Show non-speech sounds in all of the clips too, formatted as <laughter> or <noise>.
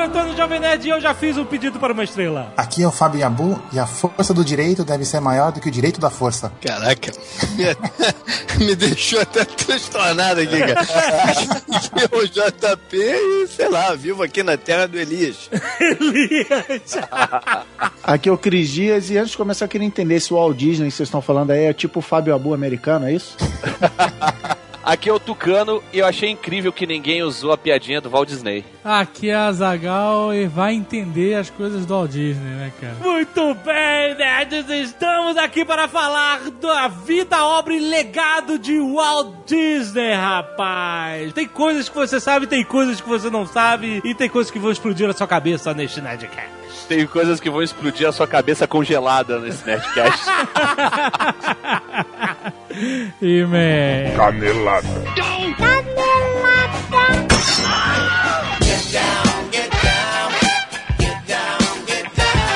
Antônio Jovem Nerd e eu já fiz um pedido para uma estrela. Aqui é o Fábio Yabu e a força do direito deve ser maior do que o direito da força. Caraca, me, <laughs> me deixou até transtornado aqui, cara. <laughs> O JP e, sei lá, vivo aqui na terra do Elias. <laughs> Elias! Aqui é o Cris Dias e antes de começar eu queria entender se o Walt Disney que vocês estão falando aí é tipo o Fábio Abu americano, é isso? Aqui é o Tucano e eu achei incrível que ninguém usou a piadinha do Walt Disney. Aqui é a Zagal e vai entender as coisas do Walt Disney, né, cara? Muito bem, nerds! Estamos aqui para falar da vida, obra e legado de Walt Disney, rapaz! Tem coisas que você sabe, tem coisas que você não sabe e tem coisas que vão explodir na sua cabeça neste Nerdcast. Tem coisas que vão explodir a sua cabeça congelada nesse Nerdcast. <laughs> E, man... Canelada.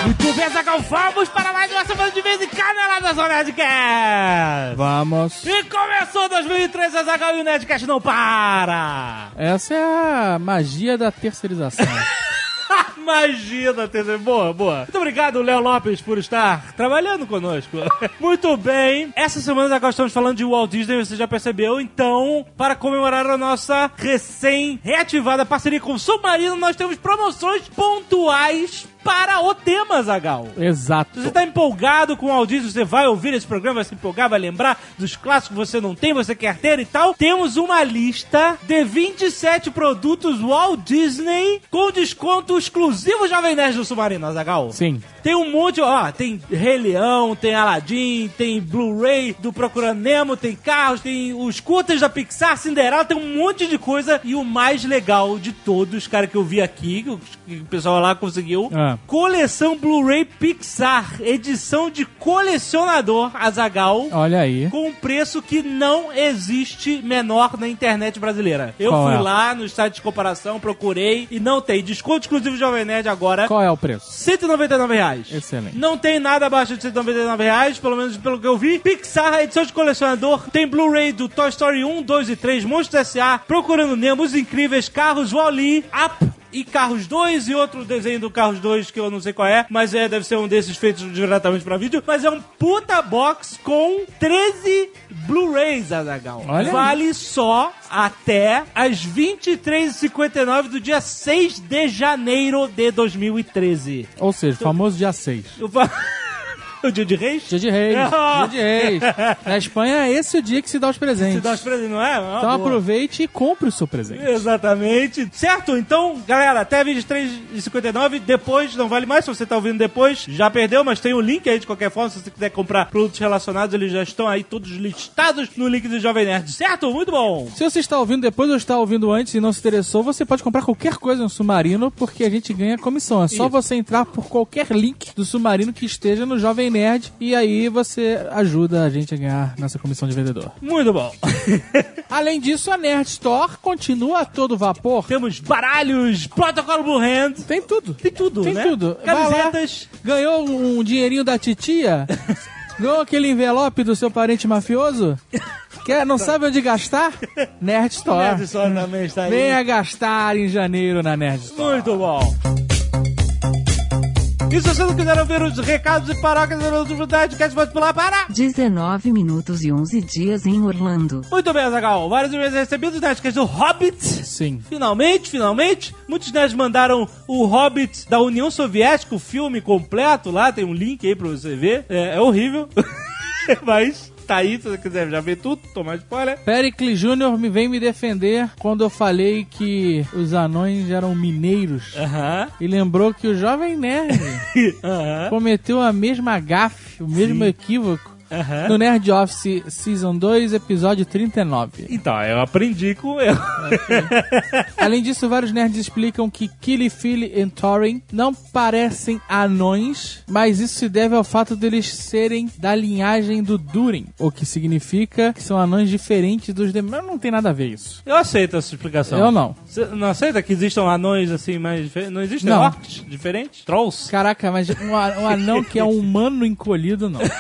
Muito bem, Zagal, vamos para mais uma semana de vez em Caneladas ao Nerdcast! Vamos. E começou 2013, a Zagal e o Nerdcast não para! Essa é a magia da terceirização. <laughs> <laughs> Da TV. Boa, boa. Muito obrigado, Léo Lopes, por estar trabalhando conosco. <laughs> Muito bem. Essa semana agora estamos falando de Walt Disney, você já percebeu. Então, para comemorar a nossa recém-reativada parceria com o Submarino, nós temos promoções pontuais para o tema, Zagal. Exato. Se você tá empolgado com o Walt Disney, você vai ouvir esse programa, vai se empolgar, vai lembrar dos clássicos que você não tem, você quer ter e tal. Temos uma lista de 27 produtos Walt Disney com desconto exclusivo Jovem Nerd do Submarino, Azagal. Sim. Tem um monte, ó, tem Rei Leão, tem Aladdin, tem Blu-ray do Procurando Nemo, tem carros, tem os curtas da Pixar, Cinderela, tem um monte de coisa. E o mais legal de todos, cara, que eu vi aqui, que o- pessoal lá conseguiu, Ah. coleção Blu-ray Pixar, edição de colecionador Azagal. Olha aí. Com um preço que não existe menor na internet brasileira. Eu Qual fui é? lá no site de comparação, procurei e não tem. Desconto exclusivo Jovem Nerd agora. Qual é o preço? 199 reais. Excelente. Não tem nada abaixo de 199 reais, pelo menos pelo que eu vi. Pixar, edição de colecionador, tem Blu-ray do Toy Story 1, 2 e 3, Monstros S.A., Procurando Nemo, Os Incríveis, Carros, Wall-E, Up e Carros 2 e outro desenho do Carros 2 que eu não sei qual é, mas é, deve ser um desses feitos diretamente pra vídeo. Mas é um puta box com 13 Blu-rays, Azagal. Olha aí. Vale só até as 23h59 do dia 6 de janeiro de 2013. Ou seja, famoso dia 6. Eu fa- <laughs> <laughs> o dia de reis? Dia de reis. <laughs> Dia de reis. Na Espanha, esse é o dia que se dá os presentes. Se dá os presentes, não é? Ah, Então boa. aproveite e compre o seu presente. Exatamente. Certo? Então, galera, até 23h59. Depois, não vale mais. Se você tá ouvindo depois, já perdeu, mas tem o link aí de qualquer forma. Se você quiser comprar produtos relacionados, eles já estão aí todos listados no link do Jovem Nerd. Certo? Muito bom. Se você está ouvindo depois ou está ouvindo antes e não se interessou, você pode comprar qualquer coisa no Submarino, porque a gente ganha comissão. É só Isso. você entrar por qualquer link do Submarino que esteja no Jovem Nerd e aí você ajuda a gente a ganhar nessa comissão de vendedor. Muito bom. <laughs> Além disso, a Nerd Store continua a todo vapor. Temos baralhos, protocolo Blue Hand. Tem tudo. Tem tudo, Tem né? tudo. Camisetas. Ganhou um dinheirinho da titia? <laughs> Ganhou aquele envelope do seu parente mafioso? Quer, não sabe onde gastar? Nerd Store. Nerd Store também está aí. Venha gastar em janeiro na Nerd Store. Muito bom. E se você não quiser ouvir os recados e paróquias do Nerdcast, pode pular para... 19 minutos e 11 dias em Orlando. Muito bem, Azaghal. Vários e-mails recebidos, Nerdcast do Hobbit. Sim. Finalmente, finalmente. Muitos nerds mandaram o Hobbit da União Soviética, o filme completo lá. Tem um link aí pra você ver. É, é horrível. <laughs> Mas tá aí, se você quiser já ver tudo, tomar spoiler. Pericles Júnior me vem me defender quando eu falei que os anões eram mineiros. Aham. E lembrou que o Jovem Nerd <laughs> Aham. cometeu a mesma gafe, o mesmo equívoco Aham. no Nerd Office Season 2, episódio 39. Então, eu aprendi com eu. <laughs> Além disso, vários nerds explicam que Killy, Philly e Thorin não parecem anões, mas isso se deve ao fato deles serem da linhagem do Durin, o que significa que são anões diferentes dos demais. Não tem nada a ver isso. Eu aceito essa explicação. Eu não. Você não aceita que existam anões assim mais diferentes? Não existem Não. orcs diferentes? Trolls? Caraca, mas um, um anão que é um humano encolhido, não. <laughs>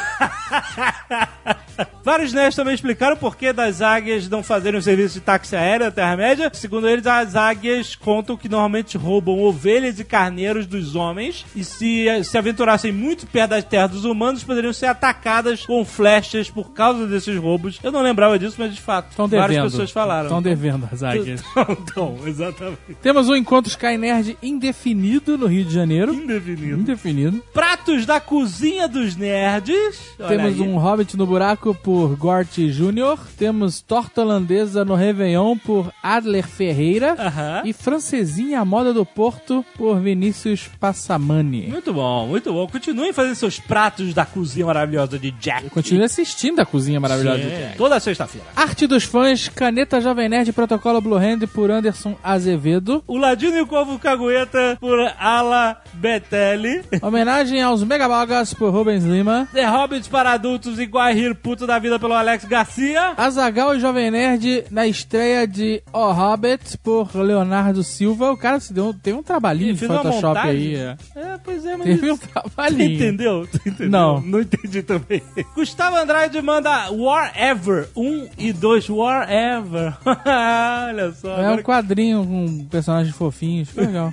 <laughs> Vários nerds também explicaram por que das águias não fazerem o serviço de táxi aéreo na Terra-média. Segundo eles, as águias contam que normalmente roubam ovelhas e carneiros dos homens e se se aventurassem muito perto da terra dos humanos, poderiam ser atacadas com flechas por causa desses roubos. Eu não lembrava disso, mas de fato, Estão devendo. várias pessoas falaram. Estão devendo as águias. <laughs> Então, exatamente. Temos um encontro Sky Nerd indefinido no Rio de Janeiro. Indefinido. Indefinido. Pratos da cozinha dos nerds. Olha Temos aí. um Hobbit no Buraco por Gort Jr. Temos Torta Holandesa no Réveillon por Adler Ferreira. Aham. E Francesinha à Moda do Porto por Vinícius Passamani. Muito bom, muito bom. Continuem fazendo seus pratos da cozinha maravilhosa de Jack. Continue assistindo a Cozinha Maravilhosa Sim, Jack. Toda sexta-feira. Arte dos fãs, Caneta Jovem Nerd Protocolo Blue Hand por Anderson Azevedo. O Ladino e o Corvo Cagueta por Ala Betelli. Homenagem aos Megabogas por Rubens Lima. The Hobbits para adultos igual a rir puto da vida pelo Alex Garcia. Azagal e Jovem Nerd na estreia de O Hobbit por Leonardo Silva. O cara se deu, teve um trabalhinho de Photoshop aí. é. É, pois é, mas... Teve um <laughs> trabalhinho. entendeu? Entendeu? Não. Não entendi também. <laughs> Gustavo Andrade manda Whatever 1 e 2. Whatever. <laughs> Olha só. É um quadrinho com personagens fofinhos. Ficou legal.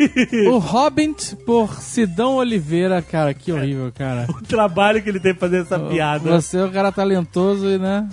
o Hobbit por Sidão Oliveira. Cara, que horrível, cara. O trabalho que ele tem pra fazer essa piada. Você é um cara talentoso e, né?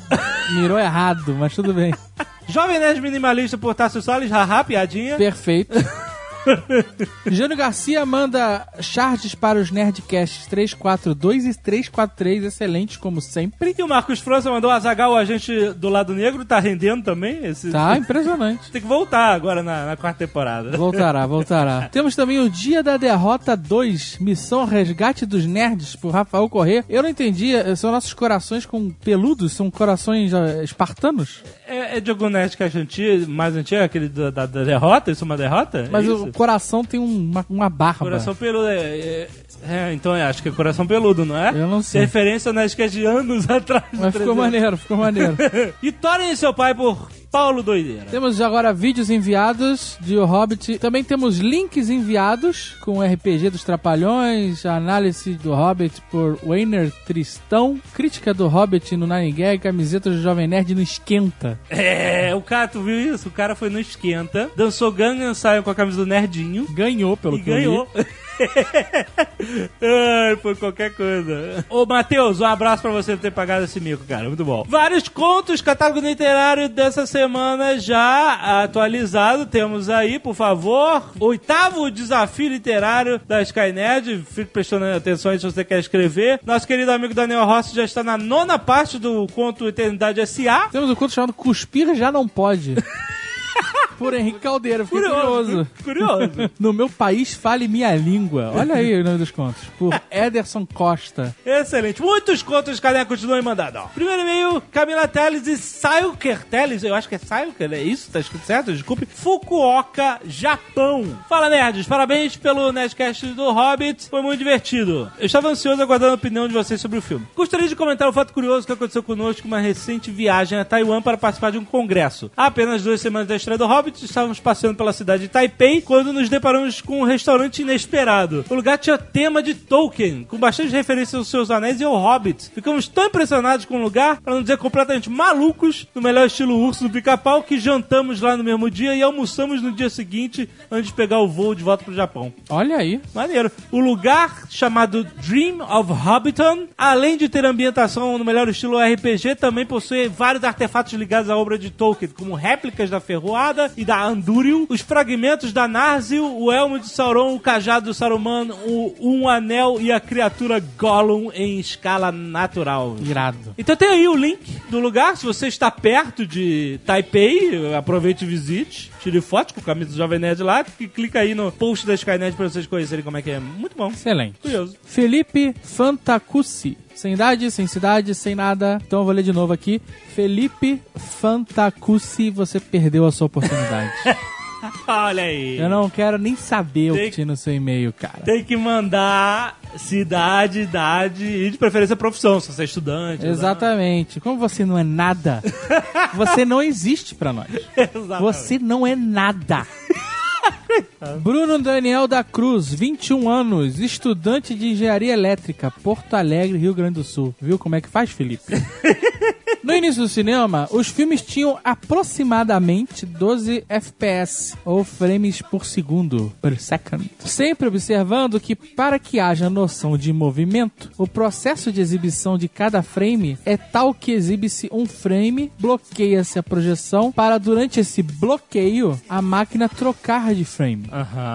Mirou errado, mas tudo bem. <laughs> Jovem Nerd Minimalista por Tássio Salles. Haha, piadinha. Perfeito. <laughs> <laughs> Jânio Garcia manda charges para os Nerdcasts 342 e 343, excelentes como sempre. E o Marcos França mandou Azagal, o agente do lado negro, tá rendendo também. Esse... Tá impressionante. <laughs> Tem que voltar agora na, na quarta temporada. Voltará, <laughs> voltará. Temos também o Dia da Derrota 2, Missão Resgate dos Nerds, por Rafael Corrêa. Eu não entendi, eh, são nossos corações com peludos? São corações eh, espartanos? É, é de algum Nerdcast antigo, mais antigo, aquele da, da- da derrota? Isso é uma derrota? Mas é o? Coração tem um- uma, uma barba. Coração peludo. É, é- é, então é, acho que é coração peludo, não é? Eu não sei. Referência ao Nerdcast de anos <laughs> atrás. Mas ficou 300. maneiro, ficou maneiro. <laughs> e Thorin e seu pai por Paulo Doideira. Temos agora vídeos enviados de O Hobbit. Também temos links enviados com o RPG dos Trapalhões, a análise do Hobbit por Weiner Tristão, crítica do Hobbit no Nine Gag, camiseta do Jovem Nerd no Esquenta. É, o cara, tu viu isso? O cara foi no Esquenta, dançou Gangnam Style com a camisa do Nerdinho. Ganhou, pelo e que eu ganhou. <laughs> <laughs> Ai, foi qualquer coisa. Ô, Matheus, um abraço pra você por ter pagado esse mico, cara. Muito bom. Vários contos, catálogo literário dessa semana já atualizado. Temos aí, por favor, oitavo desafio literário da Skynet. Fique prestando atenção aí se você quer escrever. Nosso querido amigo Daniel Rossi já está na nona parte do conto Eternidade S.A. Temos um conto chamado Cuspir Já Não Pode. <laughs> Por Henrique Caldeira, fiquei curioso. Curioso. No meu país, fale minha língua. Olha aí o nome dos contos. Por <laughs> Ederson Costa. Excelente. Muitos contos, cadê? Continuem mandando. ó. Primeiro e-mail, Camila Teles e Sayuker Teles. Eu acho que é Sayuker, é isso? Tá escrito certo? Desculpe. Fukuoka, Japão. Fala, nerds. Parabéns pelo Nerdcast do Hobbit. Foi muito divertido. Eu estava ansioso aguardando a opinião de vocês sobre o filme. Gostaria de comentar o fato curioso que aconteceu conosco uma recente viagem a Taiwan para participar de um congresso. Há apenas duas semanas da estreia do Hobbit, estávamos passeando pela cidade de Taipei quando nos deparamos com um restaurante inesperado. O lugar tinha tema de Tolkien, com bastante referências aos seus anéis e ao Hobbit. Ficamos tão impressionados com o lugar, para não dizer completamente malucos, no melhor estilo urso do pica-pau, que jantamos lá no mesmo dia e almoçamos no dia seguinte antes de pegar o voo de volta pro Japão. Olha aí. Maneiro. O lugar chamado Dream of Hobbiton, além de ter ambientação no melhor estilo RPG, também possui vários artefatos ligados à obra de Tolkien, como réplicas da ferroada e da Andúril, os fragmentos da Narsil, o elmo de Sauron, o cajado do Saruman, o, um anel e a criatura Gollum em escala natural. Irado. Então tem aí o link do lugar, se você está perto de Taipei, aproveite e visite. Tire foto com o camisa do Jovem Nerd lá, e clica aí no post da Skynet pra vocês conhecerem como é que é. Muito bom. Excelente. Curioso. Felipe Fantacucci. Sem idade, sem cidade, sem nada. Então eu vou ler de novo aqui. Felipe Fantacucci, você perdeu a sua oportunidade. <laughs> <laughs> Olha aí. eu não quero nem saber o Tem- que tinha no seu e-mail, cara. Tem que mandar cidade, idade e de preferência profissão, se você é estudante. Exatamente. Como você não é nada, <laughs> você não existe pra nós. Exatamente. Você não é nada. <laughs> Bruno Daniel da Cruz, 21 anos, estudante de engenharia elétrica, Porto Alegre, Rio Grande do Sul. Viu como é que faz, Felipe? No início do cinema, os filmes tinham aproximadamente 12 FPS, ou frames por segundo, per second. Sempre observando que, para que haja noção de movimento, o processo de exibição de cada frame é tal que exibe-se um frame, bloqueia-se a projeção, para durante esse bloqueio, a máquina trocar de frame.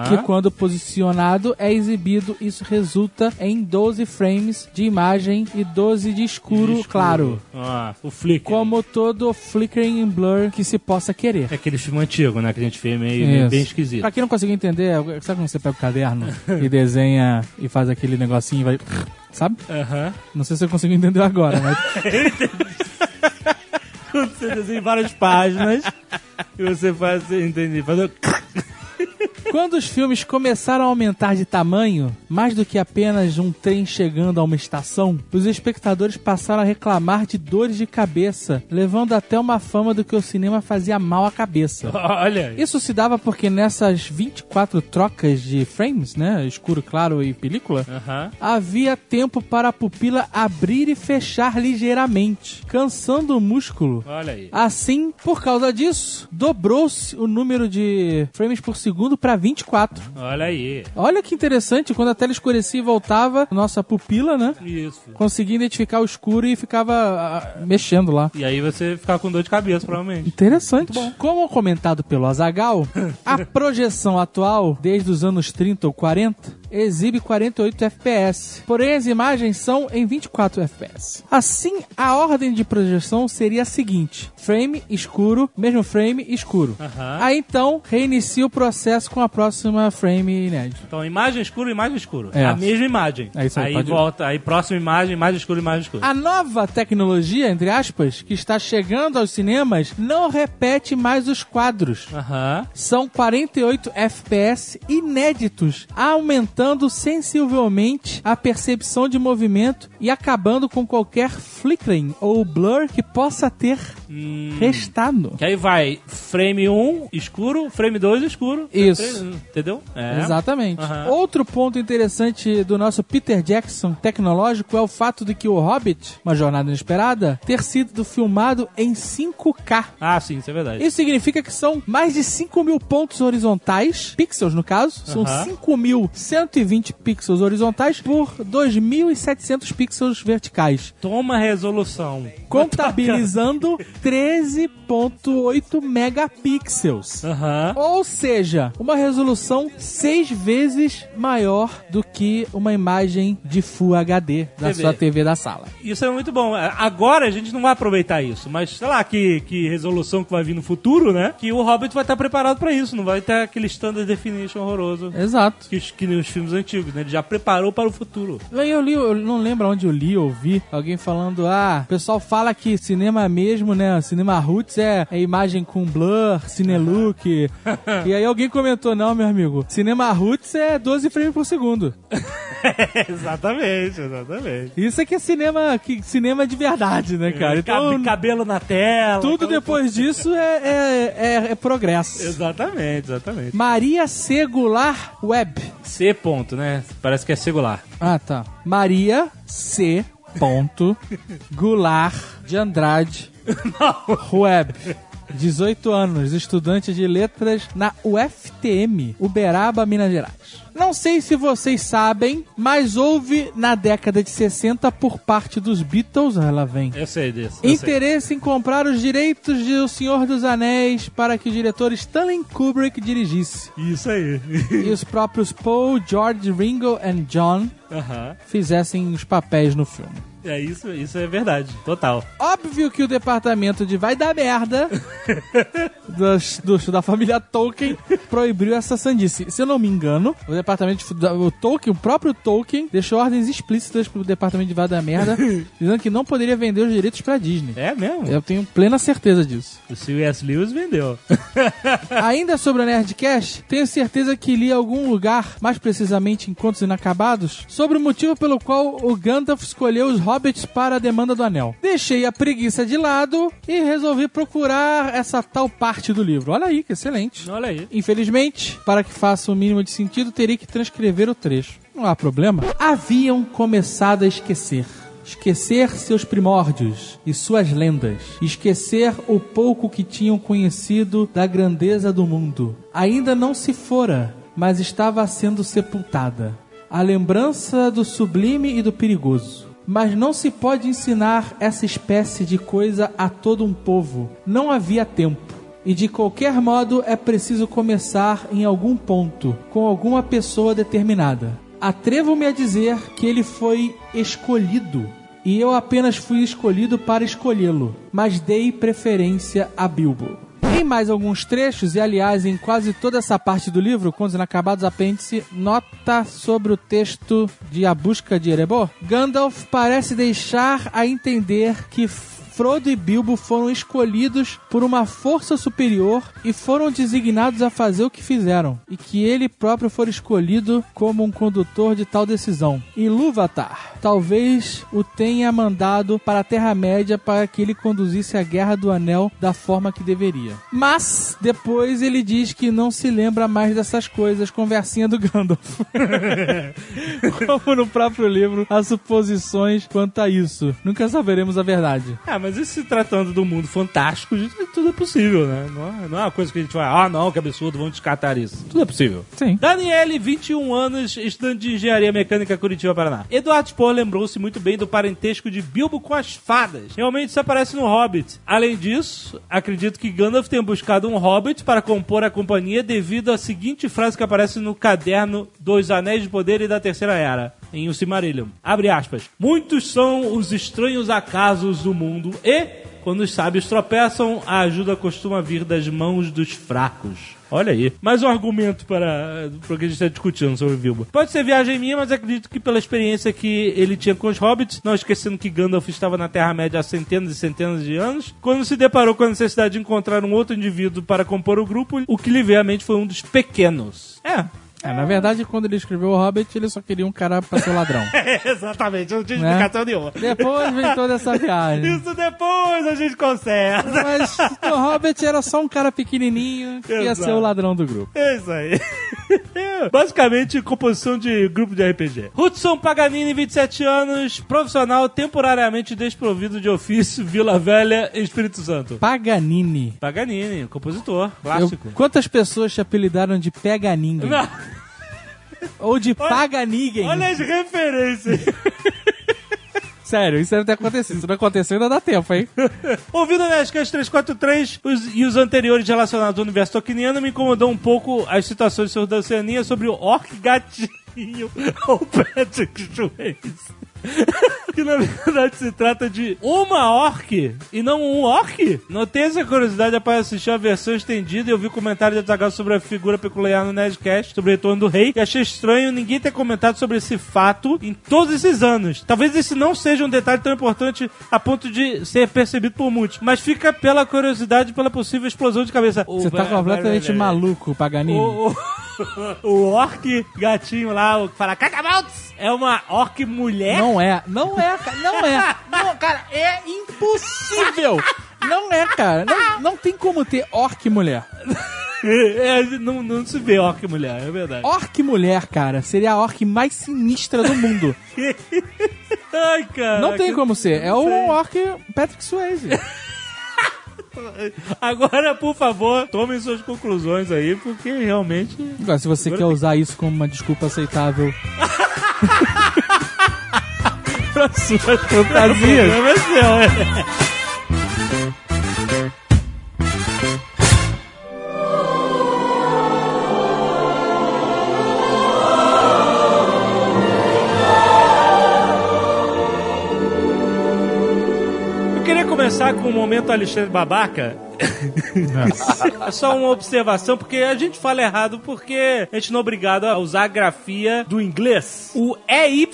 Que quando posicionado é exibido, isso resulta em 12 frames de imagem e 12 de escuro, claro. Ah, o Como todo flickering and blur que se possa querer. É aquele filme antigo, né? Que a gente fez meio, bem esquisito. Pra quem não conseguiu entender, sabe quando você pega o caderno <laughs> e desenha e faz aquele negocinho e vai. Sabe? Aham. Não sei se você conseguiu entender agora, mas. <laughs> Quando você desenha várias páginas e você faz, entendi, faz o- <laughs> Quando os filmes começaram a aumentar de tamanho, mais do que apenas um trem chegando a uma estação, os espectadores passaram a reclamar de dores de cabeça, levando até uma fama do que o cinema fazia mal à cabeça. <laughs> Olha. Isso se dava porque nessas 24 trocas de frames, né, escuro, claro e película, Aham. havia tempo para a pupila abrir e fechar ligeiramente, cansando o músculo. Olha aí. Assim, por causa disso, dobrou-se o número de frames por segundo para 24. Olha aí. Olha que interessante, quando a tela escurecia e voltava, nossa pupila, né? Isso. Conseguia identificar o escuro e ficava ah, mexendo lá. E aí você ficar com dor de cabeça, provavelmente. Interessante. Como comentado pelo Azagal, a <laughs> projeção atual, desde os anos 30 ou 40, exibe 48 FPS. Porém, as imagens são em 24 FPS. Assim, a ordem de projeção seria a seguinte: frame escuro, mesmo frame escuro. Aham. Aí então, reinicia o processo com a próxima frame inédito. Então, imagem escura, imagem escura. É. A mesma imagem. É isso aí, Aí volta, aí próxima imagem, imagem escura, imagem escura. A nova tecnologia, entre aspas, que está chegando aos cinemas, não repete mais os quadros. Aham. São 48 FPS inéditos, aumentando aumentando sensivelmente a percepção de movimento e acabando com qualquer flickering ou blur que possa ter hum. restado. Que aí vai frame 1 escuro, frame 2 escuro. Isso. Frame, hum, entendeu? É. Exatamente. Uhum. Outro ponto interessante do nosso Peter Jackson tecnológico é o fato de que o Hobbit, uma jornada inesperada, ter sido filmado em 5K. Ah, sim, isso é verdade. Isso significa que são mais de 5 mil pontos horizontais, pixels no caso, são uhum. 5.100 120 pixels horizontais por 2.700 pixels verticais. Toma resolução. Contabilizando <laughs> 13.8 megapixels. Uhum. Ou seja, uma resolução seis vezes maior do que uma imagem de Full HD da TV. sua TV da sala. Isso é muito bom. É, agora a gente não vai aproveitar isso, mas sei lá que, que resolução que vai vir no futuro, né? Que o Hobbit vai estar preparado para isso, não vai ter aquele standard definition horroroso. Exato. Que os, que filmes antigos, né? Ele já preparou para o futuro. Aí Eu li, eu não lembro onde eu li ou vi alguém falando, ah, o pessoal fala que cinema mesmo, né, cinema roots é, é imagem com blur, cinelook. <laughs> e aí alguém comentou, não, meu amigo, cinema roots é 12 frames por segundo. <laughs> exatamente, exatamente. Isso é que é cinema, que, cinema de verdade, né, cara? Então, Cabe- cabelo na tela. tudo aquela depois <laughs> disso é, é, é, é progresso. Exatamente, exatamente. Maria Segular Web. C ponto, né? Parece que é singular. Ah, tá. Maria C. Ponto Goulart de Andrade <laughs> Web. 18 anos, estudante de letras na UFTM, Uberaba, Minas Gerais. Não sei se vocês sabem, mas houve na década de 60 por parte dos Beatles, ela vem. Eu sei disso. eu sei. Interesse em comprar os direitos de O Senhor dos Anéis para que o diretor Stanley Kubrick dirigisse. Isso aí. E os próprios Paul, George, Ringo e John Aham. fizessem os papéis no filme. É isso, isso é verdade. Total. Óbvio que o departamento de vai dar merda <laughs> dos, dos- da família Tolkien proibiu essa sandice. Se eu não me engano, o departamento de, o Tolkien, o próprio Tolkien, deixou ordens explícitas pro departamento de vai dar merda, <laughs> dizendo que não poderia vender os direitos pra Disney. É mesmo? Eu tenho plena certeza disso. O C.S. Lewis vendeu. <laughs> Ainda sobre a Nerdcast, tenho certeza que li em algum lugar, mais precisamente em Contos Inacabados, sobre o motivo pelo qual o Gandalf escolheu os hobbits para a demanda do anel. Deixei a preguiça de lado e resolvi procurar essa tal parte do livro. Olha aí, que excelente. Olha aí. Infelizmente, para que faça o mínimo de sentido, teria que transcrever o trecho. Não há problema. Haviam começado a esquecer. Esquecer seus primórdios e suas lendas. Esquecer o pouco que tinham conhecido da grandeza do mundo. Ainda não se fora, mas estava sendo sepultada. A lembrança do sublime e do perigoso. Mas não se pode ensinar essa espécie de coisa a todo um povo. Não havia tempo. E de qualquer modo é preciso começar em algum ponto, com alguma pessoa determinada. Atrevo-me a dizer que ele foi escolhido. E eu apenas fui escolhido para escolhê-lo, mas dei preferência a Bilbo. Em mais alguns trechos, e aliás em quase toda essa parte do livro, Contos Inacabados Apêndice, nota sobre o texto de A Busca de Erebor, Gandalf parece deixar a entender que Frodo e Bilbo foram escolhidos por uma força superior e foram designados a fazer o que fizeram, e que ele próprio for escolhido como um condutor de tal decisão. Ilúvatar talvez o tenha mandado para a Terra-média para que ele conduzisse a Guerra do Anel da forma que deveria. Mas depois ele diz que não se lembra mais dessas coisas, conversinha do Gandalf. <laughs> Como no próprio livro, há suposições quanto a isso. Nunca saberemos a verdade. Ah, mas isso se tratando do mundo fantástico, gente, tudo é possível, né? Não é, não é uma coisa que a gente vai, ah, não, que absurdo, vamos descartar isso. Tudo é possível. Sim. Daniele, 21 anos, estudante de Engenharia Mecânica Curitiba, Paraná. Eduardo Spohr lembrou-se muito bem do parentesco de Bilbo com as fadas. Realmente isso aparece no Hobbit. Além disso, acredito que Gandalf tenha buscado um Hobbit para compor a companhia devido à seguinte frase que aparece no caderno dos Anéis de Poder e da Terceira Era. Em O Silmarillion. Abre aspas. Muitos são os estranhos acasos do mundo e, quando os sábios tropeçam, a ajuda costuma vir das mãos dos fracos. Olha aí. Mais um argumento para, para o que a gente está discutindo sobre Bilbo. Pode ser viagem minha, mas acredito que pela experiência que ele tinha com os hobbits, não esquecendo que Gandalf estava na Terra-média há centenas e centenas de anos, quando se deparou com a necessidade de encontrar um outro indivíduo para compor o grupo, o que lhe veio à mente foi um dos pequenos. É. É, na verdade, quando ele escreveu o Hobbit, ele só queria um cara pra ser ladrão. <laughs> Exatamente, não tinha Né? explicação nenhuma. Depois vem toda essa viagem. Isso depois a gente conserta. Mas o Hobbit era só um cara pequenininho que ia Exato. ser o ladrão do grupo. É isso aí. <laughs> Basicamente, composição de grupo de RPG. Hudson Paganini, 27 anos, profissional temporariamente desprovido de ofício, Vila Velha, Espírito Santo. Paganini. Paganini, compositor, Eu- clássico. quantas pessoas te apelidaram de Pega Ninguém? Não, Ou de Paga Ninguém? olha as referências. <laughs> Sério, isso deve ter acontecido. Se não aconteceu, ainda dá tempo, hein? <laughs> Ouvindo a Nerdcast 343 os, e os anteriores relacionados ao universo tolkieniano, me incomodou um pouco as situações sobre da Oceania sobre o Orc Gatinho <laughs> ou Patrick Swayze. <laughs> que na verdade se trata de uma orc e não um orc. Notei essa curiosidade após assistir a versão estendida e ouvi comentários de Azaghal sobre a figura peculiar no Nerdcast, sobre o retorno do rei, e achei estranho ninguém ter comentado sobre esse fato em todos esses anos. Talvez esse não seja um detalhe tão importante a ponto de ser percebido por muitos, mas fica pela curiosidade pela possível explosão de cabeça. Você tá completamente maluco, Paganini. O, o, <laughs> <laughs> o orc gatinho lá, o que fala Cagamaltz, é uma orc mulher. Não é, não é, não é. <laughs> Não, cara, é impossível. Não é, cara. Não, não tem como ter orc mulher. <laughs> É, não, não se vê orc mulher, é verdade. Orc mulher, cara, seria a orc mais sinistra do mundo. Ai, cara. Não tem como ser. É o orc Patrick Swayze. <laughs> Agora, por favor, tomem suas conclusões aí, porque realmente. Agora, se você quer usar isso como uma desculpa aceitável <laughs> <laughs> pra suas O fantasias, problema é seu, é. Começar com o momento Alexandre Babaca. <laughs> É Só uma observação, porque a gente fala errado porque a gente não é obrigado a usar a grafia do inglês. O EY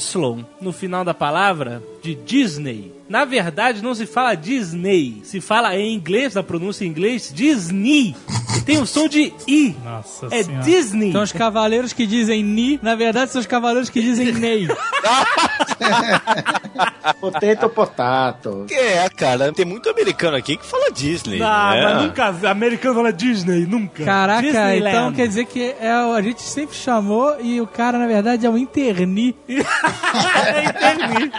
no final da palavra de Disney. Na verdade, não se fala Disney. Se fala em inglês, na pronúncia em inglês, Disney. Tem o som de I. Nossa É senhora. Disney. Então os cavaleiros que dizem Ni, na verdade são os cavaleiros que dizem <laughs> Ney. <laughs> <laughs> Potato, potato. É, cara, tem muito americano aqui que fala Disney. Ah, né? mas nunca. Americano fala Disney, nunca. Caraca, Disneyland. então quer dizer que é, o- a gente sempre chamou e o cara, na verdade, é um interni. <laughs> Entendi.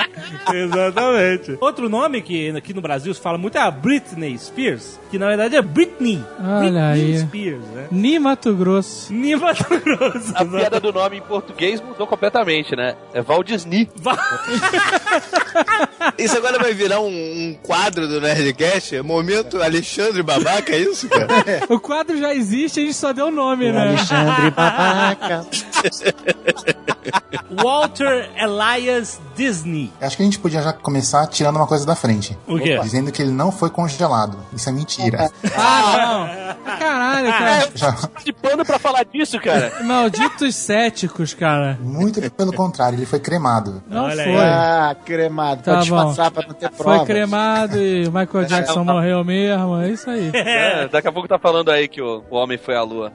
Exatamente. Outro nome que aqui no Brasil se fala muito é a Britney Spears, que na verdade é Britney. Olha Britney aí. Spears, né? Ni Mato Grosso. Niva Grosso. A piada do nome em português mudou completamente, né? É Walt Disney. <laughs> Isso agora vai virar um, um quadro do Nerdcast? Momento Alexandre Babaca, é isso, cara? <laughs> O quadro já existe, a gente só deu o nome, né? Alexandre <laughs> Babaca. Walter Elias Disney. Acho que a gente podia já começar tirando uma coisa da frente. O quê? Dizendo que ele não foi congelado. Isso é mentira. Ah, não. Caralho, cara. Já- De pano pra falar disso, cara. Malditos céticos, cara. muito pelo contrário, ele foi cremado. Não Olha aí. foi. Ah, cremado. Tá disfarçar, bom. pra não ter prova. Foi cremado e o Michael Jackson morreu mesmo. É isso aí. <laughs> É, daqui a pouco tá falando aí que o, o homem foi à lua.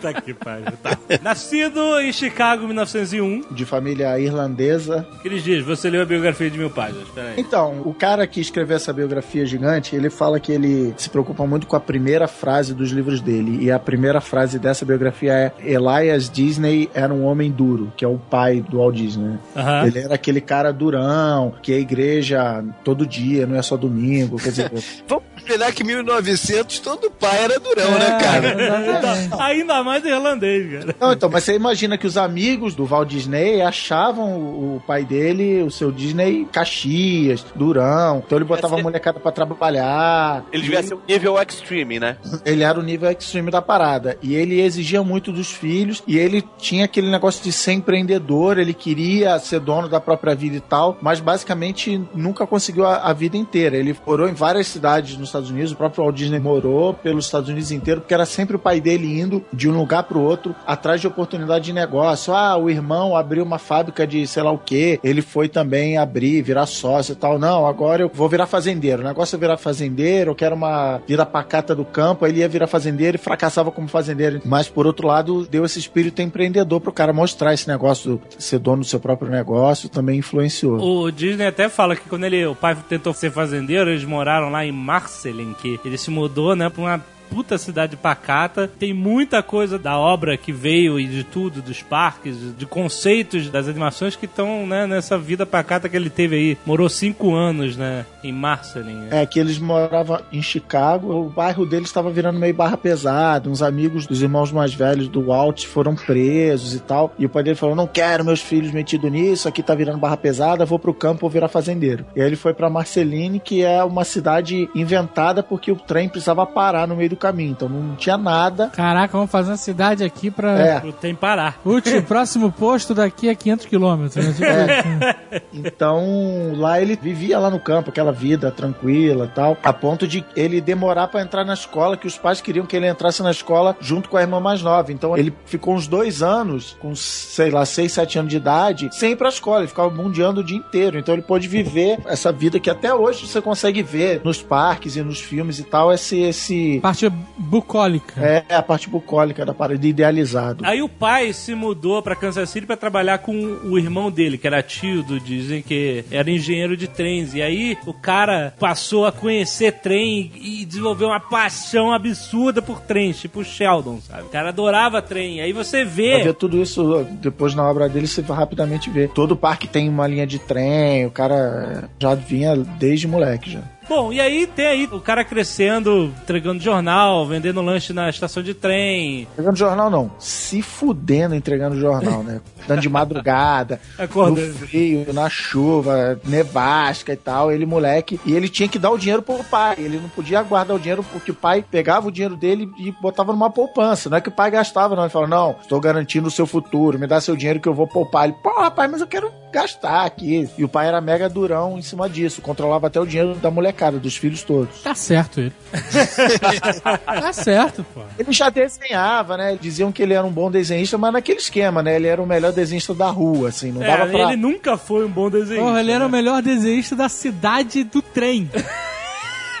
Tá que pariu. Tá. Nascido em Chicago em 1901. De família irlandesa. Aqueles dias, você leu a biografia de mil páginas. Pera aí. Então, o cara que escreveu essa biografia gigante, ele fala que ele se preocupa muito com a primeira frase dos livros dele. E a primeira frase dessa biografia é Elias Disney era um homem duro, que é o pai do Walt Disney. Aham. Ele era aquele cara durão, que a igreja todo dia, não é só domingo. Quer dizer, <laughs> Vamos combinar que 1900 todo pai era durão, né, cara? <laughs> Exatamente. Ainda mais irlandês, cara. Não, então, mas você imagina que os amigos do Walt Disney achavam o, o pai dele, o seu Disney, Caxias, Durão. Então ele botava a ser- molecada pra trabalhar. Ele devia ser um nível extreme, né? Ele era o nível extreme da parada. E ele exigia muito dos filhos. E ele tinha aquele negócio de ser empreendedor. Ele queria ser dono da própria vida e tal. Mas basicamente nunca conseguiu a, a vida inteira. Ele morou em várias cidades nos Estados Unidos. O próprio Walt Disney morou pelos Estados Unidos inteiro. Porque era sempre o pai dele indo de um lugar pro outro atrás de oportunidade de negócio. Ah, o irmão abriu uma fábrica de sei lá o que. Ele foi também abrir, virar sócio e tal. Não, agora eu vou virar fazendeiro. O negócio é virar fazendeiro. Eu quero uma vida pacata do campo. Ele ia virar fazendeiro e fracassava como fazendeiro. Mas por outro lado, deu esse espírito empreendedor pro cara mostrar esse negócio, de ser dono do seu próprio negócio, também influenciou. O Disney até fala que quando ele, o pai tentou ser fazendeiro, eles moraram lá em Marcelin, que ele se mudou, né, pra uma puta cidade pacata. Tem muita coisa da obra que veio e de tudo, dos parques, de conceitos das animações que estão, né, nessa vida pacata que ele teve aí. Morou cinco anos, né, em Marcelin. né? É, que eles moravam em Chicago, o bairro deles estava virando meio barra pesada, uns amigos dos irmãos mais velhos do Walt foram presos e tal, e o pai dele falou, não quero meus filhos metidos nisso, aqui tá virando barra pesada, vou pro campo, vou virar fazendeiro. E aí ele foi pra Marceline, que é uma cidade inventada porque o trem precisava parar no meio do caminho, então não tinha nada. Caraca, vamos fazer uma cidade aqui pra. É, Pro Tem parar. Último, próximo posto daqui a 500 quilômetros. Né? Tipo isso. Então, lá ele vivia lá no campo, aquela vida tranquila e tal, a ponto de ele demorar pra entrar na escola, que os pais queriam que ele entrasse na escola junto com a irmã mais nova. Então, ele ficou uns dois anos, com, sei lá, seis, sete anos de idade, sem ir pra escola. Ele ficava mundiando o dia inteiro. Então, ele pôde viver essa vida que até hoje você consegue ver nos parques e nos filmes e tal, esse... esse Parte bucólica. é a parte bucólica da parada, de idealizado. Aí o pai se mudou pra Kansas City pra trabalhar com o irmão dele, que era tio do Disney, que era engenheiro de trens. E aí o cara passou a conhecer trem e desenvolveu uma paixão absurda por trens, tipo o Sheldon, sabe? O cara adorava trem. Aí você Pra vê. ver tudo isso depois na obra dele, você rapidamente ver. Todo parque tem uma linha de trem, o cara já vinha desde moleque já. Bom, e aí tem aí o cara crescendo, entregando jornal, vendendo lanche na estação de trem. Entregando jornal, não. Se fudendo entregando jornal, né? Dando de madrugada, <laughs> Acorda. no frio, na chuva, nevasca e tal. Ele, moleque. E ele tinha que dar o dinheiro pro pai. Ele não podia guardar o dinheiro porque o pai pegava o dinheiro dele e botava numa poupança. Não é que o pai gastava, não. Ele falou: Não, estou garantindo o seu futuro, me dá seu dinheiro que eu vou poupar. Ele, pô, rapaz, mas eu quero gastar aqui. E o pai era mega durão em cima disso. Controlava até o dinheiro da molecada, dos filhos todos. Tá certo ele. <laughs> tá certo, pô. Ele já desenhava, né? Diziam que ele era um bom desenhista, mas naquele esquema, né? Ele era o melhor desenhista da rua, assim. Não dava É, pra... ele nunca foi um bom desenhista. Porra, ele era o né? melhor desenhista da cidade do trem. <laughs>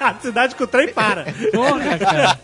<laughs> A cidade que o trem para. Porra, cara.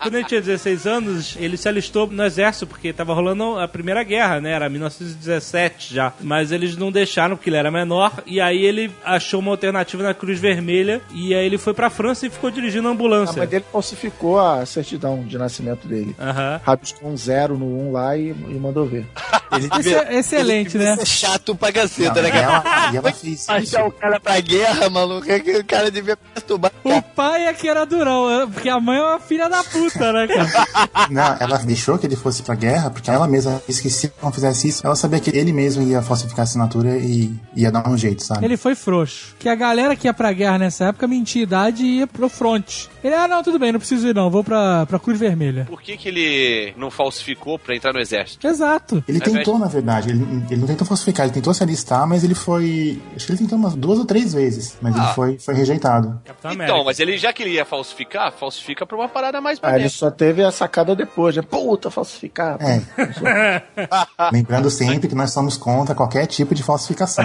Quando ele tinha 16 anos, ele se alistou no exército, porque tava rolando a Primeira Guerra, né? Era 1917 já. Mas eles não deixaram, porque ele era menor. E aí ele achou uma alternativa na Cruz Vermelha. E aí ele foi pra França e ficou dirigindo a A ambulância. mãe dele falsificou a certidão de nascimento dele. Aham. Rabiscou um zero no um lá e, e mandou ver. <laughs> Ele Esse é excelente, né? Isso é chato pra Não, caceta, e né, cara? ela, e ela fez isso. Achar o cara pra guerra, maluco, é que o cara devia perturbar. O pai é que era durão, é- porque a mãe é uma filha da puta, né, cara? <laughs> Não, ela deixou que ele fosse pra guerra, porque ela mesma disse que se não fizesse isso, ela sabia que ele mesmo ia falsificar a assinatura e ia dar um jeito, sabe? Ele foi frouxo. Que a galera que ia pra guerra nessa época mentia idade e ia pro front. Ele, ah, não, tudo bem, não preciso ir não, vou pra, pra Cruz Vermelha. Por que, que ele não falsificou pra entrar no exército? Exato. Ele É tentou, na verdade, ele, ele não tentou falsificar, ele tentou se alistar, mas ele foi. Acho que ele tentou umas duas ou três vezes, mas ele Ah. foi, foi rejeitado. Capitão América. Então, mas ele, já que ele ia falsificar, falsifica pra uma parada mais Ah, ele bonita. só teve a sacada depois, né? Puta, falsificado. É. <laughs> Lembrando sempre que nós somos contra qualquer tipo de falsificação.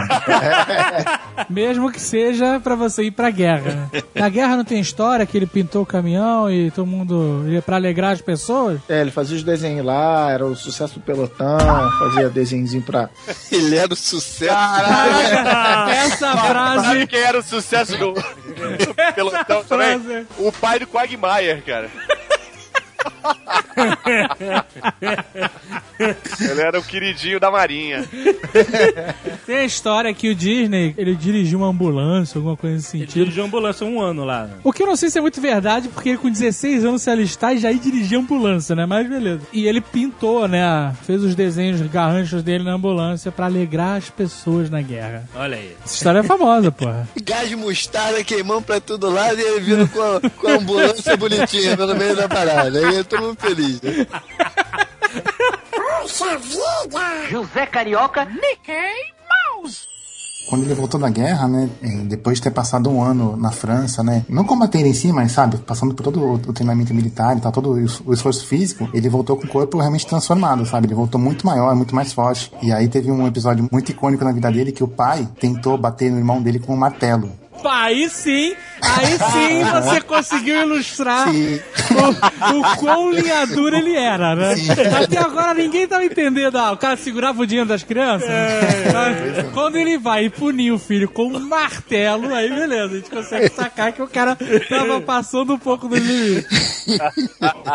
<laughs> Mesmo que seja pra você ir pra guerra. Na guerra não tem história que ele pintou o caminhão e todo mundo ia pra alegrar as pessoas? É, ele fazia os desenhos lá, era o sucesso do pelotão, fazia desenhozinho pra. <laughs> Ele era o sucesso. Essa Sabe frase. quem era o sucesso do, do pelotão também? O pai do Quagmire, cara. <laughs> Ele era o queridinho da marinha. Tem a história que o Disney, ele dirigiu uma ambulância, alguma coisa nesse Ele sentido. dirigiu ambulância um ano lá. Né? O que eu não sei se é muito verdade, porque ele com 16 anos se alistar e já ia dirigir ambulância, né? Mas beleza. E ele pintou, né? Fez os desenhos, os garranchos dele na ambulância pra alegrar as pessoas na guerra. Olha aí. Essa história é famosa, porra. <laughs> Gás de mostarda queimando pra todo lado e ele vindo com a, com a ambulância bonitinha no meio da parada. Aí todo mundo feliz, né? José Carioca, Quando ele voltou da guerra, né, depois de ter passado um ano na França, né, não combatendo em si, mas sabe, passando por todo o, treinamento militar e tal, todo o esforço físico, ele voltou com o corpo realmente transformado, sabe? Ele voltou muito maior, muito mais forte. E aí teve um episódio muito icônico na vida dele que o pai tentou bater no irmão dele com um martelo. Pá, aí sim, aí sim você conseguiu ilustrar Sim. o, o quão linha dura ele era, né? Até agora ninguém tava entendendo. Ah, o cara segurava o dinheiro das crianças. Mas Quando ele vai punir o filho com um martelo, aí beleza, a gente consegue sacar que o cara tava passando um pouco do limite.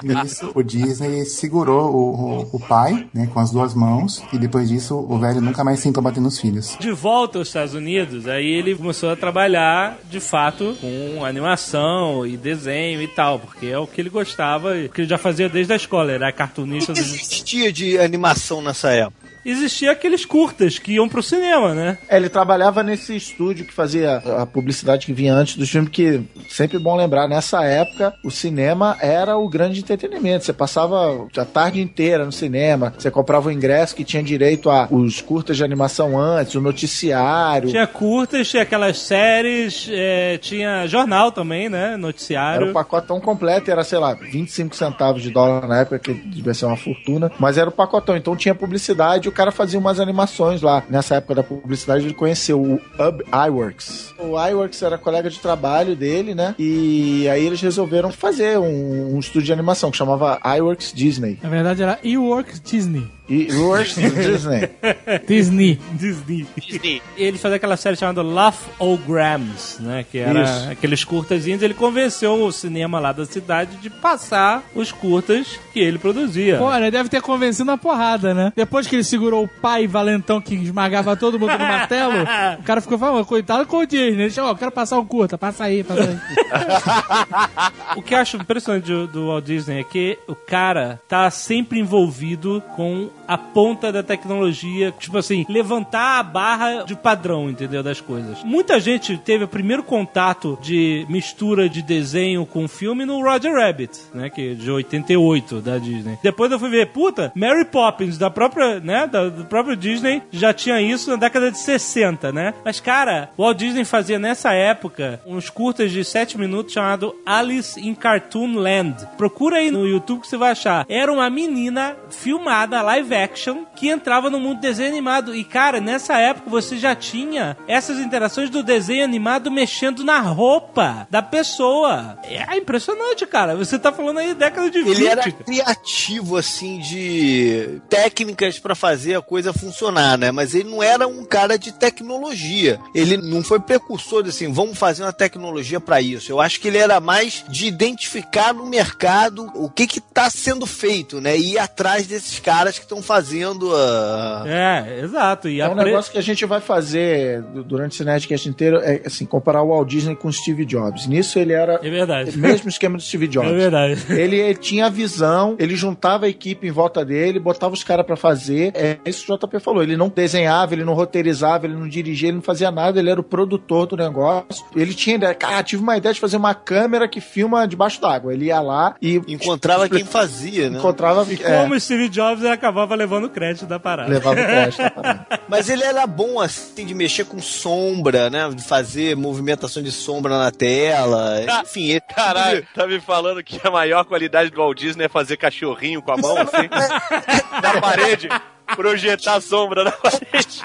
Nisso, o Disney segurou o, o, o pai, né, com as duas mãos, e depois disso o velho nunca mais tentou bater nos filhos. De volta aos Estados Unidos, aí ele começou a trabalhar, de fato, com animação e desenho e tal, porque é o que ele gostava, e que ele já fazia desde a escola, era O cartunista. que dos- existia de animação nessa época? Existia aqueles curtas que iam pro cinema, né? É, ele trabalhava nesse estúdio que fazia a publicidade que vinha antes do filme, que sempre bom lembrar, nessa época o cinema era o grande entretenimento. Você passava a tarde inteira no cinema, você comprava o ingresso que tinha direito a os curtas de animação antes, o noticiário. Tinha curtas, tinha aquelas séries, é, tinha jornal também, né? Era Noticiário. o pacotão completo, era, sei lá, 25 centavos de dólar na época, que devia ser uma fortuna, mas era o pacotão. Então tinha publicidade, o cara fazia umas animações lá. Nessa época da publicidade, ele conheceu o Ub iWorks. O iWorks era colega de trabalho dele, né? E aí eles resolveram fazer um, um estúdio de animação que chamava iWorks Disney. Na verdade era E-Works Disney. E iWorks Disney. <laughs> Disney. Disney. Disney. E ele fazia aquela série chamada Laugh-O-Grams, né? Que era Isso. aqueles curtazinhos. Ele convenceu o cinema lá da cidade de passar os curtas que ele produzia. Pô, ele deve ter convencido uma porrada, né? Depois que ele segurou segurou o pai valentão que esmagava todo mundo no martelo, o cara ficou falando, coitado com o Disney. Ele chamou, quero passar um curta, passa aí, passa aí. <laughs> O que eu acho impressionante do, do Walt Disney é que o cara tá sempre envolvido com a ponta da tecnologia, tipo assim, levantar a barra de padrão, entendeu? Das coisas. Muita gente teve o primeiro contato de mistura de desenho com filme no Roger Rabbit, né? Que é de 88 da Disney. Depois eu fui ver, puta, Mary Poppins, da própria, né? Da, do próprio Disney, já tinha isso na década de 60, né? Mas, cara, o Walt Disney fazia nessa época uns curtas de 7 minutos chamado Alice in Cartoon Land. Procura aí no YouTube que você vai achar. Era uma menina filmada, live action, que entrava no mundo do desenho animado. E, cara, nessa época você já tinha essas interações do desenho animado mexendo na roupa da pessoa. É impressionante, cara. Você tá falando aí década de 20. Ele era criativo, assim, de técnicas pra fazer a coisa funcionar, né? Mas ele não era um cara de tecnologia. Ele não foi precursor de assim, vamos fazer uma tecnologia pra isso. Eu acho que ele era mais de identificar no mercado o que que tá sendo feito, né? E ir atrás desses caras que estão fazendo a... É, exato. E É a um pre- negócio que a gente vai fazer du- durante esse Nerdcast inteiro, é assim, comparar o Walt Disney com o Steve Jobs. Nisso ele era É verdade. o mesmo esquema do Steve <laughs> Jobs. É verdade. Ele, ele tinha a visão, ele juntava a equipe em volta dele, botava os caras pra fazer. É isso que o JP falou. Ele não desenhava, ele não roteirizava, ele não dirigia, ele não fazia nada, ele era o produtor do negócio. Ele tinha ideia, cara, tive uma ideia de fazer uma câmera que filma debaixo d'água. Ele ia lá e Encontrava quem fazia, né? encontrava. é, Como o Steve Jobs ele acabava levando o crédito da parada. levava o crédito. da <laughs> parada. Mas ele era bom, assim, de mexer com sombra, né? De fazer movimentação de sombra na tela. Enfim, ele... Caralho, tá me falando que a maior qualidade do Walt Disney é fazer cachorrinho com a mão, assim, <laughs> <laughs> na parede, projetar a sombra na parede.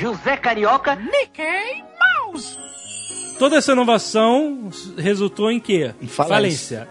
José Carioca. Toda essa inovação resultou em quê? Em falência.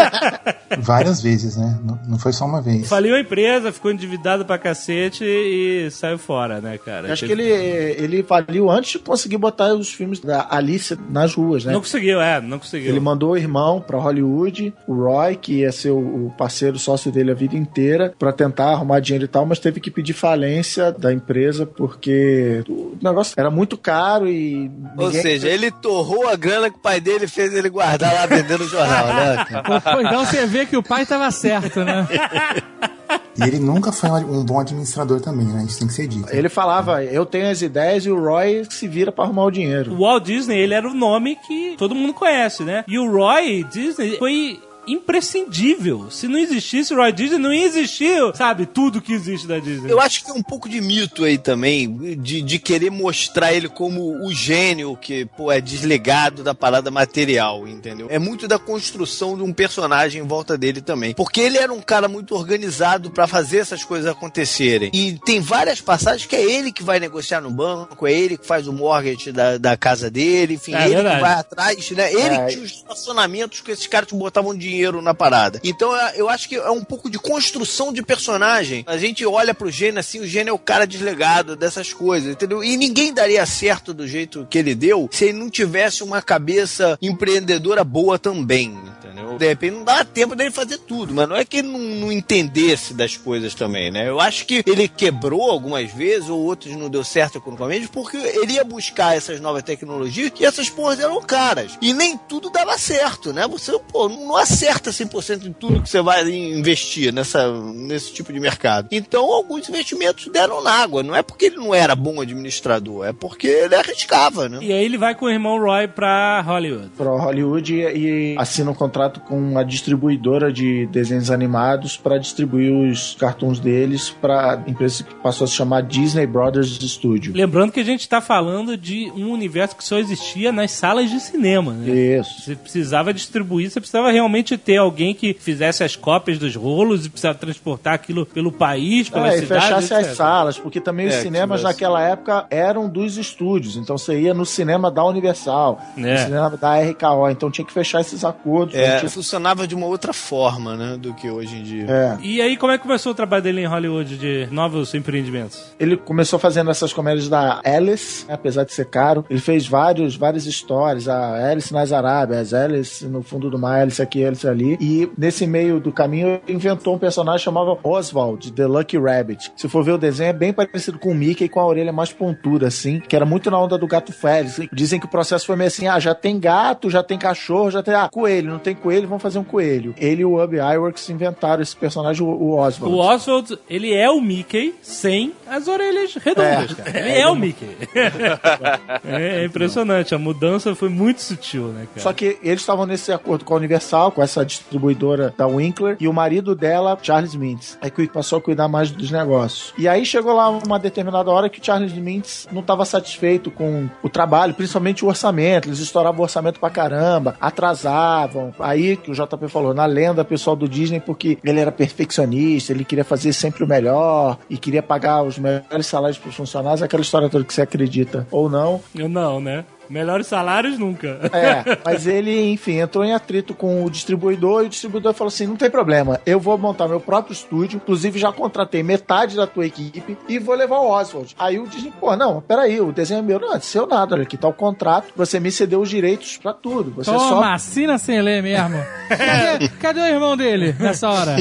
<laughs> Várias vezes, né? Não, não foi só uma vez. Faliu a empresa, ficou endividado pra cacete e saiu fora, né, cara? Eu Acho que ele, ele faliu antes de conseguir botar os filmes da Alice nas ruas, né? Não conseguiu, é, não conseguiu. Ele mandou o irmão pra Hollywood, o Roy, que ia ser o o parceiro sócio dele a vida inteira, pra tentar arrumar dinheiro e tal, mas teve que pedir falência da empresa porque o negócio era muito caro e. Ou seja, ele torrou a grana que o pai dele fez ele guardar lá vendendo o jornal, né? <laughs> Pô, então você vê que o pai tava certo, né? <laughs> E ele nunca foi um bom administrador também, né? Isso tem que ser dito. Ele falava, eu tenho as ideias e o Roy se vira pra arrumar o dinheiro. O Walt Disney, ele era o nome que todo mundo conhece, né? E o Roy Disney foi imprescindível. Se não existisse o Roy Disney, não ia existir, sabe, tudo que existe da Disney. Eu acho que tem um pouco de mito aí também, de, de querer mostrar ele como o gênio que, pô, é desligado da parada material, entendeu? É muito da construção de um personagem em volta dele também. Porque ele era um cara muito organizado pra fazer essas coisas acontecerem. E tem várias passagens que é ele que vai negociar no banco, é ele que faz o mortgage da, da casa dele, enfim, É ele verdade. que vai atrás, né? Ele É. que tinha os estacionamentos que esses caras que botavam dinheiro na parada. Então é- eu acho que é um pouco de construção de personagem. A gente olha pro gênio assim, o gênio é o cara deslegado dessas coisas, entendeu? E ninguém daria certo do jeito que ele deu se ele não tivesse uma cabeça empreendedora boa também, entendeu? De repente não dá tempo dele fazer tudo, mas não é que ele não, não entendesse das coisas também, né? Eu acho que ele quebrou algumas vezes, ou outros não deu certo economicamente, porque ele ia buscar essas novas tecnologias e essas porras eram caras. E nem tudo dava certo, né? Você, pô, não acerta 100% em tudo que você vai investir nessa, nesse tipo de mercado. Então, alguns investimentos deram na água. Não é porque ele não era bom administrador, é porque ele arriscava, né? E aí ele vai com o irmão Roy pra Hollywood. Pra Hollywood e, e assina um contrato com uma distribuidora de desenhos animados pra distribuir os cartoons deles pra empresa que passou a se chamar Disney Brothers Studio. Lembrando que a gente tá falando de um universo que só existia nas salas de cinema, né? Isso. Você precisava distribuir, você precisava realmente ter alguém que fizesse as cópias dos rolos e precisava transportar aquilo pelo país, pela É, e cidade. fechasse etc. as salas, porque também os É, que cinemas tivesse- naquela época eram dos estúdios. Então você ia no cinema da Universal, É. no cinema da RKO, então tinha que fechar esses acordos. É, não tinha funcionava de uma outra forma, né, do que hoje em dia. É. E aí, como é que começou o trabalho dele em Hollywood de novos empreendimentos? Ele começou fazendo essas comédias da Alice, né, apesar de ser caro. Ele fez vários, várias histórias, a Alice nas Arábias, Alice no fundo do mar, Alice aqui, Alice ali. E nesse meio do caminho, ele inventou um personagem chamado Oswald, The Lucky Rabbit. Se for ver o desenho, é bem parecido com o Mickey, com a orelha mais pontuda, assim, que era muito na onda do gato Félix. Dizem que o processo foi meio assim, ah, já tem gato, já tem cachorro, já tem, ah, coelho, não tem coelho, vamos fazer um coelho. Ele e o Ub Iwerks inventaram esse personagem, o, Oswald. O Oswald, ele é o Mickey sem as orelhas redondas, cara. Ele é, o Mickey. <laughs> é, é impressionante, a mudança foi muito sutil, né, cara? Só que eles estavam nesse acordo com a Universal, com essa distribuidora da Winkler, e o marido dela, Charles Mintz, aí que passou a cuidar mais dos negócios. E aí chegou lá uma determinada hora que o Charles Mintz não estava satisfeito com o trabalho, principalmente o orçamento. Eles estouravam o orçamento pra caramba, atrasavam. Aí que o JP falou, na lenda pessoal do Disney, porque ele era perfeccionista, ele queria fazer sempre o melhor e queria pagar os melhores salários pros funcionários, aquela história toda que você acredita ou não. Eu não, né? Melhores salários nunca. <laughs> É, mas ele, enfim, entrou em atrito com o distribuidor e o distribuidor falou assim: não tem problema, eu vou montar meu próprio estúdio, inclusive já contratei metade da tua equipe e vou levar o Oswald. Aí o Disney, pô, não, peraí, o desenho é meu, não, é seu nada, olha aqui tá o contrato, você me cedeu os direitos pra tudo. Você Toma, só. assina sem ler mesmo. <laughs> Cadê, cadê o irmão dele nessa hora?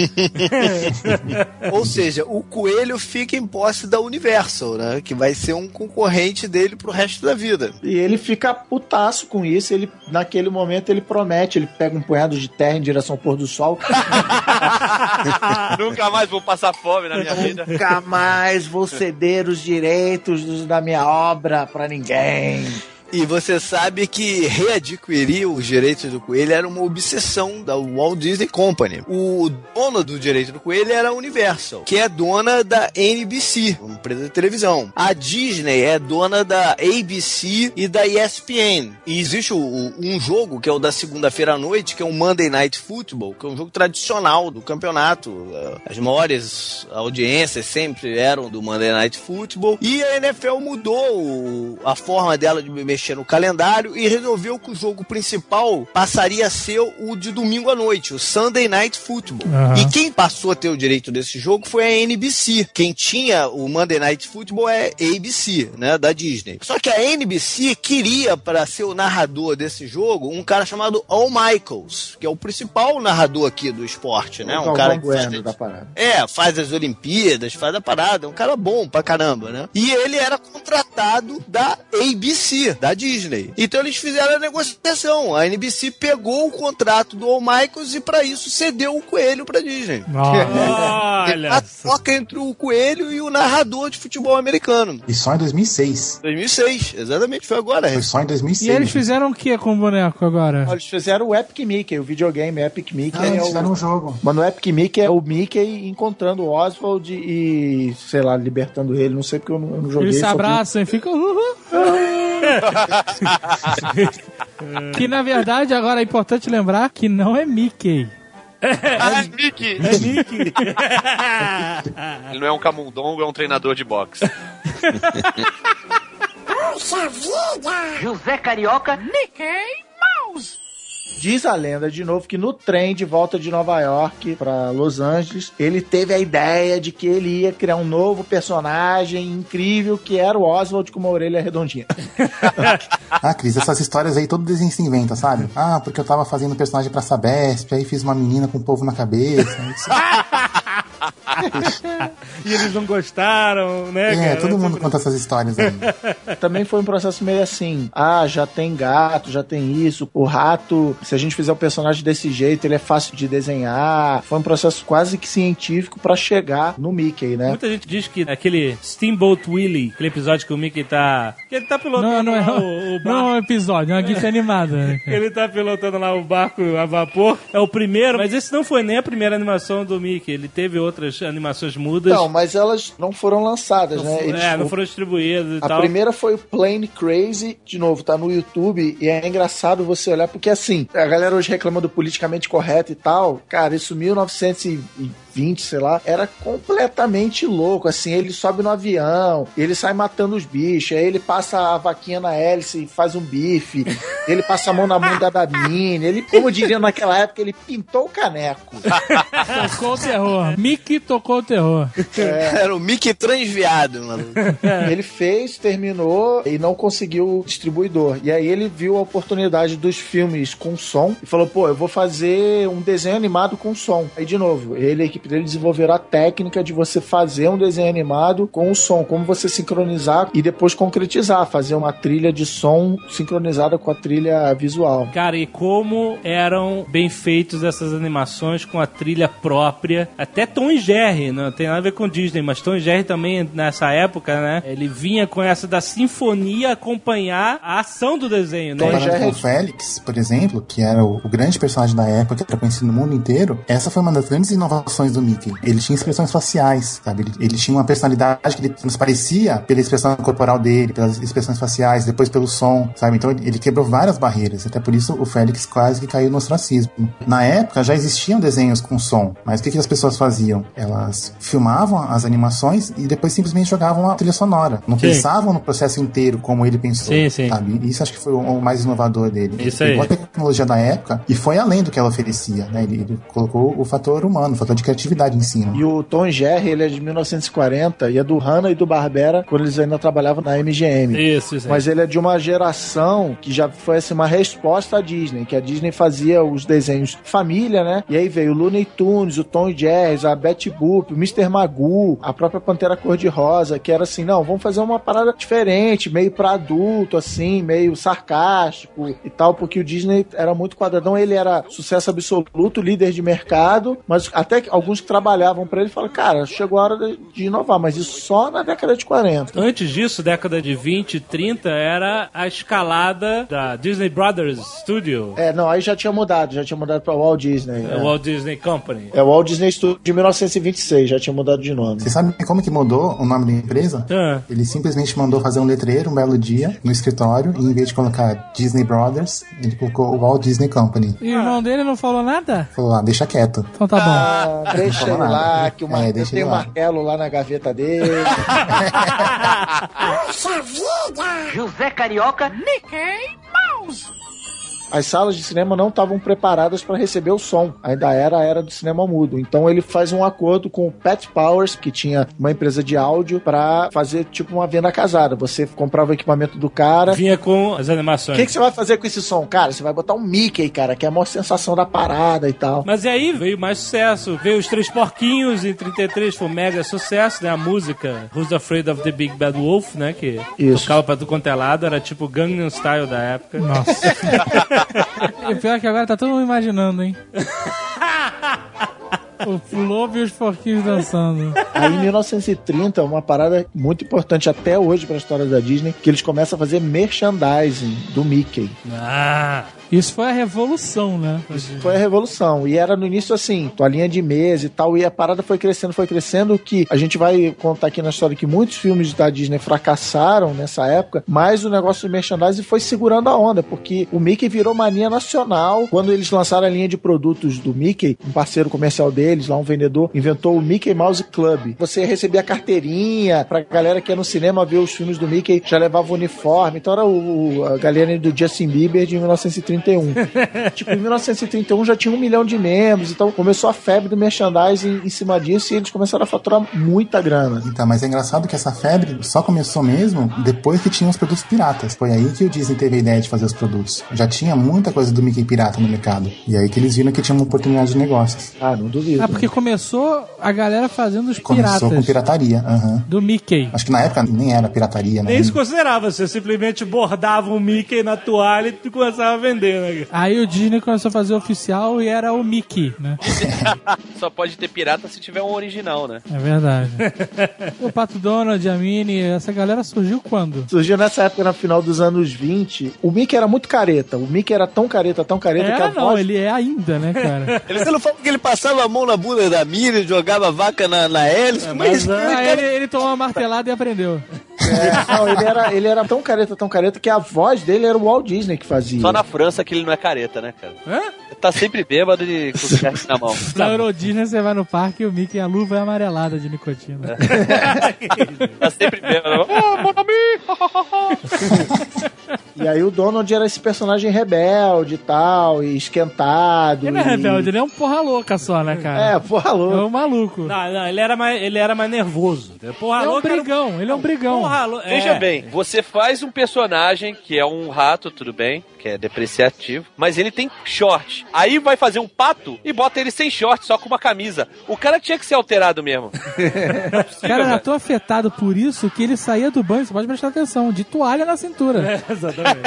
<laughs> Ou seja, o coelho fica em posse da Universal, né? Que vai ser um concorrente dele pro resto da vida. E ele fica putaço com isso. Ele, naquele momento, ele promete, ele pega um punhado de terra em direção ao pôr do sol. <laughs> Nunca mais vou passar fome na minha vida. Nunca mais vou ceder os direitos da minha obra pra ninguém. E você sabe que readquirir os direitos do coelho era uma obsessão da Walt Disney Company. O dono do direito do coelho era a Universal, que é dona da NBC, uma empresa de televisão. A Disney é dona da ABC e da ESPN. E existe o- o- um jogo que é o da segunda-feira à noite, que é o Monday Night Football, que é um jogo tradicional do campeonato. As maiores audiências sempre eram do Monday Night Football. E a NFL mudou a forma dela de mexer no calendário e resolveu que o jogo principal passaria a ser o de domingo à noite, o Sunday Night Football. Aham. E quem passou a ter o direito desse jogo foi a NBC. Quem tinha o Monday Night Football é ABC, né, da Disney. Só que a NBC queria para ser o narrador desse jogo um cara chamado Al Michaels, que é o principal narrador aqui do esporte, né? O Um cara que faz da parada. é, faz as Olimpíadas, faz a parada, é um cara bom pra caramba, né? E ele era contratado da ABC, da Disney. Então eles fizeram a negociação. A NBC pegou o contrato do Al Michaels e pra isso cedeu o coelho pra Disney. Olha. A troca entre o coelho e o narrador de futebol americano. E só em 2006. 2006, exatamente, foi agora. Foi só em 2006. E eles fizeram o que com o boneco agora? Eles fizeram o Epic Mickey, o videogame Epic Mickey. Ah, é eles o- fizeram um jogo. Mano, o Epic Mickey é o Mickey encontrando o Oswald e, sei lá, libertando ele. Não sei porque eu não, eu não joguei. Eles se abraçam e ficam. <laughs> <laughs> Que na verdade agora é importante lembrar que não é Mickey. <laughs> Ah, Mickey! É Mickey. <laughs> Ele não é um camundongo, é um treinador de boxe. José Carioca. Diz a lenda de novo que no trem de volta de Nova York pra Los Angeles, ele teve a ideia de que ele ia criar um novo personagem incrível que era o Oswald com uma orelha redondinha. <laughs> Ah, Cris, essas histórias aí todo desenho se inventa, sabe? Ah, porque eu tava fazendo personagem pra Sabesp, aí fiz uma menina com um povo na cabeça. <laughs> E eles não gostaram, né, É, cara? todo mundo conta essas histórias aí. <laughs> Também foi um processo meio assim: ah, já tem gato, já tem isso. O rato, se a gente fizer o personagem desse jeito, ele é fácil de desenhar. Foi um processo quase que científico pra chegar no Mickey, né? Muita gente diz que aquele Steamboat Willie, aquele episódio que o Mickey tá. Que ele tá pilotando Não, não é, lá o, o não é barco. um episódio, é uma gif animada. né? <laughs> Ele tá pilotando lá o barco a vapor. É o primeiro, mas esse não foi nem a primeira animação do Mickey. Ele teve outras animações mudas. Não, mas elas não foram lançadas, né? Eles- é, não foram distribuídas e A tal. primeira foi o Plane Crazy, de novo, tá no YouTube, e é engraçado você olhar, porque assim, a galera hoje reclama do politicamente correto e tal, cara, isso 1920, sei lá, era completamente louco, assim, ele sobe no avião, ele sai matando os bichos, aí ele passa a vaquinha na hélice e faz um bife, <laughs> ele passa a mão na bunda da mina, ele, como diria naquela época, ele pintou o caneco. Tocou o terror. Mickey tocou o terror. Era o Mickey transviado, mano. <laughs> Ele fez, terminou e não conseguiu distribuidor. E aí ele viu a oportunidade dos filmes com som e falou: pô, eu vou fazer um desenho animado com som. Aí, de novo, ele e a equipe dele desenvolveram a técnica de você fazer um desenho animado com o som, como você sincronizar e depois concretizar, fazer uma trilha de som sincronizada com a trilha visual. Cara, e como eram bem feitos essas animações com a trilha própria. Até Tom e Jerry, não tem nada a ver com Disney, mas Tom e Jerry também, nessa época, né? Ele vinha com essa da sinfonia acompanhar a ação do desenho, né? Tom e Jerry- com o Félix, por exemplo, que era o, o grande personagem da época, que era conhecido no mundo inteiro, essa foi uma das grandes inovações do Mickey. Ele tinha expressões faciais, sabe? Ele, ele tinha uma personalidade que ele transparecia pela expressão corporal dele, pelas expressões faciais, depois pelo som, sabe? Então ele, ele quebrou várias barreiras, até por isso o Félix quase que caiu no ostracismo. Na época já existiam desenhos com som, mas o que, que as pessoas faziam? Elas filmavam as animações e depois simplesmente jogavam a trilha sonora. Não Sim. pensavam no processo inteiro como ele pensou, Sim, sim. sabe? Isso acho que foi o, mais inovador dele. Isso ele aí. pegou a tecnologia da época e foi além do que ela oferecia, né? Ele, ele colocou o fator humano, o fator de criatividade em cima. E o Tom Jerry, ele é de 1940 e é do Hanna e do Barbera quando eles ainda trabalhavam na MGM. Isso, isso. Mas ele é de uma geração que já foi assim, uma resposta à Disney, que a Disney fazia os desenhos família, né? E aí veio o Looney Tunes, o Tom Jerry, a Betty Boop, o Mr. Magoo, a própria Pantera Cor-de-Rosa, que era assim, não, vamos fazer uma parada diferente, meio pra adulto, assim, meio sarcástico e tal, porque o Disney era muito quadradão, ele era sucesso absoluto, líder de mercado, mas até que alguns que trabalhavam pra ele falaram, cara, chegou a hora de, de inovar, mas isso só na década de 40. Antes disso, década de 20 e 30, era a escalada da Disney Brothers Studio, É, não, aí já tinha mudado, já tinha mudado pra Walt Disney. é. é. o Walt Disney Company. É o Walt Disney Studio de 1926, já tinha mudado de nome. Você sabe como que mudou o nome da empresa? Ah. Ele simplesmente mandou fazer um letreiro um belo dia no escritório e em vez de colocar Disney Brothers, ele colocou o Walt Disney Company. E o irmão dele não falou nada? Falou lá, deixa quieto. Então tá bom. Ah, deixa ele Não fala lá, nada. que o É, deixa tem lá. martelo lá na gaveta dele. <laughs> José Carioca. As salas de cinema não estavam preparadas para receber o som. Ainda era a era do cinema mudo. Então ele faz um acordo com o Pat Powers, que tinha uma empresa de áudio, para fazer tipo uma venda casada. Você comprava o equipamento do cara. Vinha com as O animações. que, que você vai fazer com esse som? Cara, você vai botar um Mickey, cara, que é a maior sensação da parada e tal. Mas e aí veio mais sucesso. Veio os Três Porquinhos em 33, foi um mega sucesso, né? A música Who's Afraid of the Big Bad Wolf, né? Que Isso. tocava pra tudo quanto é lado, era tipo Gangnam Style da época. Nossa. <laughs> e pior é que agora tá todo mundo imaginando, hein? <laughs> O lobo e os porquinhos dançando. Aí em 1930, uma parada muito importante até hoje para a história da Disney, que eles começam a fazer merchandising do Mickey. Ah, Isso foi a revolução, né? Foi a revolução. E era no início assim, toalhinha de mesa e tal. E a parada foi crescendo, foi crescendo. Que a gente vai contar aqui na história que muitos filmes da Disney fracassaram nessa época. Mas o negócio do merchandising foi segurando a onda. Porque o Mickey virou mania nacional. Quando eles lançaram a linha de produtos do Mickey, um parceiro comercial deles, lá um vendedor, inventou o Mickey Mouse Club. Você recebia carteirinha pra galera que ia no cinema ver os filmes do Mickey, já levava o uniforme. Então era o, a galera do Justin Bieber de 1931. <laughs> tipo, em 1931 já tinha um milhão de membros, então começou a febre do merchandising em cima disso e eles começaram a faturar muita grana. Então, mas é engraçado que essa febre só começou mesmo depois que tinha os produtos piratas. Foi aí que o Disney teve a ideia de fazer os produtos. Já tinha muita coisa do Mickey pirata no mercado. E aí que eles viram que tinha uma oportunidade de negócios. Ah, não duvido. Ah, porque começou a galera fazendo os Começou piratas com pirataria. aham. do Mickey. Acho que na época nem era pirataria, né? nem se considerava. Você simplesmente bordava um Mickey na toalha e começava a vender, né? Aí o Disney começou a fazer oficial e era o Mickey, né? <laughs> Só pode ter pirata se tiver um original, né? É verdade. o Pato Donald, a Minnie, essa galera surgiu quando? Surgiu nessa época, no final dos anos 20. O Mickey era muito careta. O Mickey era tão careta, tão careta que a não, voz... ele é ainda, né, cara? <laughs> Ele, você não fala que ele passava a mão na bunda da Miriam, jogava jogava vaca na, na hélice? É isso? Ah, ele, ele tomou uma martelada e aprendeu. É, não, ele era, ele era tão careta, tão careta, que a voz dele era o Walt Disney que fazia. Só na França que ele não é careta, né, cara? Hã? Tá sempre bêbado e com o na mão. Na Euro Disney você vai no parque e o Mickey, a luva é amarelada de nicotina. <laughs> Tá sempre bêbado. <laughs> Oh! <laughs> E aí o Donald era esse personagem rebelde e tal, e esquentado. Ele não é e- rebelde, ele é um porra louca só, né, cara? É, porra É louca. um maluco. Não, não, ele era mais, ele era mais nervoso. Porra Ele é um louca era- brigão, ele é um brigão. Porra louca. Veja é. bem, você faz um personagem que é um rato, tudo bem, que é depreciativo, mas ele tem short. Aí vai fazer um pato e bota ele sem short, só com uma camisa. O cara tinha que ser alterado mesmo. <laughs> É possível, Cara, era tão afetado por isso que ele saía do banho, você pode prestar atenção, de toalha na cintura. Exatamente.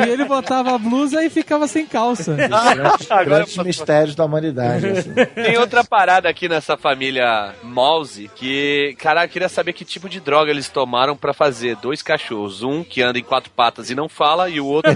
<laughs> E ele botava a blusa e ficava sem calça. <laughs> Agora Grandes eu- mistérios da humanidade. assim. Tem outra parada aqui nessa família Mouse que, cara, eu queria saber que tipo de droga eles tomaram pra fazer dois cachorros. Um que anda em quatro patas e não fala, e o outro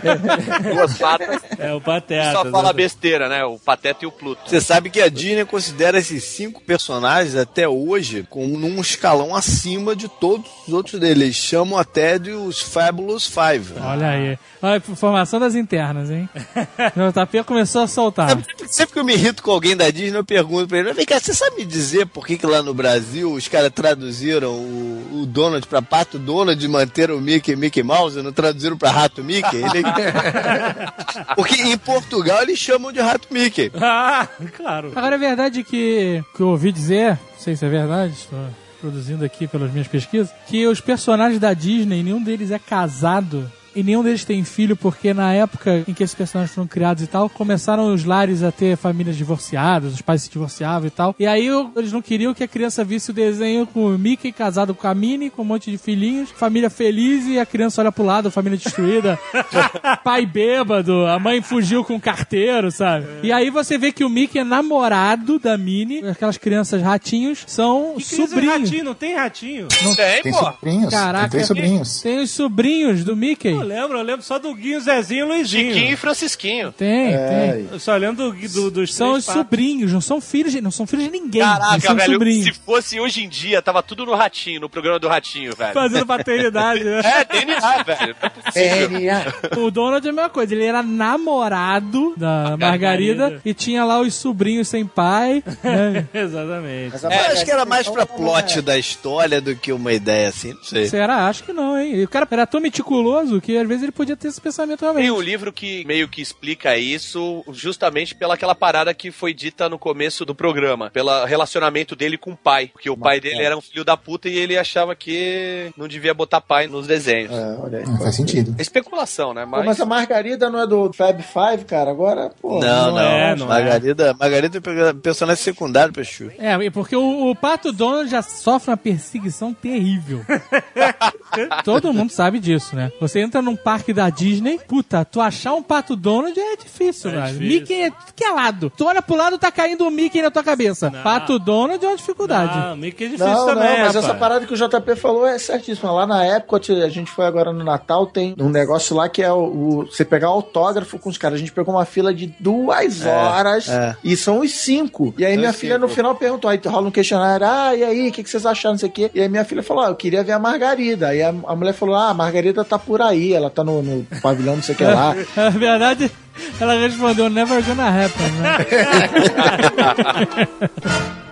duas patas É o e Pateta. só fala besteira, né? O Pateta e o Pluto. Você sabe que a Disney considera esses cinco personagens até hoje como num escalão acima de todos os outros deles. Eles chamam até de os Fabulous Five. Olha aí. Olha, informação das internas, hein? <laughs> O tapê começou a soltar. Sempre que eu me irrito com alguém da Disney, eu pergunto pra ele: Vem cá, você sabe me dizer por que, que lá no Brasil os caras traduziram o, o Donald pra Pato Donald e manteram o Mickey Mickey Mouse e não traduziram pra Rato Mickey? Ele- <laughs> Porque em Portugal eles chamam de Rato Mickey. Ah, claro. Agora é verdade que, que eu ouvi dizer, não sei se é verdade, estou produzindo aqui pelas minhas pesquisas, que os personagens da Disney, nenhum deles é casado. E nenhum deles tem filho, porque na época em que esses personagens foram criados e tal, começaram os lares a ter famílias divorciadas, os pais se divorciavam e tal. E aí eles não queriam que a criança visse o desenho com o Mickey casado com a Minnie, com um monte de filhinhos, família feliz e a criança olha pro lado, família destruída, <laughs> pai bêbado, a mãe fugiu com o carteiro, sabe? E aí você vê que o Mickey é namorado da Minnie, aquelas crianças ratinhos são Que sobrinhos. ratinho? Não tem ratinho? Tem, Tem pô. sobrinhos? Caraca. Tem três sobrinhos. Tem os sobrinhos do Mickey. Eu lembro, eu lembro só do Guinho, Zezinho e Luizinho. Chiquinho e Francisquinho. Tem, É, tem. Eu só lembro do, do, dos São três os sobrinhos, não são filhos de, não são filhos de ninguém. Caraca, são velho, sobrinhos. se fosse hoje em dia, tava tudo no Ratinho, no programa do Ratinho, velho. Fazendo paternidade, né? <laughs> É, DNA, velho. Não é. O Donald é a mesma coisa, ele era namorado da Margarida, Margarida. e tinha lá os sobrinhos sem pai. né? <laughs> Exatamente. Mas a Eu acho que era mais então, pra plot é. da história do que uma ideia assim, não sei. Será? Acho que não, hein? E O cara era tão meticuloso que às vezes ele podia ter esse pensamento Tem realmente. um livro que meio que explica isso justamente pela aquela parada que foi dita no começo do programa, pelo relacionamento dele com o pai. Porque o pai dele era um filho da puta e ele achava que não devia botar pai nos desenhos. É, olha aí. Não faz sentido. É especulação, né? Pô, Mas, mas a Margarida não é do Fab Five, cara? Agora, pô. Não, não. é, não é. Margarida, Margarida é personagem secundário pra Chu. É, e porque o, o Pato Donald já sofre uma perseguição terrível. <laughs> Todo mundo sabe disso, né? Você entra num parque da Disney, puta, tu achar um Pato Donald é difícil, velho. difícil. Mickey é que é lado. Tu olha pro lado, tá caindo o Mickey na tua cabeça. Pato Donald é uma dificuldade. Ah, Mickey é difícil Não, também, não, mas rapaz. essa parada que o JP falou é certíssima. Lá na época, a gente foi agora no Natal, tem um negócio lá que é o, o- você pegar autógrafo com os caras. A gente pegou uma fila de duas horas é. e são os cinco. E aí São minha filha cinco. no final perguntou, aí rola um questionário, ah, e aí, o que, que vocês acharam, não sei o quê. E aí minha filha falou, ah, eu queria ver a Margarida. Aí a, a mulher falou, ah, a Margarida tá por aí, ela tá no, no pavilhão, não sei o que lá. <laughs> Na verdade, ela respondeu never gonna happen, né? <laughs>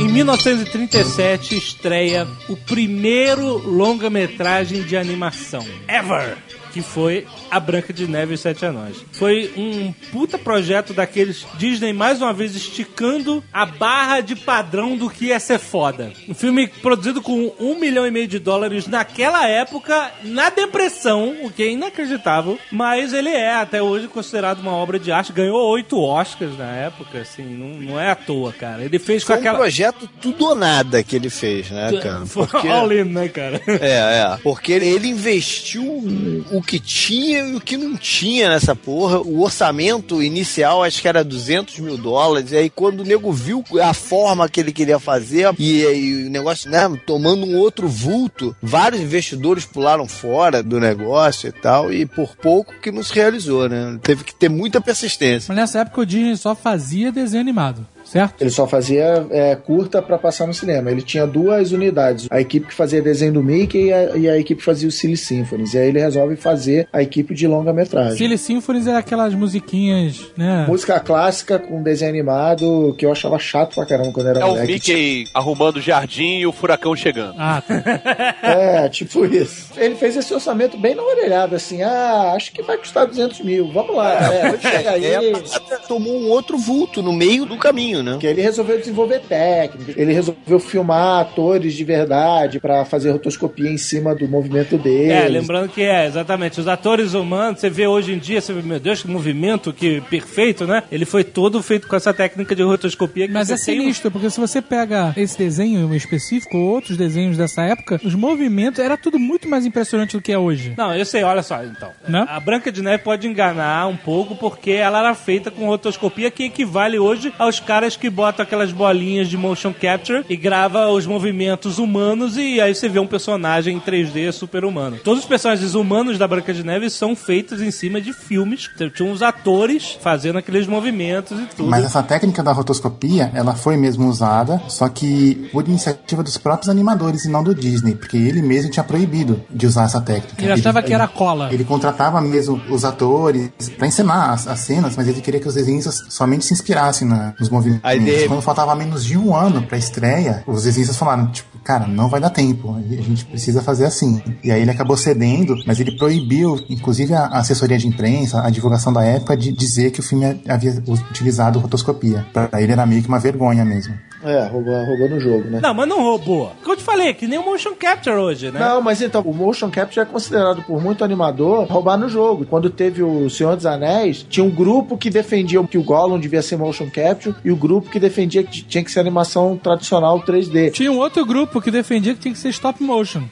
Em 1937 estreia o primeiro longa-metragem de animação ever, que foi A Branca de Neve e os Sete Anões. Foi um puta projeto daqueles Disney mais uma vez esticando a barra de padrão do que ia ser foda. Um filme produzido com um milhão e meio de dólares naquela época, na depressão, o que é inacreditável, mas ele é até hoje considerado uma obra de arte. Ganhou oito Oscars na época, assim, não, não é à toa, cara. Ele fez com Foi um aquela. projeto tudo ou nada que ele fez, né, cara? <laughs> Foi Porque... all in, né, cara? É, é. Porque ele investiu o o que tinha e o que não tinha nessa porra. O orçamento inicial acho que era 200 mil dólares. E aí quando o nego viu a forma que ele queria fazer e, e o negócio, né, tomando um outro vulto, vários investidores pularam fora do negócio e tal. E por pouco que não se realizou, né? Teve que ter muita persistência. Mas nessa época o Disney só fazia desenho animado, certo? Ele só fazia é, curta pra passar no cinema. Ele tinha duas unidades: a equipe que fazia desenho do Mickey e a, e a equipe que fazia o Silly Symphonies. E aí ele resolve fazer a equipe de longa-metragem. Silly Symphonies era aquelas musiquinhas, né? Música clássica com desenho animado que eu achava chato pra caramba quando era É o moleque. Mickey arrumando o jardim e o furacão chegando. Ah, tá. <laughs> É, tipo isso. Ele fez esse orçamento bem na orelhada, assim, ah, acho que vai custar 200 mil, vamos lá. É, aí, <laughs> É, a parada tomou um outro vulto no meio do caminho, né? que ele resolveu desenvolver técnica, ele resolveu filmar atores de verdade pra fazer rotoscopia em cima do movimento deles. É, lembrando que é, exatamente, os atores humanos, você vê hoje em dia, você vê, meu Deus, que movimento, que perfeito, né? Ele foi todo feito com essa técnica de rotoscopia. que Mas é tem um- sinistro, porque se você pega esse desenho em específico, ou outros desenhos dessa época, os movimentos era tudo muito mais impressionante do que é hoje. Não, eu sei, olha só, então. Né? A Branca de Neve pode enganar um pouco porque ela era feita com rotoscopia que equivale hoje aos caras que botam aquelas bolinhas de motion capture e grava os movimentos humanos e aí você vê um personagem em 3D super humano. Todos os personagens humanos da Branca de Neve são feitos em cima de filmes. Tinha uns atores fazendo aqueles movimentos e tudo. Mas essa técnica da rotoscopia, ela foi mesmo usada, só que por iniciativa dos próprios animadores e não do Disney, porque ele mesmo tinha proibido de usar essa técnica. Ele achava que era cola. Ele contratava mesmo os atores pra encenar as, as cenas, mas ele queria que os desenhistas somente se inspirassem na- nos movimentos. Aí, de- Quando faltava menos de um ano pra estreia, os desenhistas falaram, tipo, cara, não vai dar tempo, a gente precisa fazer assim. E aí ele acabou cedendo, mas ele proibiu, inclusive a assessoria de imprensa, a divulgação da época, de dizer que o filme havia utilizado rotoscopia. Pra ele era meio que uma vergonha mesmo. É, roubou, roubou no jogo, né? Não, mas não roubou. Como eu te falei, que nem o motion capture hoje, né? Não, mas então, o motion capture é considerado por muito animador roubar no jogo. Quando teve o Senhor dos Anéis, tinha um grupo que defendia que o Gollum devia ser motion capture e o grupo que defendia que tinha que ser animação tradicional 3D. Tinha um outro grupo que defendia que tinha que ser stop motion.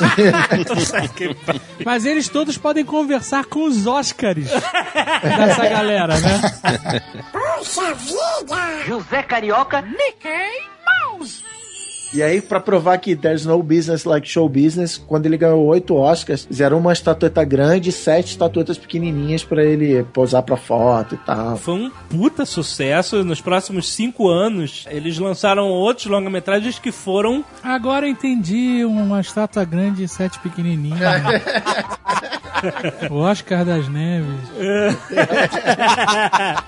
<laughs> Mas eles todos podem conversar com os Oscars dessa galera, né? José Carioca. E aí, pra provar que there's no business like show business, quando ele ganhou oito Oscars, fizeram uma estatueta grande e sete estatuetas pequenininhas pra ele posar pra foto e tal. Foi um puta sucesso. Nos próximos cinco anos, eles lançaram outros longa-metragens que foram. Agora eu entendi uma estátua grande e sete pequenininhas. <laughs> o Oscar das Neves.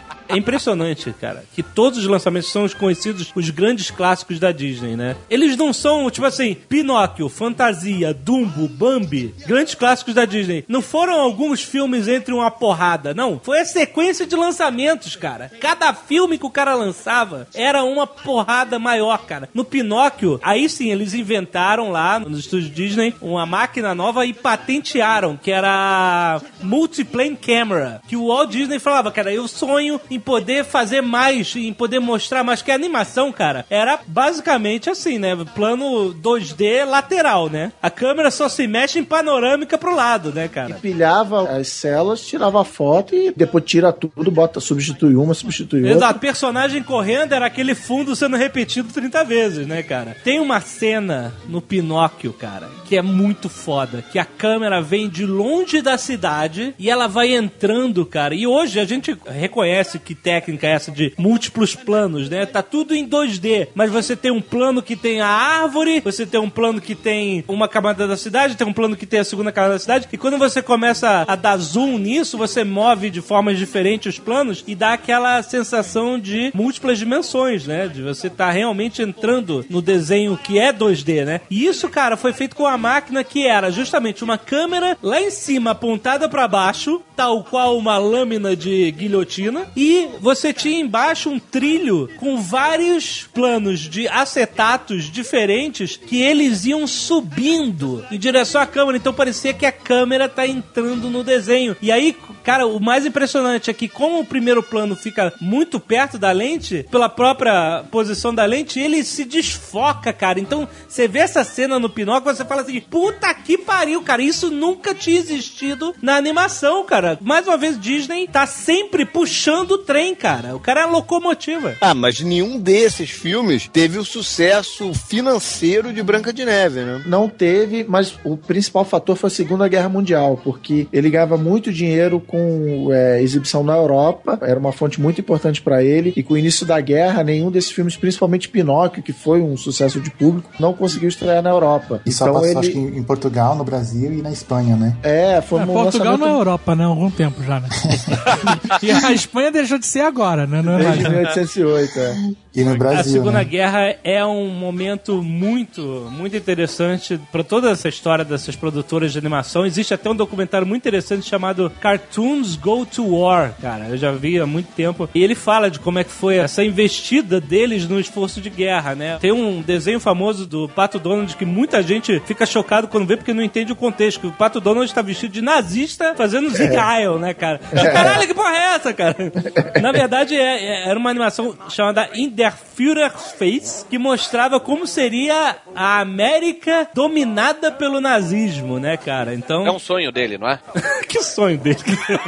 <laughs> É impressionante, cara, que todos os lançamentos são os conhecidos, os grandes clássicos da Disney, né? Eles não são, tipo assim, Pinóquio, Fantasia, Dumbo, Bambi, grandes clássicos da Disney. Não foram alguns filmes entre uma porrada, não. Foi a sequência de lançamentos, cara. Cada filme que o cara lançava era uma porrada maior, cara. No Pinóquio, aí sim, eles inventaram lá nos estúdios Disney uma máquina nova e patentearam, que era a Multiplane Camera, que o Walt Disney falava, cara, eu sonho em poder fazer mais, em poder mostrar mais, que a animação, cara, era basicamente assim, né? Plano 2D lateral, né? A câmera só se mexe em panorâmica pro lado, né, cara? Pilhava as celas, tirava a foto e depois tira tudo, bota, substitui uma, substitui outra. Exato, personagem correndo era aquele fundo sendo repetido 30 vezes, né, cara? Tem uma cena no Pinóquio, cara, que é muito foda, que a câmera vem de longe da cidade e ela vai entrando, cara. E hoje a gente reconhece que técnica é essa de múltiplos planos, né? Tá tudo em 2D, mas você tem um plano que tem a árvore, você tem um plano que tem uma camada da cidade, tem um plano que tem a segunda camada da cidade, e quando você começa a dar zoom nisso, você move de formas diferentes os planos e dá aquela sensação de múltiplas dimensões, né? De você estar realmente entrando no desenho que é 2D, né? E isso, cara, foi feito com a máquina que era justamente uma câmera lá em cima apontada para baixo, tal qual uma lâmina de guilhotina, e você tinha embaixo um trilho com vários planos de acetatos diferentes que eles iam subindo em direção à câmera, então parecia que a câmera tá entrando no desenho. E aí, Cara, o mais impressionante é que como o primeiro plano fica muito perto da lente, pela própria posição da lente, ele se desfoca, cara. Então, você vê essa cena no Pinóquio, você fala assim, puta que pariu, cara, isso nunca tinha existido na animação, cara. Mais uma vez, Disney tá sempre puxando trem, cara. O cara é a locomotiva. Ah, mas nenhum desses filmes teve o sucesso financeiro de Branca de Neve, né? Não teve, mas o principal fator foi a Segunda Guerra Mundial, porque ele ganhava muito dinheiro com é, exibição na Europa, era uma fonte muito importante para ele, e com o início da guerra, nenhum desses filmes, principalmente Pinóquio, que foi um sucesso de público, não conseguiu estrear na Europa. E só então passou, ele... acho que em Portugal, no Brasil e na Espanha, né? É, foi É, um Portugal lançamento não é Europa, né? Há algum tempo já, né? <laughs> <laughs> e a Espanha deixou de ser agora, né? Não é desde né? 1808, é. E no A Brasil, Segunda né? Guerra é um momento muito, muito interessante para toda essa história dessas produtoras de animação. Existe até um documentário muito interessante chamado Cartoons Go to War, cara. Eu já vi há muito tempo. E ele fala de como é que foi essa investida deles no esforço de guerra, né? Tem um desenho famoso do Pato Donald que muita gente fica chocado quando vê porque não entende o contexto. Que o Pato Donald está vestido de nazista fazendo Zig Heil, né, cara? Caralho, que porra é essa, cara? <laughs> Na verdade, é- é- era uma animação chamada In der Führer's Face, que mostrava como seria a América dominada pelo nazismo, né, cara? Então, É um sonho dele, não é? <laughs> que sonho dele.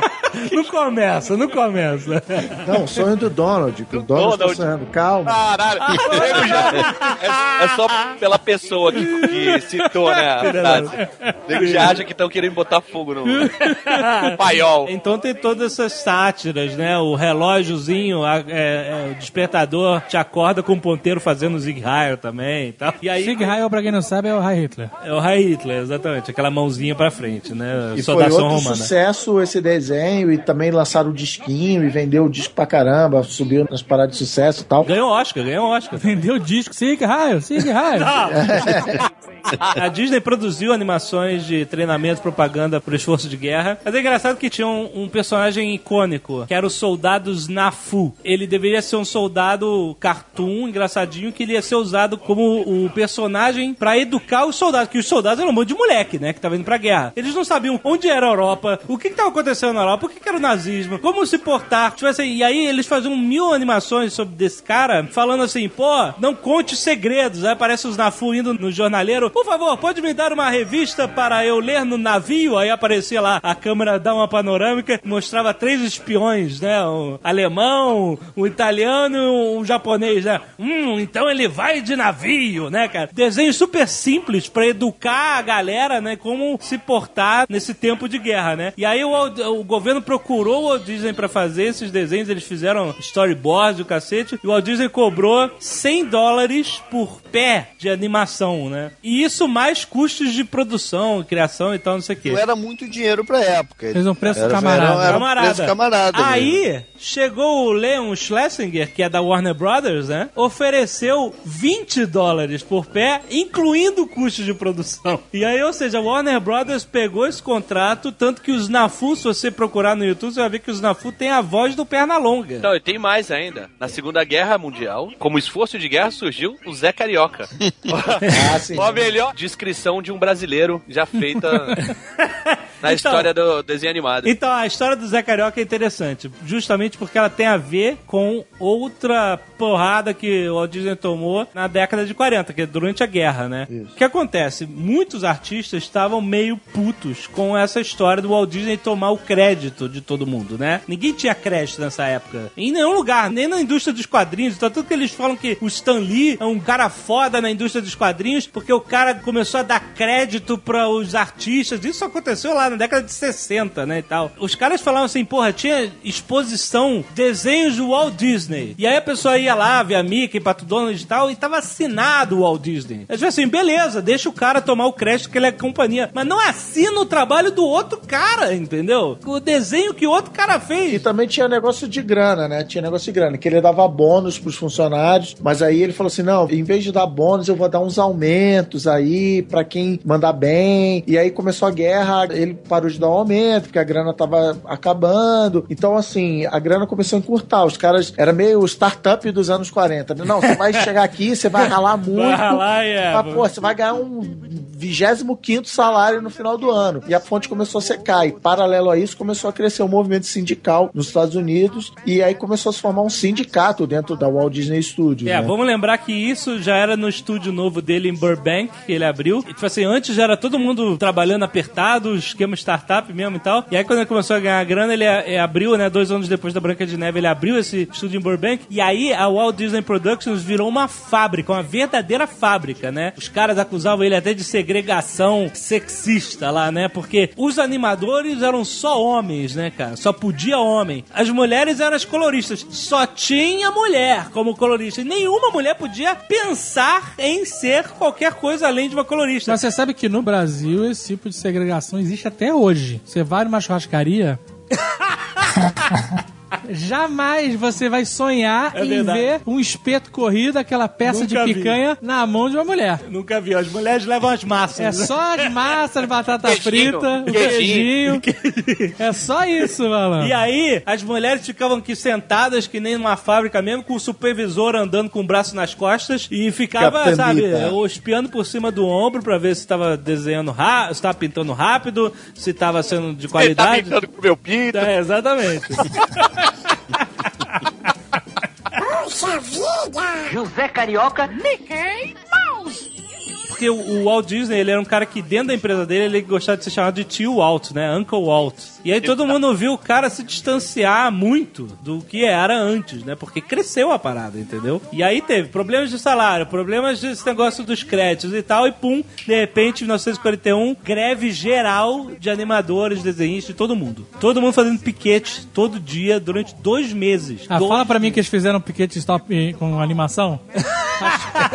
<laughs> não começa, não começa. Não, o sonho do Donald, que o Donald, Donald. sonhando. Calma. Caralho, nego já, é, é só pela pessoa que, que citou, né? a frase. Nego já acha que estão querendo botar fogo no, no paiol. Então tem todas essas sátiras, né? O relógiozinho, a- é- é, o despertador te acorda com o ponteiro fazendo Zig Heil também e tal. E aí Sig Heil, pra quem não sabe, é o Heil Hitler. é o Heil Hitler, exatamente. Aquela mãozinha pra frente, né? E foi outro romana. sucesso esse desenho, e também lançaram o disquinho, e vendeu o disco pra caramba, subiu nas paradas de sucesso e tal. Ganhou Oscar, ganhou Oscar. Vendeu o disco, Sig Heil, Sig Heil. <laughs> A Disney produziu animações de treinamento e propaganda pro esforço de guerra. Mas é engraçado que tinha um, um personagem icônico, que era o soldado Snafu. Ele deveria ser um soldado cartoon, engraçadinho, que ele ia ser usado como o personagem pra educar os soldados. Que os soldados eram um monte de moleque, né? Que tava indo pra guerra. Eles não sabiam onde era a Europa, o que que tava acontecendo na Europa, o que que era o nazismo, como se portar. Tipo assim, e aí eles faziam mil animações sobre desse cara, falando assim, pô, não conte os segredos. Aí aparece os Nafu indo no jornaleiro, por favor, pode me dar uma revista para eu ler no navio? Aí aparecia lá, a câmera dá uma panorâmica, mostrava três espiões, né? Um alemão, um italiano e um japonês, né? Hum, então ele vai de navio, né, cara? Desenho super simples pra educar a galera, né? Como se portar nesse tempo de guerra, né? E aí o, o governo procurou o Walt Disney pra fazer esses desenhos, eles fizeram storyboards e o cacete, e o Walt Disney cobrou 100 dólares por pé de animação, né? E isso mais custos de produção, criação e tal, não sei o quê. Não era muito dinheiro pra época. Fez um preço Era- camarada. Era, era um preço camarada. mesmo. Aí, chegou o Leon Schlesinger, que é da Warner Brothers, né? Ofereceu 20 dólares por pé, incluindo custos de produção. E aí, ou seja, a Warner Brothers pegou esse contrato, tanto que os Nafu, se você procurar no YouTube, você vai ver que os Nafu têm a voz do Pernalonga. Não, e tem mais ainda. Na Segunda Guerra Mundial, como esforço de guerra, surgiu o Zé Carioca. <laughs> Ah, sim. a melhor descrição de um brasileiro já feita <laughs> na Então- história do desenho animado. Então, a história do Zé Carioca é interessante, justamente porque ela tem a ver com outra porrada que o Walt Disney tomou na década de 40, que é durante a guerra, né? O que acontece? Muitos artistas estavam meio putos com essa história do Walt Disney tomar o crédito de todo mundo, né? Ninguém tinha crédito nessa época. Em nenhum lugar, nem na indústria dos quadrinhos. Então, tudo que eles falam que o Stan Lee é um cara foda na indústria dos quadrinhos, porque o cara começou a dar crédito para os artistas. Isso aconteceu lá na década de 60, né, e tal. Os caras falavam assim, porra, tinha exposição, desenhos do Walt Disney. E aí a pessoa ia lá, via Mickey, Pato Donald e tal, e tava assinado o Walt Disney. Eu disse assim, beleza, deixa o cara tomar o crédito que ele é companhia. Mas não assina o trabalho do outro cara, entendeu? O desenho que o outro cara E fez. também tinha negócio de grana, né? Tinha negócio de grana, que ele dava bônus pros funcionários, mas aí ele falou assim: não, em vez de dar bônus, eu vou dar uns aumentos aí pra quem mandar bem. E aí começou a guerra, ele parou de dar um aumento, porque a grana tava acabando. Então, assim, a grana começou a encurtar. Os caras, era meio startup dos anos 40. Não, você vai chegar aqui, você vai ralar muito. Vai ralar e é, Mas, pô, você vai ganhar um 25 salário no final do ano. E a fonte começou a secar. E paralelo a isso, começou a crescer o movimento sindical nos Estados Unidos. E aí começou a se formar um sindicato dentro da Walt Disney Studios. É, né? vamos lembrar que isso já era no estúdio novo dele em Burbank, que ele abriu. E, tipo assim, antes já era todo mundo trabalhando apertado, esquema startup mesmo e tal. E aí quando ele começou a ganhar grana, ele abriu, né, dois anos depois da Branca de Neve, ele abriu esse estúdio em Burbank. E aí a Walt Disney Productions virou uma fábrica, uma verdadeira fábrica, né? Os caras acusavam ele até de segregação sexista lá, né? Porque os animadores eram só homens, né, cara? Só podia homem. As mulheres eram as coloristas. Só tinha mulher como colorista. E nenhuma mulher podia pensar em ser qualquer coisa além de uma colorista. Mas você sabe que no Brasil esse tipo de segregação existe até hoje. Você vai numa churrascaria. <laughs> Jamais você vai sonhar É em verdade. ver um espeto corrido, aquela peça Nunca de vi. picanha na mão de uma mulher. Nunca vi. As mulheres levam as massas. É só as massas, <laughs> batata Queijinho, frita, o queijinho. queijinho. É só isso, malandro. E aí, as mulheres ficavam aqui sentadas, que nem numa fábrica mesmo, com o supervisor andando com o braço nas costas e ficava, Capitã sabe, espiando por cima do ombro pra ver se tava desenhando rápido, se tava pintando rápido, se tava sendo de Ele tá qualidade. pintando com o meu pinto. É, exatamente. <laughs> José Carioca. Porque o, Walt Disney, ele era um cara que dentro da empresa dele, ele gostava de ser chamado de tio Walt, né? Uncle Walt. E aí todo mundo viu o cara se distanciar muito do que era antes, né? Porque cresceu a parada, entendeu? E aí teve problemas de salário, problemas desse negócio dos créditos e tal, e pum, de repente, em 1941, greve geral de animadores, desenhistas, de todo mundo. Todo mundo fazendo piquete todo dia durante dois meses. Ah, Dois fala pra mim que eles fizeram piquete stop eh, com animação. <laughs>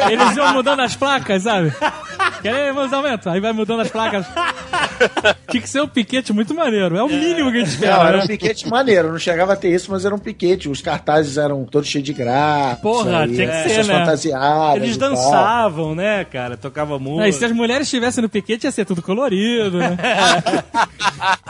Eles iam mudando as placas, sabe? <laughs> Queremos aumento. Aí vai mudando as placas. <laughs> Tinha que ser um piquete muito maneiro. É o mínimo que a gente Não, espera. era né? um piquete maneiro. Não chegava a ter isso, mas era um piquete. Os cartazes eram todos cheios de graça. Porra, tinha que pessoas ser, né? fantasiadas. Eles e tal. dançavam, né, cara? Tocava música. Não, e se as mulheres estivessem no piquete, ia ser tudo colorido, né? <laughs>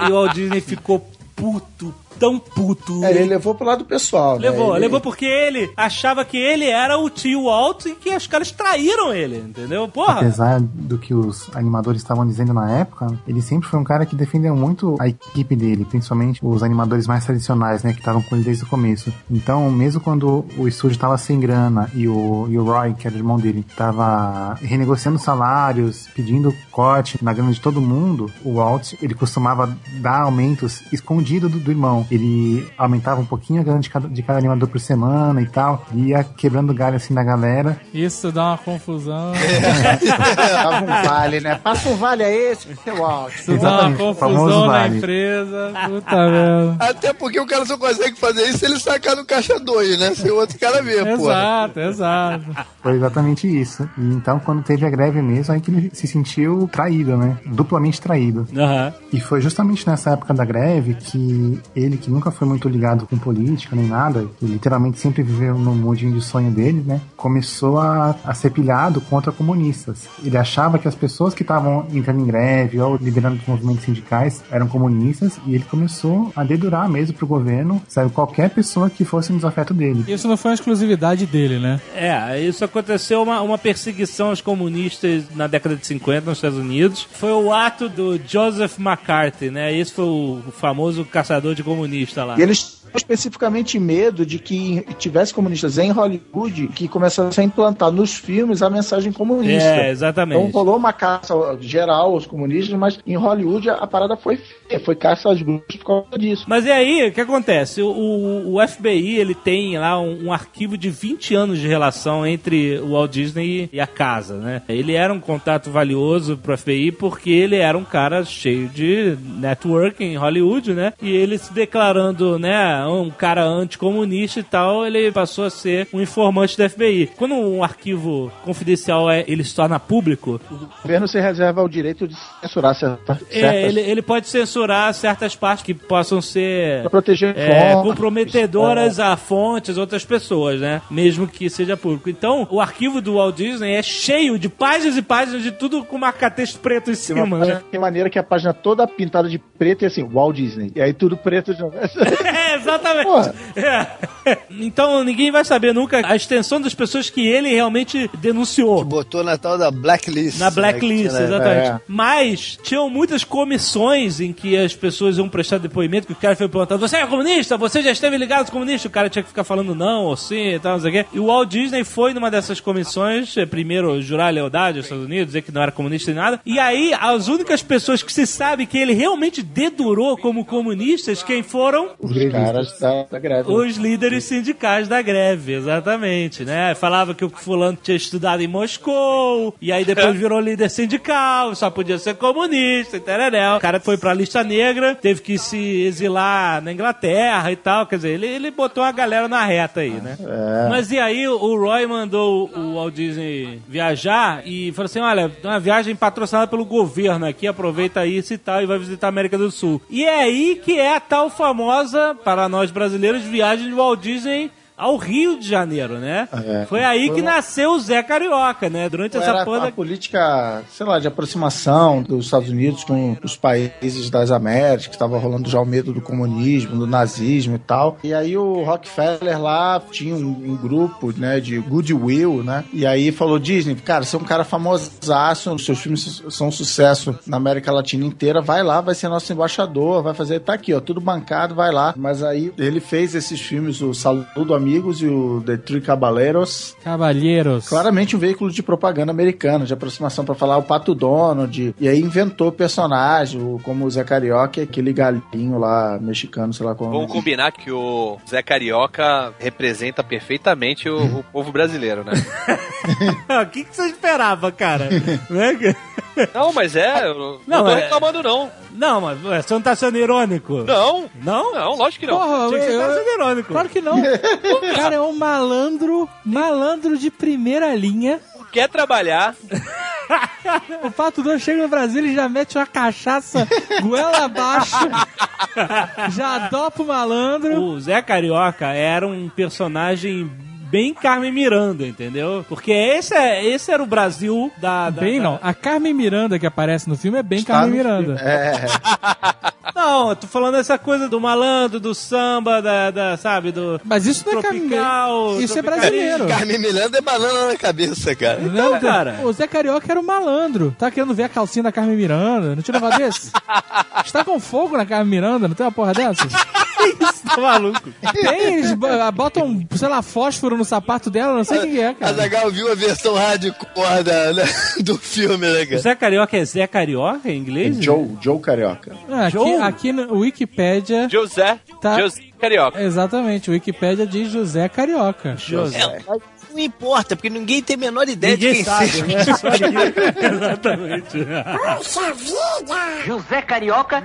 E o Walt Disney ficou puto, tão puto. É, ele levou pro lado pessoal. né? Levou, Ele- levou porque ele achava que ele era o tio Walt e que os caras traíram ele, entendeu? Porra! Apesar do que os animadores estavam dizendo na época, ele sempre foi um cara que defendeu muito a equipe dele, principalmente os animadores mais tradicionais, né, que estavam com ele desde o começo. Então, mesmo quando o estúdio estava sem grana e o, e o Roy, que era o irmão dele, estava renegociando salários, pedindo corte na grana de todo mundo, o Walt, ele costumava dar aumentos escondido do, do irmão. Ele aumentava um pouquinho a grana de cada, de cada animador por semana e tal, ia quebrando galho assim da galera. Isso dá uma confusão. <laughs> Dava um vale, né? Passa um vale a esse, seu alto. Isso dá uma confusão na vale. empresa. Puta merda. Até porque o cara só consegue fazer isso se ele sacar no caixa 2, né? Se o outro cara vê, pô. Exato, exato. Foi exatamente isso. E então, quando teve a greve mesmo, aí que ele se sentiu traído, né? Duplamente traído. Aham. E foi justamente nessa época da greve que ele, que nunca foi muito ligado com política nem nada, que literalmente sempre viveu no mundinho de sonho dele, né? Começou a, a ser pilhado contra comunistas. Ele achava que as pessoas que estavam entrando em greve ou liderando os movimentos sindicais eram comunistas e ele começou a dedurar mesmo pro governo, sabe, qualquer pessoa que fosse um desafeto dele. Isso não foi uma exclusividade dele, né? É, isso aconteceu uma, uma perseguição aos comunistas na década de 50 nos Estados Unidos. Foi o ato do Joseph McCarthy, né? Esse foi o famoso caçador de comunista lá. E eles tinham especificamente medo de que tivesse comunistas em Hollywood que começasse a implantar nos filmes a mensagem comunista. É, exatamente. Então rolou uma caça geral aos comunistas, mas em Hollywood a parada foi feia, foi caça aos grupos por causa disso. Mas e aí, o que acontece? O, o, o FBI, ele tem lá um, um arquivo de 20 anos de relação entre o Walt Disney e a casa, né? Ele era um contato valioso pro FBI porque ele era um cara cheio de networking em Hollywood, né? E ele se declarando, né, um cara anticomunista e tal, ele passou a ser um informante do FBI. Quando um arquivo confidencial é, ele se torna público, O governo se reserva o direito de censurar certa- certas... é, ele, ele pode censurar certas partes que possam ser Pra proteger é, fontes, comprometedoras a fontes, outras pessoas, né? Mesmo que seja público. Então, o arquivo do Walt Disney é cheio de páginas e páginas de tudo com marca-texto preto em Tem cima, né? que maneira que a página toda pintada de preto e assim, Walt Disney. E aí tudo preto de <laughs> É, Exatamente. Porra. É. Então ninguém vai saber nunca a extensão das pessoas que ele realmente denunciou. Botou na tal da blacklist. Na né, blacklist, que né? exatamente. É. Mas tinham muitas comissões em que as pessoas iam prestar depoimento, que o cara foi perguntando: Você é comunista? Você já esteve ligado aos comunistas? O cara tinha que ficar falando não ou sim e tal, não sei o quê. E o Walt Disney foi numa dessas comissões, eh, primeiro jurar lealdade aos Estados Unidos, dizer que não era comunista nem nada. E aí, as únicas pessoas que se sabe que ele realmente dedurou como comunistas, quem foram? Os caras da, da greve. Os líderes sindicais da greve, exatamente, né? Falava que o fulano tinha estudado em Moscou, e aí depois <laughs> virou líder sindical, só podia ser comunista, entendeu? O cara foi pra lista negra, teve que se exilar na Inglaterra e tal, quer dizer, ele, ele botou a galera na reta aí, né? Mas e aí o Roy mandou o Walt Disney viajar e falou assim, olha, uma viagem patrocinada pelo governo aqui, aproveita isso e tal, e vai visitar a América do Sul. E é aí que é a tal famosa, para nós brasileiros, viagem de Walt Disney ao Rio de Janeiro, né? É. Foi aí Foi que uma- nasceu o Zé Carioca, né? Durante essa porra a política, sei lá, de aproximação dos Estados Unidos com os países das Américas, que estava rolando já o medo do comunismo, do nazismo e tal. E aí o Rockefeller lá tinha um, um grupo, né, de goodwill, né? E aí falou, Disney, cara, você é um cara famosaço, os seus filmes são um sucesso na América Latina inteira, vai lá, vai ser nosso embaixador, vai fazer, tá aqui, ó, tudo bancado, vai lá. Mas aí ele fez esses filmes, o Saludo Amigos e o The Three Caballeros, Cavalheiros. Claramente um veículo de propaganda americano, de aproximação pra falar o Pato Donald. E aí inventou personagem, como o Zé Carioca e aquele galinho lá, mexicano, sei lá como. Vamos combinar que o Zé Carioca representa perfeitamente o, o povo brasileiro, né? <laughs> O que, que você esperava, cara? Não, mas é, eu não, Não, tô é- reclamando não. Não, mas você não tá sendo irônico? Não, Não? não, lógico que não. Porra, Tinha que eu- tá sendo irônico. Claro que não. <laughs> O cara é um malandro, malandro de primeira linha. Quer trabalhar, O Pato Dono chega no Brasil e já mete uma cachaça goela abaixo. <laughs> já dopa o malandro. O Zé Carioca era um personagem bem Carmen Miranda, entendeu? Porque esse, é, esse era o Brasil da... da Bem da- não. A Carmen Miranda que aparece no filme é bem Tá Carmen Miranda. filme. É, <laughs> Não, eu tô falando essa coisa do malandro, do samba, da, da sabe, do... Mas isso não é Carmen Tropical, Isso é brasileiro. Carmen Miranda é banana na cabeça, cara. Então, cara... O Zé Carioca era um malandro. Tá querendo ver a calcinha da Carmen Miranda? Não tinha negócio desse? <laughs> Está com fogo na Carmen Miranda? Não tem uma porra dessa? <laughs> Isso, tá maluco. Tem, eles bo- botam, sei lá, fósforo no sapato dela, não sei o que, é, A cara. Zagal viu a versão hardcore da, né, <laughs> do filme, né, O cara? Zé Carioca é Zé Carioca em inglês? Joe, Joe Carioca. Ah, Aqui, Joe? aqui no Wikipédia. José, Tá. José Carioca. Exatamente, o Wikipédia diz José Carioca. José. Não importa, porque ninguém tem a menor ideia de Ninguém quem sabe, seja. né? <laughs> Exatamente. José Carioca.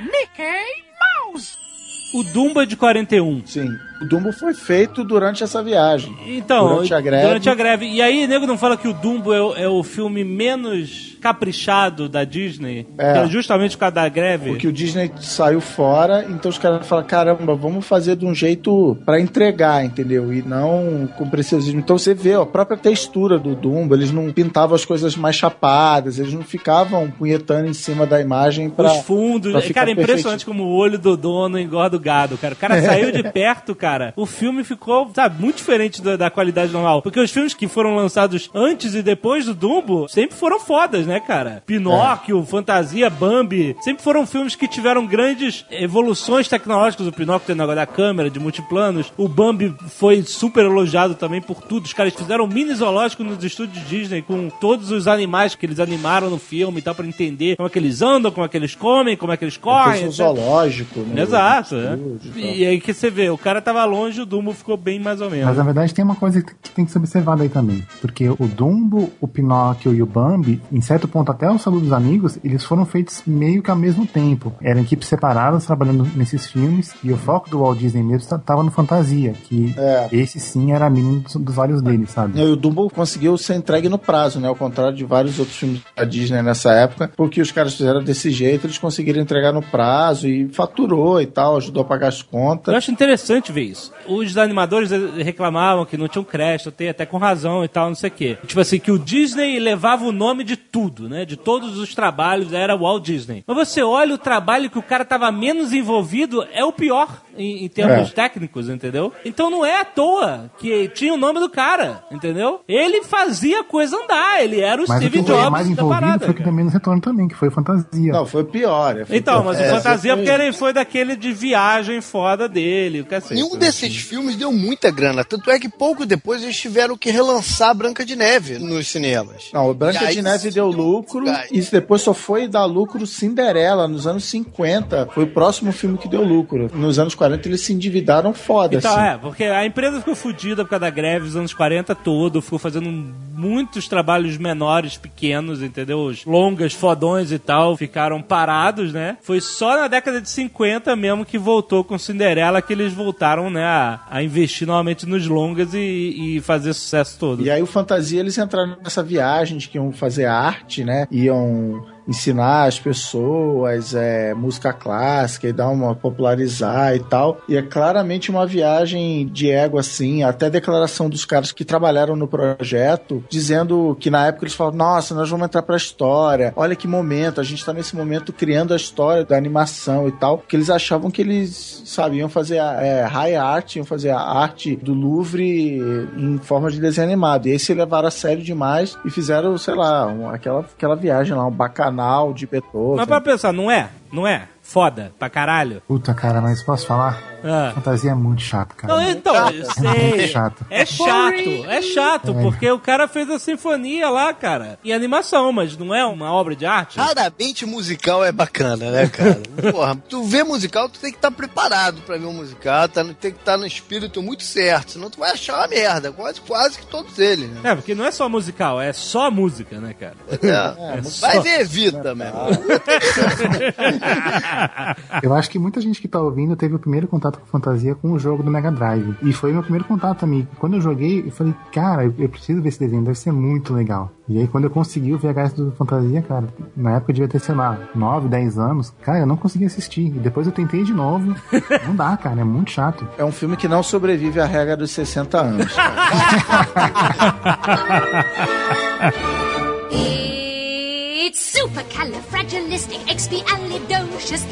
O Dumbo é de 41. Sim. O Dumbo foi feito durante essa viagem. Então, Durante a greve. durante a greve. E aí, nego não fala que o Dumbo é, o- é o filme menos caprichado da Disney? É. É justamente por causa da greve? Porque o Disney saiu fora, então os caras falaram: caramba, vamos fazer de um jeito pra entregar, entendeu? E não com preciosismo. Então você vê ó, a própria textura do Dumbo, eles não pintavam as coisas mais chapadas, eles não ficavam punhetando em cima da imagem pra. Os fundos. pra Cara, é impressionante como o olho do dono engorda o gado, cara. O cara <laughs> saiu de perto, cara. O filme ficou, sabe, muito diferente da, da qualidade normal. Porque os filmes que foram lançados antes e depois do Dumbo sempre foram fodas, né, cara? Pinóquio, Fantasia, Bambi. Sempre foram filmes que tiveram grandes evoluções tecnológicas. O Pinóquio tem negócio da câmera, de multiplanos. O Bambi foi super elogiado também por tudo. Os caras fizeram um mini zoológico nos estúdios Disney com todos os animais que eles animaram no filme e tal, pra entender como é que eles andam, como é que eles comem, como é que eles correm. Fez um zoológico, né? Exato, tal. E aí que você vê, o cara tava longe, o Dumbo ficou bem mais ou menos. Mas na verdade tem uma coisa que tem que ser observada aí também. Porque o Dumbo, o Pinóquio e o Bambi, em certo ponto até o Saludo dos Amigos, eles foram feitos meio que ao mesmo tempo. Eram equipes separadas trabalhando nesses filmes e o foco do Walt Disney mesmo ta- tava no Fantasia, que É. esse sim era a menina dos, dos olhos dele, sabe? E o Dumbo conseguiu ser entregue no prazo, né? Ao contrário de vários outros filmes da Disney nessa época, porque os caras fizeram desse jeito, eles conseguiram entregar no prazo e faturou e tal, ajudou a pagar as Eu contas. acho interessante ver isso. Os animadores reclamavam que não tinham crédito, até, com razão e tal, não sei o quê. Tipo assim, que o Disney levava o nome de tudo, né? De todos os trabalhos, era Walt Disney. Mas você olha o trabalho que o cara tava menos envolvido, é o pior. Em, em termos É. técnicos, entendeu? Então não é à toa que tinha o nome do cara, entendeu? Ele fazia a coisa andar, ele era o Mas o Steve que foi Jobs mais da envolvido parada. foi o que deu menos retorno também, que foi fantasia. Não, foi pior. é, foi Então, pior. mas É, o fantasia foi- porque ele foi daquele de viagem foda dele, o cacete. Nenhum né? desses filmes deu muita grana. Tanto é que pouco depois eles tiveram que relançar Branca de Neve nos cinemas. Não, o Branca aí de Neve deu lucro e depois só foi dar lucro Cinderela nos anos 50. Foi o próximo filme que deu lucro. Nos anos 40 eles se endividaram foda, Então, assim. é, porque a empresa ficou fodida por causa da greve dos anos 40 todo, ficou fazendo muitos trabalhos menores, pequenos, entendeu? Os longas, fodões e tal, ficaram parados, né? Foi só na década de 50 mesmo que voltou com Cinderela que eles voltaram, né, a, a investir novamente nos longas e, e fazer sucesso todo. E aí o Fantasia eles entraram nessa viagem de que iam fazer arte, né? Iam ensinar as pessoas é, música clássica e dar uma popularizar e tal. E é claramente uma viagem de ego, assim, até declaração dos caras que trabalharam no projeto, dizendo que na época eles falavam, nossa, nós vamos entrar pra história, olha que momento, a gente tá nesse momento criando a história da animação e tal, que eles achavam que eles, sabiam fazer a, é, high art, iam fazer a arte do Louvre em forma de desenho animado. E aí se levaram a sério demais e fizeram, sei lá, aquela, aquela viagem lá, um bacanal de Beethoven. Mas pra pensar, não é? Não é? Foda, pra caralho. Puta, cara, mas posso falar? Ah. Fantasia é muito chato, cara. Não, então, eu É sei. muito chato. É chato, é chato, É. porque o cara fez a sinfonia lá, cara, em animação, mas não é uma obra de arte? Raramente musical é bacana, né, cara? <laughs> Porra, tu vê musical, tu tem que estar preparado pra ver um musical, tá, tem que estar no espírito muito certo, senão tu vai achar uma merda, quase, quase que todos eles, né? É, porque não é só musical, é só música, né, cara? É, vai ver Evita, meu irmão. <laughs> Eu acho que muita gente que tá ouvindo teve o primeiro contato com fantasia com o jogo do Mega Drive. E foi meu primeiro contato também. Quando eu joguei, eu falei, cara, eu- preciso ver esse desenho, deve ser muito legal. E aí, quando eu consegui o VHS do Fantasia, cara, na época eu devia ter, sei lá, 9, 10 anos, cara, eu não consegui assistir. E depois eu tentei de novo. Não dá, cara, é muito chato. É um filme que não sobrevive à regra dos 60 anos. <laughs> <laughs> It's.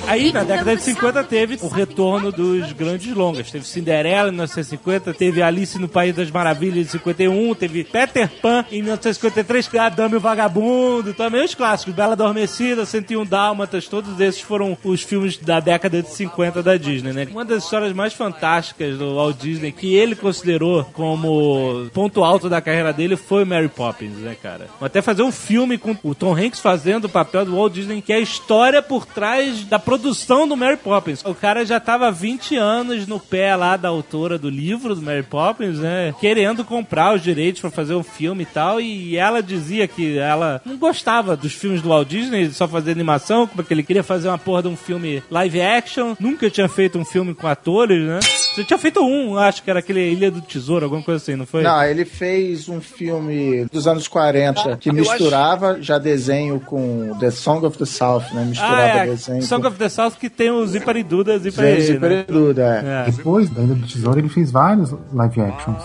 Aí, na década de 50, teve o retorno dos grandes longas. Teve Cinderela em 1950, teve Alice no País das Maravilhas em 51, teve Peter Pan em 1953, que é a Dama e o Vagabundo, também os clássicos, Bela Adormecida, 101 Dálmatas, todos esses foram os filmes da década de 50 da Disney, né? Uma das histórias mais fantásticas do Walt Disney, que ele considerou como ponto alto da carreira dele, foi Mary Poppins, né, cara? Vou até fazer um filme com o Tom Hanks fazendo o papel do Walt Disney, que é a história por trás da produção do Mary Poppins. O cara já tava há 20 anos no pé lá da autora do livro do Mary Poppins, né? Querendo comprar os direitos pra fazer um filme e tal. E ela dizia que ela não gostava dos filmes do Walt Disney, só fazer animação, porque ele queria fazer uma porra de um filme live action. Nunca tinha feito um filme com atores, né? Você tinha feito um, acho que era aquele Ilha do Tesouro, alguma coisa assim, não foi? Não, ele fez um filme dos anos 40 que eu misturava já desenho com The Song of the South, né? Misturava Ah, é. desenho Song com of the South que tem o Zipariduda, desenho Zipari, de né? período, é. É. Depois da Ilha do Tesouro, ele fez vários live actions.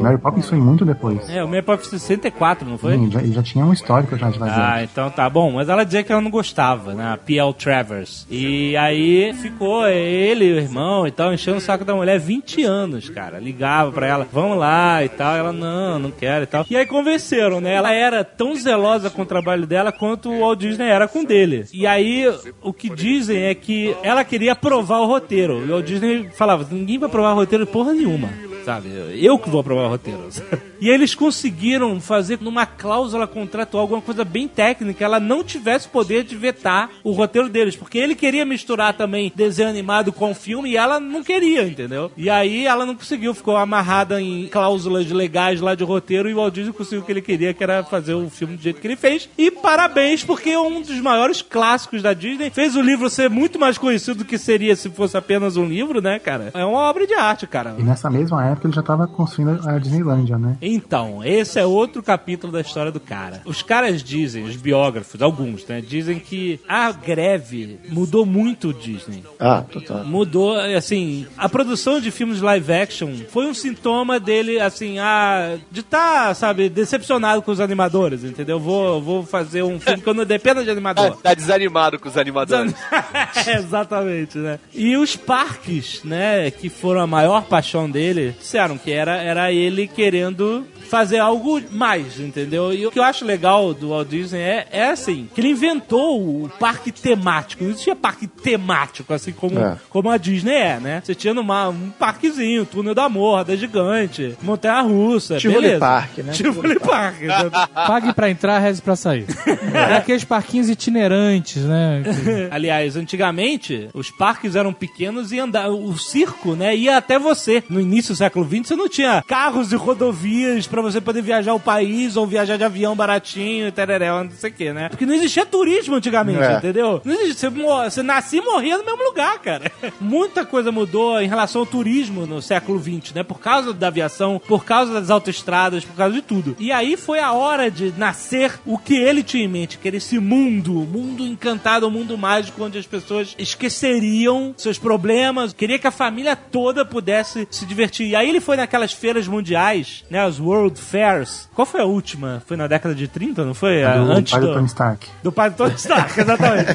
Mary Poppins foi muito depois. É, o Mary Poppins 64, não foi? Sim, já, ele já tinha um histórico já de live action. Ah, então tá bom. Mas ela dizia que ela não gostava, né? A P.L. Travers. E aí ficou ele, o irmão e tal, enchendo o saco da mulher 20 anos, cara. Ligava pra ela, vamos lá e tal. Ela, não, não quero e tal. E aí convenceram, né? Ela era tão zelosa com o trabalho dela quanto o Walt Disney era com dele. E aí, o que dizem é que ela queria aprovar o roteiro. E o Walt Disney falava, ninguém vai aprovar o roteiro porra nenhuma sabe? Eu que vou aprovar o roteiro. <laughs> E eles conseguiram fazer numa cláusula contratual alguma coisa bem técnica, ela não tivesse poder de vetar o roteiro deles, porque ele queria misturar também desenho animado com filme e ela não queria, entendeu? E aí ela não conseguiu, ficou amarrada em cláusulas legais lá de roteiro e o Walt Disney conseguiu o que ele queria, que era fazer o filme do jeito que ele fez. E parabéns, porque é um dos maiores clássicos da Disney. Fez o livro ser muito mais conhecido do que seria se fosse apenas um livro, né, cara? É uma obra de arte, cara. E nessa mesma época ele já tava construindo a Disneylândia, né? Então, esse é outro capítulo da história do cara. Os caras dizem, os biógrafos, alguns, né, dizem que a greve mudou muito o Disney. Ah, total. Mudou, assim, a produção de filmes live action foi um sintoma dele, assim, ah, de estar, sabe, decepcionado com os animadores, entendeu? Vou, vou fazer um filme que eu não dependa de animador. Tá desanimado com os animadores. <laughs> Exatamente, né? E os parques, né, que foram a maior paixão dele, disseram que era, era ele querendo fazer algo mais, entendeu? E o que eu acho legal do Walt Disney é, é assim, que ele inventou o parque temático. Não existia parque temático, assim como, É. como a Disney é, né? Você tinha numa, um parquezinho, túnel da morda gigante, montanha-russa, Tivoli beleza. Park, né? <laughs> Tivoli Park. entendeu? Pague pra entrar, reze pra sair. <laughs> Aqueles parquinhos itinerantes, né? <laughs> Aliás, antigamente, os parques eram pequenos e andar, o circo, né, ia até você. No início do século XX, você não tinha carros e rodovias pra você poder viajar o país ou viajar de avião baratinho e tereréu, não sei o que, né? Porque não existia turismo antigamente, É. entendeu? Não existia, você, você nascia e morria no mesmo lugar, cara. <laughs> Muita coisa mudou em relação ao turismo no século XX, né? Por causa da aviação, por causa das autoestradas, por causa de tudo. E aí foi a hora de nascer o que ele tinha em mente, que era esse mundo, mundo encantado, um mundo mágico, onde as pessoas esqueceriam seus problemas, queria que a família toda pudesse se divertir. E aí ele foi naquelas feiras mundiais, né? As World Fairs. Qual foi a última? Foi na década de 30, não foi? A- do Antes pai do do... Tony Stark. Do pai do Tony Stark, exatamente.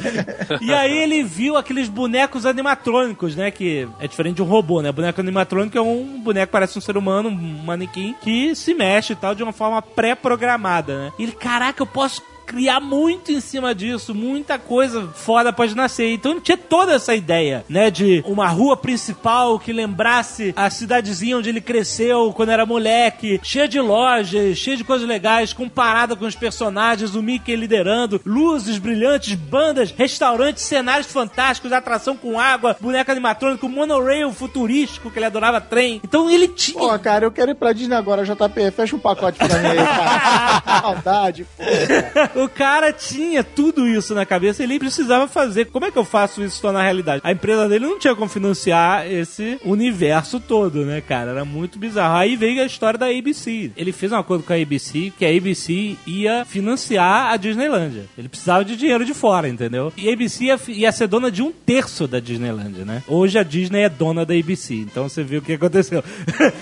e aí ele viu aqueles bonecos animatrônicos, né? Que é diferente de um robô, né? Boneco animatrônico é um boneco que parece um ser humano, um manequim, que se mexe e tal de uma forma pré-programada, né? E ele, caraca, eu posso criar muito em cima disso, muita coisa foda pode nascer. Então ele tinha toda essa ideia, né, de uma rua principal que lembrasse a cidadezinha onde ele cresceu quando era moleque, cheia de lojas, cheia de coisas legais, comparada com os personagens, o Mickey liderando, luzes brilhantes, bandas, restaurantes, cenários fantásticos, atração com água, boneco animatrônico, monorail futurístico que ele adorava trem. Então ele tinha Pô, cara, eu quero ir pra Disney agora, JP. Fecha um pacote pra mim aí, cara. <laughs> Saudade, pô. cara. O cara tinha tudo isso na cabeça e ele precisava fazer. Como é que eu faço isso se tornar realidade? A empresa dele não tinha como financiar esse universo todo, né, cara? Era muito bizarro. Aí veio a história da ABC. Ele fez um acordo com a ABC que a ABC ia financiar a Disneylândia. Ele precisava de dinheiro de fora, entendeu? E a ABC ia, ia ser dona de um terço da Disneylândia, né? Hoje a Disney é dona da ABC. Então você viu o que aconteceu.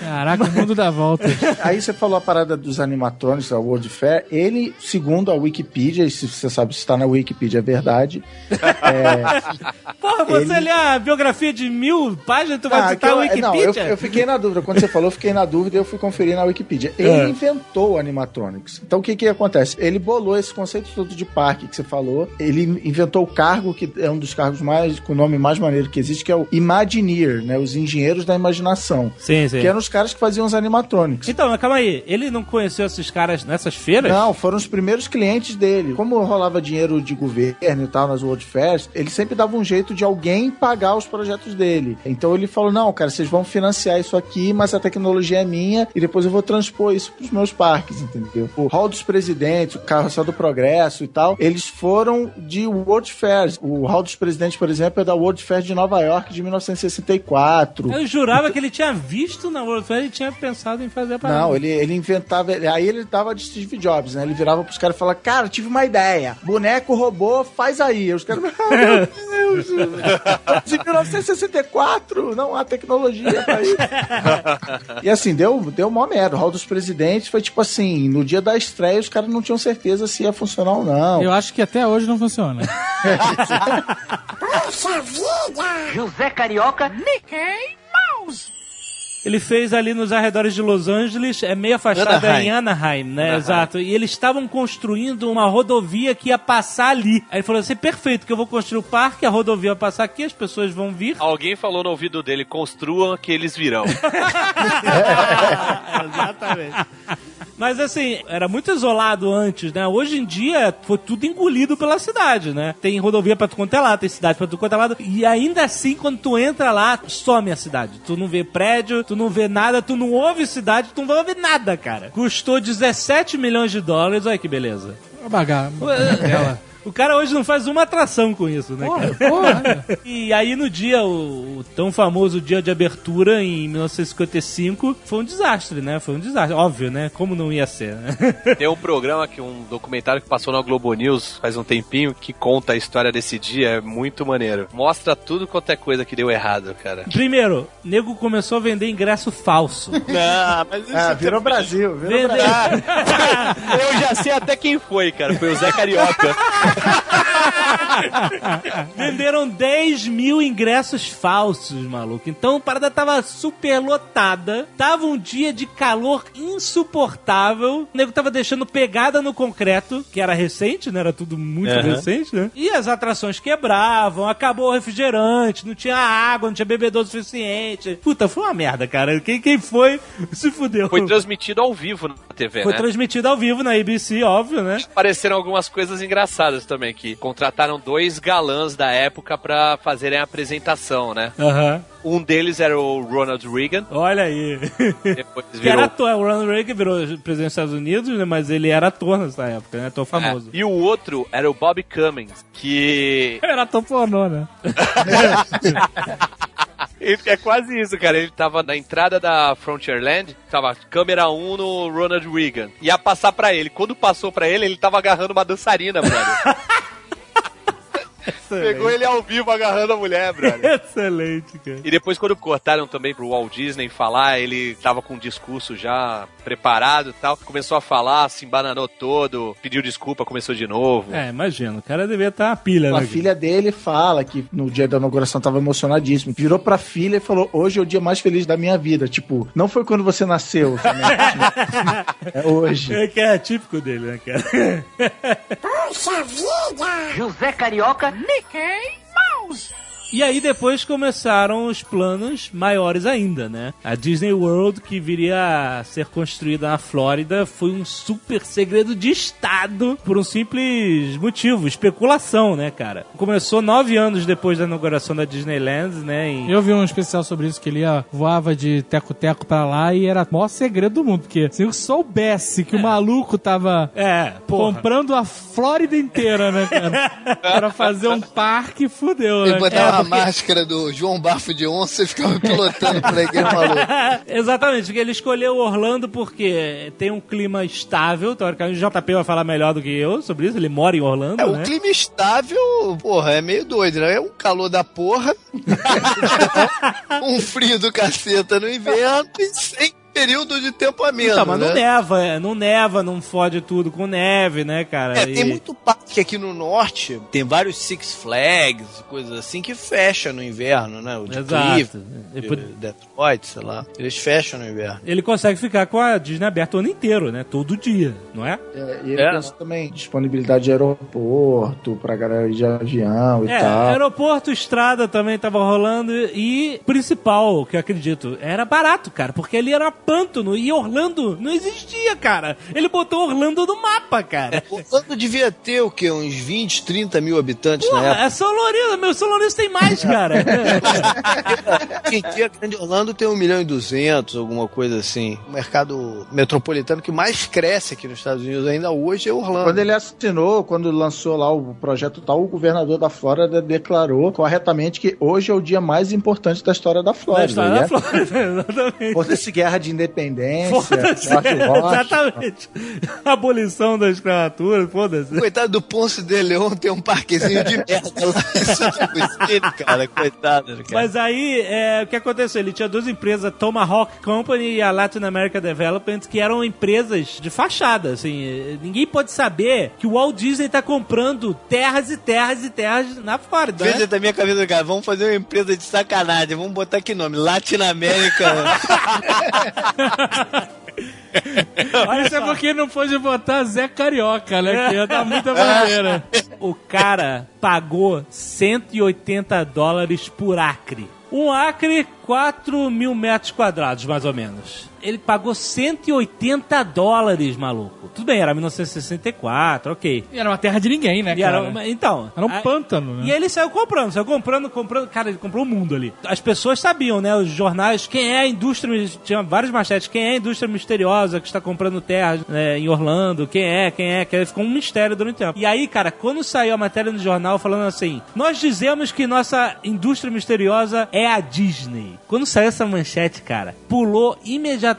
Caraca, <laughs> o mundo dá voltas. Aí você falou a parada dos animatrônicos, a World Fair. Ele, segundo a Wikipedia, e se você sabe se está na Wikipedia é verdade. <laughs> Porra, você Ele- lê a biografia de mil páginas, tu vai Ah, citar que a eu- Não, eu, Wikipedia? eu fiquei na dúvida. Quando você falou, eu fiquei na dúvida e eu fui conferir na Wikipedia. Ele É. inventou o animatronics. Então o que que acontece? Ele bolou esse conceito todo de parque que você falou. Ele inventou o cargo que é um dos cargos mais com o nome mais maneiro que existe, que é o Imagineer, né? Os engenheiros da imaginação. Sim, sim. Que eram os caras que faziam os animatronics. Então, mas calma aí, ele não conheceu esses caras nessas feiras? Não, foram os primeiros clientes dele. Como rolava dinheiro de governo e tal nas World Fairs, ele sempre dava um jeito de alguém pagar os projetos dele. Então ele falou: não, cara, vocês vão financiar isso aqui, mas a tecnologia é minha e depois eu vou transpor isso pros meus parques, entendeu? O Hall dos Presidentes, o Carrossel do Progresso e tal, eles foram de World Fairs. O Hall dos Presidentes, por exemplo, é da World Fair de Nova York de 1964. Eu jurava que ele tinha visto na World Fair e tinha pensado em fazer a parada. Não, ele, ele inventava. Aí ele tava de Steve Jobs, né? Ele virava pros caras e falava: Cara, tive uma ideia. Boneco robô, faz aí. Os caras, ah, meu Deus. De 1964, não há tecnologia pra isso. <laughs> e assim, deu, deu uma merda. O Hall dos Presidentes foi tipo assim: no dia da estreia, os caras não tinham certeza se ia funcionar ou não. Eu acho que até hoje não funciona. <laughs> José Carioca. Ele fez ali nos arredores de Los Angeles, é meio afastada Anaheim. em Anaheim, né? Exato. E eles estavam construindo uma rodovia que ia passar ali. Aí ele falou assim: perfeito, que eu vou construir o parque, a rodovia vai passar aqui, as pessoas vão vir. Alguém falou no ouvido dele, construam que eles virão. <laughs> <laughs> Exatamente. Mas assim, era muito isolado antes, né? Hoje em dia foi tudo engolido pela cidade, né? Tem rodovia pra tu quanto é lado, tem cidade pra tu quanto é lado. E ainda assim, quando tu entra lá, some a cidade. Tu não vê prédio, tu não vê nada, tu não ouve cidade, tu não ouve nada, cara. Custou 17 milhões de dólares, olha que beleza. Vou. Ela. O cara hoje não faz uma atração com isso, né, Porra, cara? porra. <laughs> E aí no dia, o, o tão famoso dia de abertura, em 1955, foi um desastre, né? Foi um desastre. Óbvio, né? Como não ia ser, né? <laughs> Tem um programa que um documentário que passou na Globo News faz um tempinho que conta a história desse dia, é muito maneiro. Mostra tudo quanto é coisa que deu errado, cara. Primeiro, nego começou a vender ingresso falso. Não, <laughs> mas isso Ah, virou Brasil, virou Vender... Brasil. Eu já sei até quem foi, cara. Foi o Zé Carioca. Venderam 10 mil ingressos falsos, maluco. Então a parada tava super lotada. Tava um dia de calor insuportável. O nego tava deixando pegada no concreto, que era recente, né? Era tudo muito Aham. recente, né? E as atrações quebravam, acabou o refrigerante, não tinha água, não tinha bebedouro suficiente. Puta, foi uma merda, cara. Quem, quem foi, se fudeu. Foi transmitido ao vivo na TV, Foi né? transmitido ao vivo na ABC, óbvio, né? Apareceram algumas coisas engraçadas também, que contrataram dois galãs da época pra fazerem a apresentação, né? Aham. Um deles era o Ronald Reagan, Olha aí. depois Que virou... era ator, o Ronald Reagan virou presidente dos Estados Unidos, né? Mas ele era ator nessa época, né? Ator famoso. É. E o outro era o Bob Cummings, que Era ator pornô, né? <laughs> É quase isso, cara. Ele tava na entrada da Frontierland, tava câmera 1 no Ronald Reagan. Ia passar pra ele. Quando passou pra ele, ele tava agarrando uma dançarina, brother. <laughs> Pegou ele ao vivo agarrando a mulher, brother. <laughs> Excelente, cara. E depois, quando cortaram também pro Walt Disney falar, ele tava com um discurso já preparado e tal. Começou a falar, se embananou todo, pediu desculpa, começou de novo. É, imagina, o cara devia estar uma pilha, A né? filha dele fala que no dia da inauguração tava emocionadíssimo. Virou pra filha e falou: Hoje é o dia mais feliz da minha vida. Tipo, não foi quando você nasceu. <laughs> É hoje. É que é típico dele, né, cara? José Carioca. Mickey Mouse. E aí depois começaram os planos maiores ainda, né? A Disney World, que viria a ser construída na Flórida, foi um super segredo de Estado por um simples motivo, especulação, né, cara? Começou nove anos depois da inauguração da Disneyland, né? em- Eu vi um especial sobre isso, que ele ia, voava de teco-teco pra lá e era o maior segredo do mundo, porque se eu soubesse que o maluco tava É, comprando a Flórida inteira, né, cara? <laughs> pra fazer um parque, fudeu, né? É, a máscara do João Bafo de Onça e ficava pilotando por aí que ele falou. Exatamente, porque ele escolheu Orlando porque tem um clima estável. Teoricamente, o JP vai falar melhor do que eu sobre isso. Ele mora em Orlando, É, né? o clima estável, porra, é meio doido, né? É um calor da porra, <laughs> um frio do caceta no inverno e sem período de tempo ameno, Então, mas não né? neva, é, não neva, não fode tudo com neve, né, cara? É, E- tem muito parque aqui no norte, tem vários Six Flags, coisas assim, que fecha no inverno, né? O de Exato. Cleveland, de por- Detroit, sei lá. Eles fecham no inverno. Ele consegue ficar com a Disney aberta o ano inteiro, né? Todo dia, não é? É, e ele É. pensou também disponibilidade de aeroporto pra galera de avião e É, tal. aeroporto, estrada também tava rolando e principal, que eu acredito, era barato, cara, porque ali era pântano e Orlando não existia, cara. Ele botou Orlando no mapa, cara. Orlando devia ter o quê? Uns 20, 30 mil habitantes na época. é São Lourenço, meu São Lourenço tem mais, <laughs> cara. Quem tinha Grande Orlando tem 1 milhão e 200, alguma coisa assim. O mercado metropolitano que mais cresce aqui nos Estados Unidos ainda hoje é Orlando. Quando ele assinou, quando lançou lá o projeto tal, o governador da Flórida declarou corretamente que hoje é o dia mais importante da história da Da Flórida. história E da é- Flórida, <laughs> exatamente. Foda-se guerra de independência, Foda-se, <laughs> exatamente. Abolição da escravatura, foda-se. Coitado do Ponce de Leon tem um parquezinho de <laughs> merda lá. Isso tipo cara. Coitado, cara. Mas aí, é, o que aconteceu? Ele tinha duas empresas, a Tomahawk Company e a Latin America Development, que eram empresas de fachada, assim. Ninguém pode saber que o Walt Disney tá comprando terras e terras e terras na Flórida, né? Veja da minha cabeça, cara, vamos fazer uma empresa de sacanagem. Vamos botar que nome? Latinoamérica. <laughs> Isso é porque não pôde botar Zé Carioca, né? Que ia dar muita bandeira. O cara pagou 180 dólares por acre. Um acre, 4 mil metros quadrados, mais ou menos. Ele pagou 180 dólares, maluco. Tudo bem, era 1964, ok. E era uma terra de ninguém, né, E era- cara? mas- então. Era um a- pântano, E né? ele saiu comprando, saiu comprando, comprando. Cara, ele comprou o mundo ali. As pessoas sabiam, né? Os jornais, quem é a indústria. Tinha vários machetes. Quem é a indústria misteriosa que está comprando terras né, em Orlando. Quem é? Quem é? Que ficou um mistério durante tempo. E aí, cara, quando saiu a matéria no jornal falando assim: nós dizemos que nossa indústria misteriosa é a Disney. Quando saiu essa manchete, cara, pulou imediatamente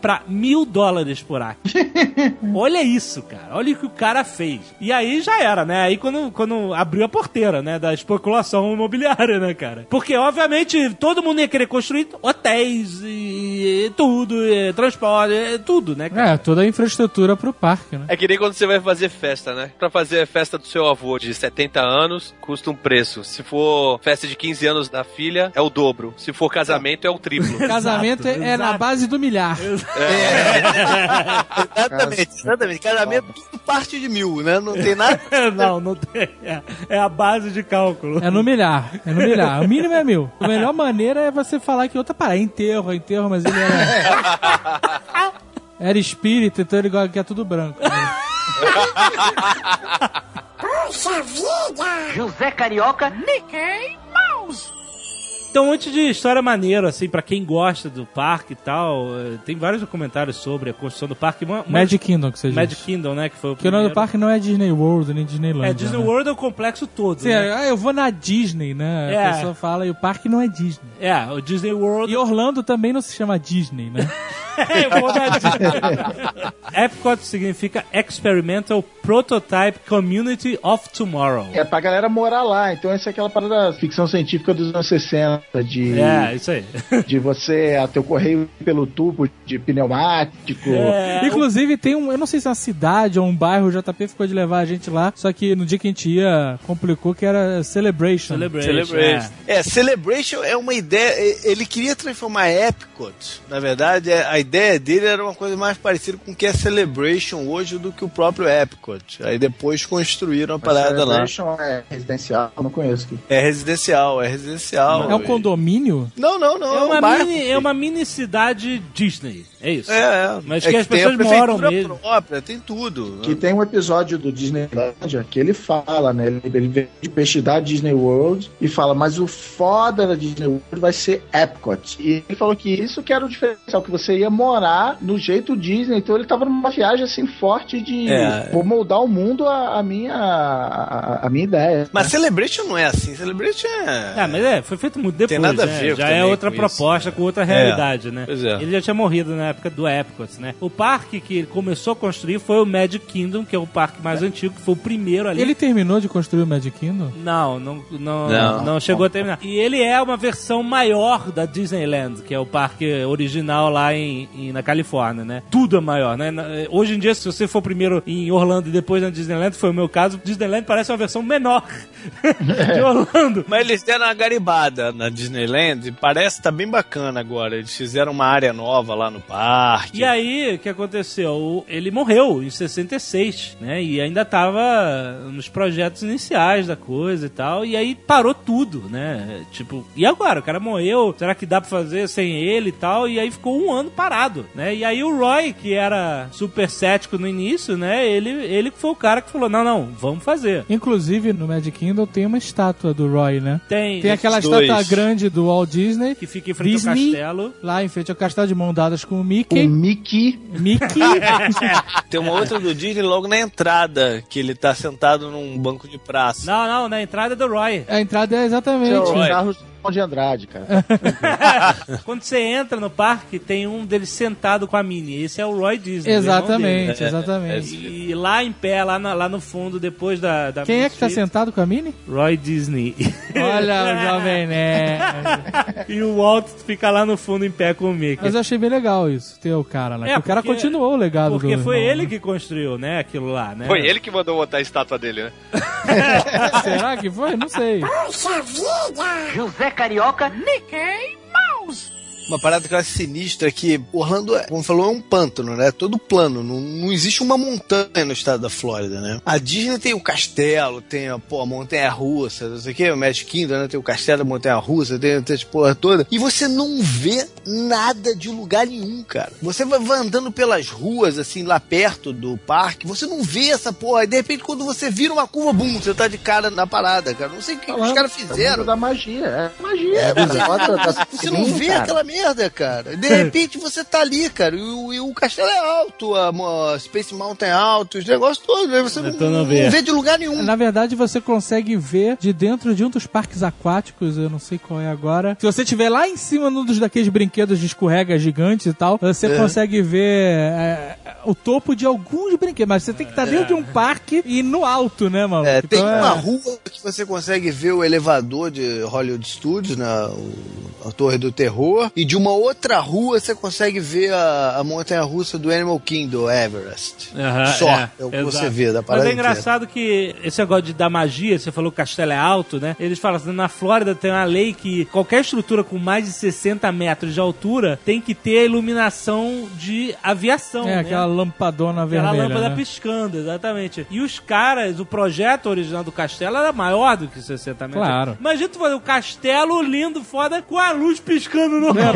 pra mil dólares por ato. <laughs> Olha isso, cara. Olha o que o cara fez. E aí já era, né? Aí quando, quando abriu a porteira, né? Da especulação imobiliária, né, cara? Porque, obviamente, todo mundo ia querer construir hotéis e, e tudo, e transporte, e tudo, né, cara? É, toda a infraestrutura pro parque, né? É que nem quando você vai fazer festa, né? Pra fazer a festa do seu avô de 70 anos, custa um preço. Se for festa de 15 anos da filha, é o dobro. Se for casamento, é o triplo. <laughs> Casamento é, é na base do milhar. Exatamente, exatamente. Casamento tudo parte de mil, né? Não tem nada. <laughs> não, não tem. É, é a base de cálculo. É no milhar, é no milhar. O mínimo é mil. A melhor maneira é você falar que outra parada, é enterro, é enterro, mas ele era... Era espírito, então ele quer tudo branco. né? José Carioca. Então, antes de história maneira, assim, pra quem gosta do parque e tal, eh, tem vários documentários sobre a construção do parque. Uma, uma- Magic Kingdom, que você diz. Magic Kingdom, né? Que foi o Porque o nome do parque não é Disney World, nem Disneyland. É, Disney né? World é o complexo todo. Sim, né? ah, eu vou na Disney, né? É. A pessoa fala, e o parque não é Disney. É, o Disney World. E Orlando também não se chama Disney, né? <laughs> Eu vou na Disney. <laughs> Epcot significa Experimental Prototype Community of Tomorrow. É pra galera morar lá. Então essa é aquela parada ficção científica dos anos 60, de, É, isso aí. <laughs> de você a teu correio pelo tubo de pneumático. É, Inclusive, tem um. Eu não sei se é uma cidade ou um bairro, o JP ficou de levar a gente lá. Só que no dia que a gente ia, complicou que era Celebration. Celebration. Celebration. é. É, Celebration é uma ideia. Ele queria transformar Epcot. Na verdade, é- a ideia dele era uma coisa mais parecida com o que é Celebration hoje do que o próprio Epcot. Aí depois construíram a parada lá. Celebration é residencial, eu não conheço aqui. É residencial, é residencial. É um condomínio? Não, não, não. É uma, um bairro. mini, é uma mini cidade Disney. É isso. É, é. Mas É que as tem a pessoas moram mesmo. própria, tem tudo. Que tem um episódio do Disneylandia que ele fala, né? Ele, ele vem de peixe da Disney World e fala, mas o foda da Disney World vai ser Epcot. E ele falou que isso que era o diferencial, que você ia morar no jeito Disney. Então ele tava numa viagem assim forte de É. vou moldar o mundo a, a minha a, a minha ideia. Mas Celebration não é assim. Celebration é. Ah, mas é, foi feito muito depois. Tem nada a né? ver Já é outra com proposta, isso, com outra realidade, né? Pois é. Ele já tinha morrido na época do Epcot, né? O parque que ele começou a construir foi o Magic Kingdom, que é o parque mais antigo, que foi o primeiro ali. Ele terminou de construir o Magic Kingdom? Não, não, não, Não. não, chegou a terminar. E ele é uma versão maior da Disneyland, que é o parque original lá em, em- na Califórnia, né? Tudo é maior, né? Hoje em dia, se você for primeiro em Orlando e depois na Disneyland, foi o meu caso, Disneyland parece uma versão menor <laughs> de Orlando. Mas eles deram uma garibada na Disneyland parece que tá bem bacana agora. Eles fizeram uma área nova lá no parque. E aí, o que aconteceu? Ele morreu em 66, né? E ainda tava nos projetos iniciais da coisa e tal. E aí parou tudo, né? Tipo, e agora? O cara morreu, será que dá pra fazer sem ele e tal? E aí ficou um ano parado, né? E aí o Roy, que era super cético no início, né? Ele, ele que foi o cara que falou: não, não, vamos fazer. Inclusive, no Magic Kingdom tem uma estátua do Roy, né? Tem, Tem aquela dois. estátua grande do Walt Disney, que fica em frente Disney. ao castelo. lá em frente ao castelo de mão dadas com o O Mickey. Mickey Mickey. <laughs> Tem uma outra do Disney logo na entrada, que ele tá sentado num banco de praça. Não, não, na entrada do Roy. A entrada é é exatamente. o Roy. Carlos de Andrade, cara. <laughs> Quando você entra no parque, tem um deles sentado com a Minnie. Esse é o Roy Disney. irmão Exatamente, dele. exatamente. <laughs> E lá em pé, lá, na- lá no fundo, depois da. da Quem é que tá Misfit, sentado com a Minnie? Roy Disney. Olha o <laughs> Jovem Nerd. E o Walt fica lá no fundo em pé com o Mickey. Mas eu achei bem legal isso, ter o cara lá. É, o cara porque- continuou o legado Porque do foi irmão, ele né? que construiu, né, aquilo lá, né? Foi ele que mandou botar a estátua dele, né? <laughs> Será que foi? Não sei. José Carioca. Uma parada que eu acho sinistra é que Orlando, é, como falou, é um pântano, né? Todo plano. Não, não existe uma montanha no estado da Flórida, né? A Disney tem o castelo, tem a, pô, a montanha russa, não sei o que, o Magic Kingdom, né? Tem o castelo, a montanha russa, tem, tem essa porra toda. E você não vê nada de lugar nenhum, cara. Você vai, vai andando pelas ruas, assim, lá perto do parque, você não vê essa porra. E de repente, quando você vira uma curva, bum, você tá de cara na parada, cara. Não sei o que, que os caras É fizeram. mundo da magia, é magia. tá Você não vê cara. aquela merda merda, cara. De repente você tá ali, cara, e o, e o castelo é alto, a, a Space Mountain é alto, os negócios todos, aí você não, não não vê. vê de lugar nenhum. Na verdade, você consegue ver de dentro de um dos parques aquáticos, eu não sei qual é agora. Se você estiver lá em cima num dos daqueles brinquedos de escorrega gigantes e tal, você É. consegue ver é, o topo de alguns brinquedos. Mas você tem que estar dentro de um parque e no alto, né, mano? É, tem Então, é- uma rua que você consegue ver o elevador de Hollywood Studios, na o- a Torre do Terror, e de uma outra rua você consegue ver a, a montanha russa do Animal Kingdom, Everest. Aham, Só é, o que exato. você vê da Mas parada é engraçado que esse negócio de, da magia, você falou que o castelo é alto, né? Eles falam assim, na Flórida tem uma lei que qualquer estrutura com mais de 60 metros de altura tem que ter a iluminação de aviação, É, né? aquela lampadona Aquela vermelha. lâmpada né? piscando, exatamente. E os caras, o projeto original do castelo era maior do que 60 metros. Claro. Imagina tu fazer um castelo lindo, foda, com a luz piscando no É,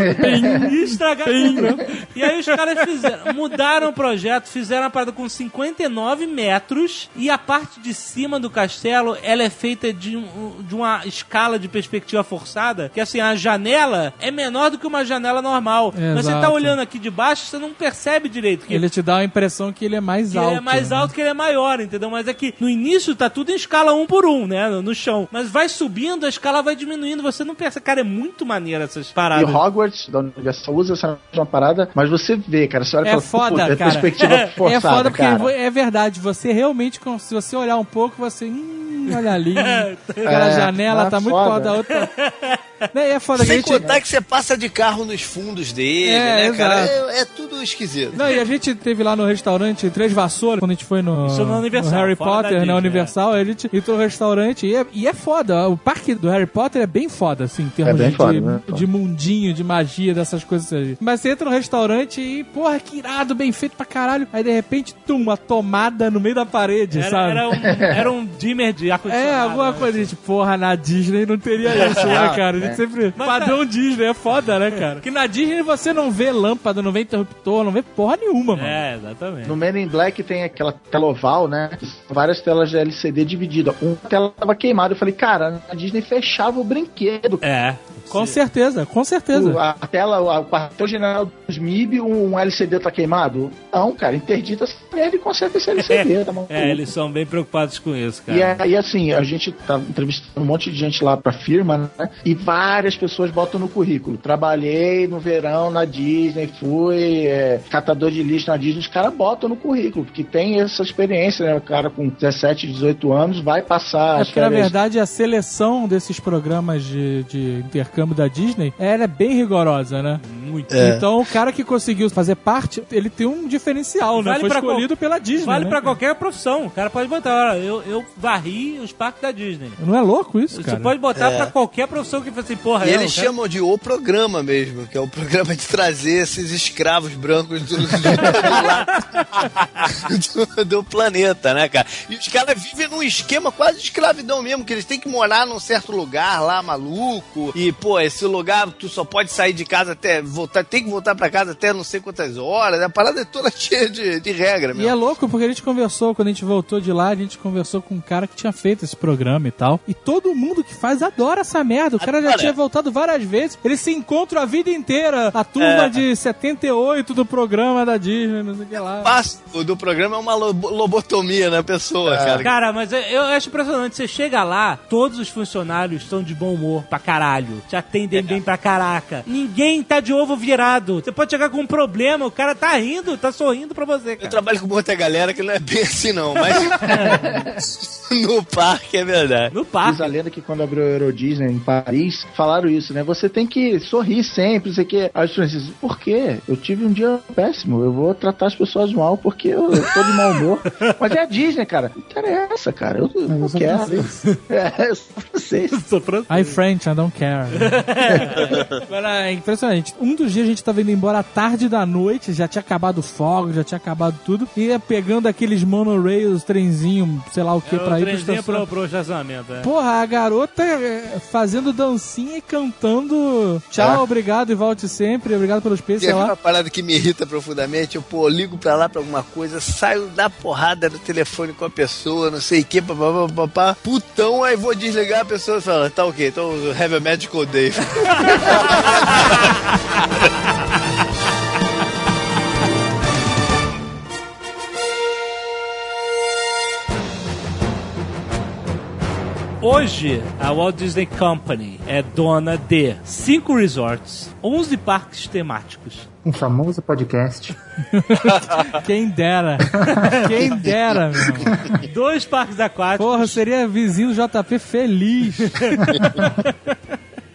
e <laughs> estragar tudo. E aí os caras fizeram, mudaram o projeto, fizeram a parada com 59 metros e a parte de cima do castelo, ela é feita de, um- de uma escala de perspectiva forçada, que assim, a janela é menor do que uma janela normal. Mas você tá Exato. olhando aqui de baixo, você não percebe direito. Que Ele te dá a impressão que ele é mais que alto. ele é mais né? alto que ele é maior, entendeu? Mas é que no início tá tudo em escala um por um, né? No, no chão. Mas vai subindo, a escala vai diminuindo, você não percebe. Cara, é muito maneiro essas E paradas. Hogwarts, da Universal, usa essa mesma parada, mas você vê, cara, você olha É fala, foda, "Puta, cara. perspectiva forçada, é foda porque cara. é verdade. Você realmente, se você olhar um pouco, você. Hum, olha ali. <laughs> aquela É, janela mas tá muito foda. foda. A outra. <laughs> Né, é foda Sem gente. contar que você passa de carro nos fundos dele, É, né, cara? exato. É, é tudo esquisito. Não, e a gente teve lá no restaurante Três Vassouras, quando a gente foi no, Isso no Universal, no Harry Potter, Disney, na Universal, a gente entrou no restaurante e é, e é foda. O parque do Harry Potter é bem foda, assim, em termos É de, foda, de, né? de mundinho, de magia, dessas coisas aí. Mas você entra no restaurante e, porra, que irado, bem feito pra caralho. Aí de repente, tum, uma tomada no meio da parede, Era, sabe? era um, era um dimmer de <laughs> ar-condicionado. É, alguma né? coisa, tipo, porra, na Disney não teria <laughs> isso, né, cara? A gente É. sempre. Padrão Disney, é foda, né, cara? Que na Disney você não vê lâmpada, não vê interruptor, não vê porra nenhuma, mano. É, exatamente. No Men in Black tem aquela tela oval, né? Várias telas de LCD divididas. Uma tela tava queimada. Eu falei, cara, a Disney fechava o brinquedo. É. Com certeza, com certeza. O- A tela, o quartel-general dos MIB, um LCD tá queimado? Não, cara, interdita essa merda e conserta esse LCD, tá maluco? É, eles são bem preocupados com isso, E cara. aí, assim, a gente tá entrevistando um monte de gente lá pra firma, né? E várias pessoas botam no currículo. Trabalhei no verão na Disney, fui é, catador de lixo na Disney. Os caras botam no currículo, porque tem essa experiência, né? O cara com 17, 18 anos vai passar É as porque, na verdade, a seleção desses programas de, de intercâmbio da Disney ela é bem rigorosa, né? Muito. Então, o cara que conseguiu fazer parte, ele tem um diferencial, né? Vale Foi escolhido pela Disney. Vale né, pra qualquer profissão. O cara pode botar, olha, eu, eu varri os parques da Disney. Não é louco isso, Você cara? pode botar É. pra qualquer profissão que fala assim, porra, E eu, eles cara- chamam de o programa mesmo, que é o programa de trazer esses escravos brancos do, do, do, do planeta, né, cara? E os caras vivem num esquema quase de escravidão mesmo, que eles têm que morar num certo lugar lá, maluco. E, pô, esse lugar tu só pode sair de casa até voltar, tem que voltar pra casa até não sei quantas horas. A parada é toda <laughs> cheia de, de regra E mesmo. é louco porque a gente conversou, quando a gente voltou de lá, a gente conversou com um cara que tinha feito esse programa e tal. E todo mundo que faz adora essa merda. O cara já Adora. tinha voltado várias vezes. Eles se encontram a vida inteira. A turma É. de 78 do programa da Disney, não sei o que lá. O passo do programa é uma lobo- lobotomia na pessoa, cara. Cara, mas eu- eu acho impressionante. Você chega lá, todos os funcionários estão de bom humor pra caralho. Te atendem bem pra caraca. Ninguém tá de ovo virado. Você pode chegar com um problema, o cara tá rindo, tá sorrindo pra você, Eu cara. trabalho com muita galera que não é bem assim, não, mas <laughs> no parque é verdade. No Diz parque. a lenda que quando abriu a Euro Disney em Paris, falaram isso, né? Você tem que sorrir sempre, isso aqui. Aí os franceses, por quê? Eu tive um dia péssimo, eu vou tratar as pessoas mal porque eu, eu tô de mau humor. <laughs> Mas é a Disney, cara. Não interessa, cara. Eu, eu não quero. <laughs> É, eu sou francês. Sou francês. I French, I don't care. <laughs> Mas é impressionante. Um dos dias a gente tava indo embora à tarde da noite, já tinha acabado o fogo, já tinha acabado tudo. E ia pegando aqueles monorails, trenzinho, sei lá o que, É pra o ir pro trenzinho estacionamento. pro, pro estacionamento, é. Porra, a garota é, fazendo dancinha e cantando tchau, Ah. obrigado e volte sempre, obrigado pelos peixes, sei lá. uma parada que me irrita profundamente, eu, pô, ligo pra lá pra alguma coisa, saio da porrada do telefone com a pessoa, não sei o que, papapá, putão, aí vou desligar a pessoa e fala, tá ok, então have a magical day. Hoje, a Walt Disney Company é dona de cinco resorts, 11 parques temáticos. Um famoso podcast. <laughs> Quem dera. <laughs> Quem dera, meu. Dois parques aquáticos. Porra, seria vizinho JP feliz. <laughs>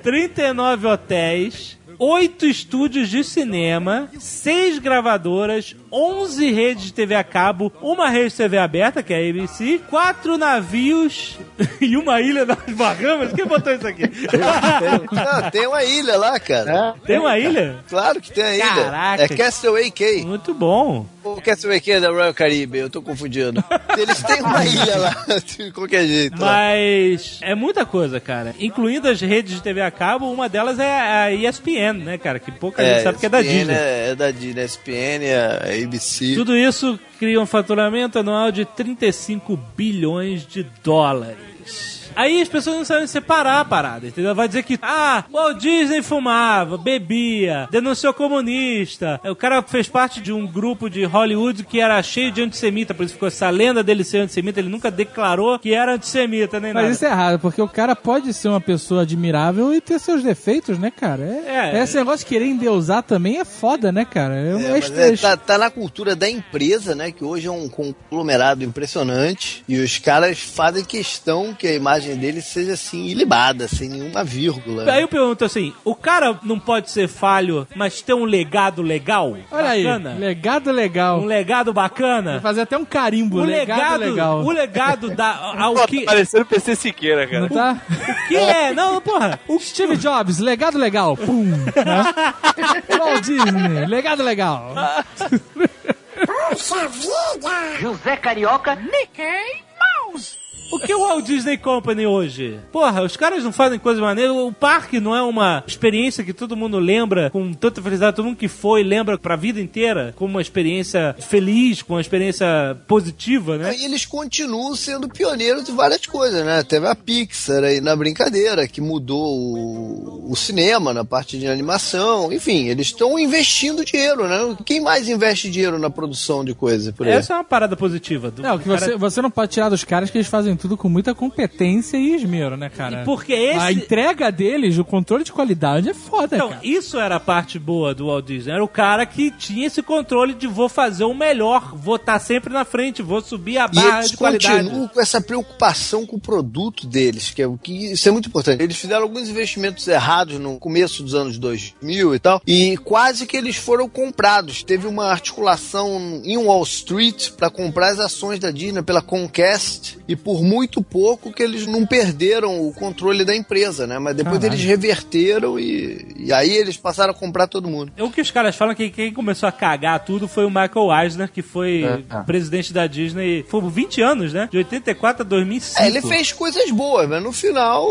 39 hotéis, 8 estúdios de cinema, 6 gravadoras, 11 redes de TV a cabo, uma rede de TV aberta, que é a ABC, 4 navios <laughs> e uma ilha nas Bahamas. Quem botou isso aqui? Não, tem uma ilha lá, cara. Tem uma ilha? Claro que tem a ilha. Caraca. É Castaway Cay. Muito bom. O Castaway Cay é da Royal Caribbean, eu tô confundindo. Eles têm uma <laughs> ilha lá, de qualquer jeito. lá. Mas é muita coisa, cara. Incluindo as redes de TV a cabo, uma delas é a ESPN, né, cara? Que pouca gente sabe que é da ESPN Disney. É, é da Disney, SPN, a ABC. Tudo isso cria um faturamento anual de 35 bilhões de dólares. Aí as pessoas não sabem separar a parada, entendeu? Vai dizer que, ah, o Walt Disney fumava, bebia, denunciou comunista. O cara fez parte de um grupo de Hollywood que era cheio de antissemita, por isso ficou essa lenda dele ser antissemita. Ele nunca declarou que era antissemita, nem Mas nada. isso é errado, porque o cara pode ser uma pessoa admirável e ter seus defeitos, né, cara? É, É. Esse negócio de querer endeusar também é foda, né, cara? É, É, é é, tá, tá na cultura da empresa, né? Que hoje é um conglomerado impressionante. E os caras fazem questão que a imagem deles seja assim, ilibada, sem nenhuma vírgula. Aí eu pergunto assim, o cara não pode ser falho, mas ter um legado legal? Olha aí, bacana? legado legal. Um legado Vou bacana? fazer até um carimbo, O legado, legado, legal. o legado da, <laughs> ao Pô, que... tá parecendo PC Siqueira, cara. Não tá? O que é? Não, porra. O Steve Jobs, legado legal. Pum. Né? <laughs> Walt Disney, legado legal. José Carioca. O que é o Walt Disney Company hoje? Porra, os caras não fazem coisa maneira. O parque não é uma experiência que todo mundo lembra com tanta felicidade. Todo mundo que foi lembra pra vida inteira como uma experiência feliz, com uma experiência positiva, né? E eles continuam sendo pioneiros de várias coisas, né? Teve a Pixar aí na brincadeira, que mudou o, o cinema na parte de animação. Enfim, eles estão investindo dinheiro, né? Quem mais investe dinheiro na produção de coisas por aí? Essa é uma parada positiva. Do, Não, que do cara- você, você não pode tirar dos caras que eles fazem tudo com muita competência e esmero, né, cara? E porque esse- A entrega deles, o controle de qualidade é foda, Então, cara. isso era a parte boa do Walt Disney. Era o cara que tinha esse controle de vou fazer o melhor, vou estar sempre na frente, vou subir a E barra eles de qualidade. continuam com essa preocupação com o produto deles, que é o que isso é muito importante. Eles fizeram alguns investimentos errados no começo dos anos 2000 e tal, e quase que eles foram comprados. Teve uma articulação em Wall Street para comprar as ações da Disney pela Comcast e por muito pouco que eles não perderam o controle da empresa, né? Mas depois Caralho. eles reverteram e, e aí eles passaram a comprar todo mundo. O que os caras falam é que quem começou a cagar tudo foi o Michael Eisner, que foi É, é. presidente da Disney foi por 20 anos, né? De 84 a 2005. É, ele fez coisas boas, mas no final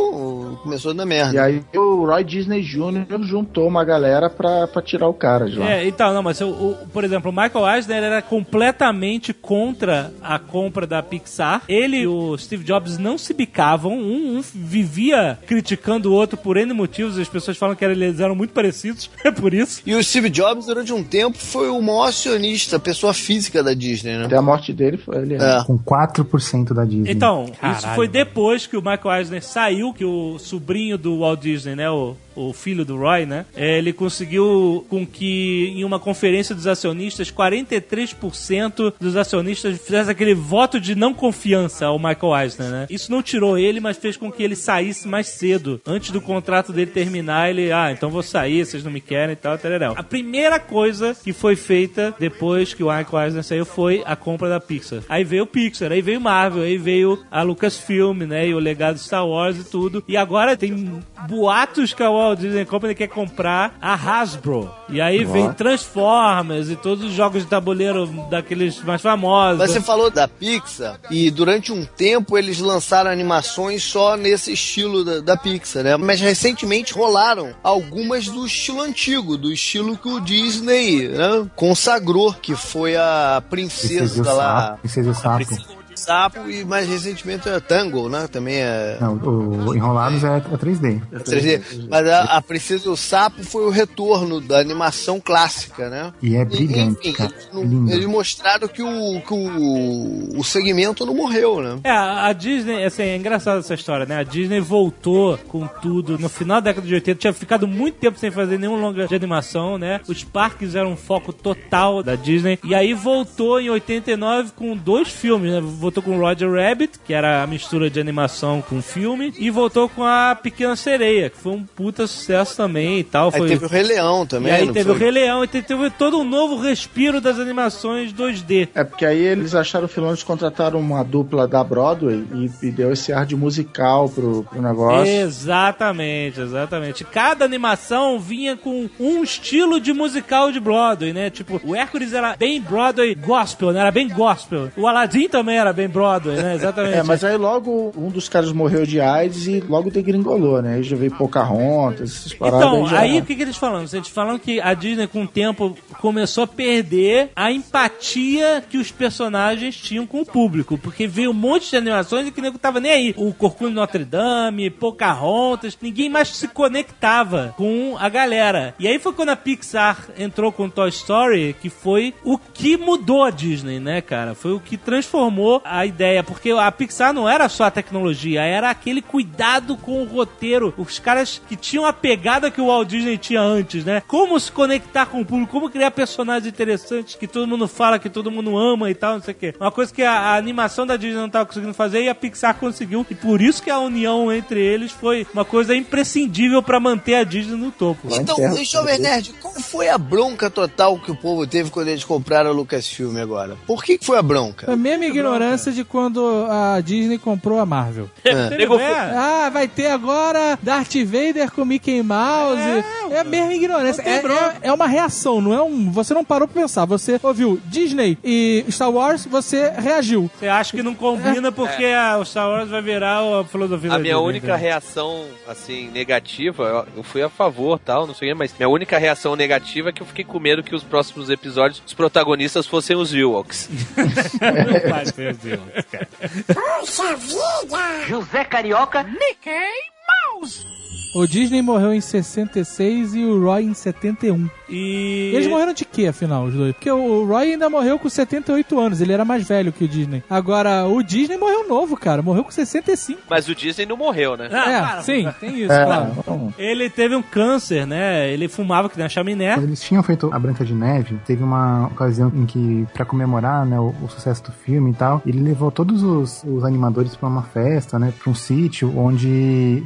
começou a dar merda. E aí o Roy Disney Jr. juntou uma galera pra, pra tirar o cara de lá. É, então, não, mas o, o- por exemplo, o Michael Eisner era completamente contra a compra da Pixar. Ele e o Steve Jobs não se bicavam, um, um vivia criticando o outro por N motivos, as pessoas falam que eles eram muito parecidos, <laughs> é por isso. E o Steve Jobs, durante um tempo, foi o maior acionista, pessoa física da Disney, né? Até a morte dele, foi ele. É. Com 4% da Disney. Então, isso Caralho. foi depois que o Michael Eisner saiu, que o sobrinho do Walt Disney, né, o, o filho do Roy, né, eh, ele conseguiu com que em uma conferência dos acionistas, 43% dos acionistas fizessem aquele voto de não confiança ao Michael Eisner, né. Isso não tirou ele, mas fez com que ele saísse mais cedo. Antes do contrato dele terminar, ele, ah, então vou sair, vocês não me querem e tal, tal, A primeira coisa que foi feita depois que o Michael Eisner saiu foi a compra da Pixar. Aí veio o Pixar, aí veio Marvel, aí veio a Lucasfilm, né, e o legado Star Wars e tudo. E agora tem boatos que a Walt Disney Company quer comprar a Hasbro. E aí vem Transformers e todos os jogos de tabuleiro daqueles mais famosos. Mas você falou da Pixar, e durante um tempo eles lançaram animações só nesse estilo da, da Pixar, né? Mas recentemente rolaram algumas do estilo antigo, do estilo que o Disney né, consagrou, que foi a Princesa lá. Princesa Sapo. Sapo e mais recentemente a Tango, né? Também é. Não, o Enrolados é, é 3D. 3D. Mas a, a Princesa do Sapo foi o retorno da animação clássica, né? E é brilhante, Enfim, cara. eles, eles mostraram que, o, que o, o segmento não morreu, né? É, a Disney, assim, é engraçada essa história, né? A Disney voltou com tudo no final da década de 80, tinha ficado muito tempo sem fazer nenhum longa de animação, né? Os parques eram um foco total da Disney. E aí voltou em 89 com dois filmes, né? Voltou com Roger Rabbit, que era a mistura de animação com filme, e voltou com a Pequena Sereia, que foi um puta sucesso também e tal. Aí Foi... teve o Rei Leão E também. aí não teve foi? o Rei Leão, e te- teve todo um novo respiro das animações 2D. É porque aí eles acharam filão de contratar uma dupla da Broadway e, e deu esse ar de musical pro, pro negócio. Exatamente, exatamente. Cada animação vinha com um estilo de musical de Broadway, né? Tipo, o Hércules era bem Broadway gospel, né? Era bem gospel. O Aladdin também era bem Broadway, né? Exatamente. É, mas aí logo um dos caras morreu de AIDS e logo degringolou, né? Aí já veio Pocahontas, essas paradas Então, já- aí o que, que eles falam? Eles falam que a Disney, com o tempo, começou a perder a empatia que os personagens tinham com o público. Porque veio um monte de animações e que nego tava nem aí. O Corcunda de Notre Dame, Pocahontas, ninguém mais se conectava com a galera. E aí foi quando a Pixar entrou com Toy Story, que foi o que mudou a Disney, né, cara? Foi o que transformou a ideia. Porque a Pixar não era só a tecnologia, era aquele cuidado com o roteiro. Os caras que tinham a pegada que o Walt Disney tinha antes, né? Como se conectar com o público, como criar personagens interessantes que todo mundo fala, que todo mundo ama e tal, não sei o quê. Uma coisa que a, a animação da Disney não estava conseguindo fazer e a Pixar conseguiu. E por isso que a união entre eles foi uma coisa imprescindível para manter a Disney no topo. Então, Jovem Nerd, qual foi a bronca total que o povo teve quando eles compraram a Lucasfilm agora? Por que, que foi a bronca? A mesma ignorância de quando a Disney comprou a Marvel. Nego- Ah, vai ter agora Darth Vader com Mickey Mouse. É, a mesma ignorância. É, é, é uma reação, não é um. Você não parou pra pensar. Você ouviu Disney e Star Wars, você reagiu. Você acha que não combina porque a, o Star Wars vai virar a filosofia A minha Disney, única né? reação, assim, negativa, eu- fui a favor, tal, não sei o que, mas minha única reação negativa é que eu fiquei com medo que os próximos episódios, os protagonistas fossem os Ewoks. Não <laughs> vai ser cara. Puxa vida! José Carioca. Mickey Mouse. O Disney morreu em 66 e o Roy em 71. E. Eles morreram de quê, afinal, os dois? Porque o Roy ainda morreu com 78 anos, ele era mais velho que o Disney. Agora, o Disney morreu novo, cara, morreu com 65. Mas o Disney não morreu, né? Ah, é, para, sim, para. tem isso, É, claro. então, Ele teve um câncer, né? Ele fumava que nem a chaminé. Quando eles tinham feito a Branca de Neve, teve uma ocasião em que, pra comemorar né, o, o sucesso do filme e tal, ele levou todos os, os animadores pra uma festa, né, pra um sítio onde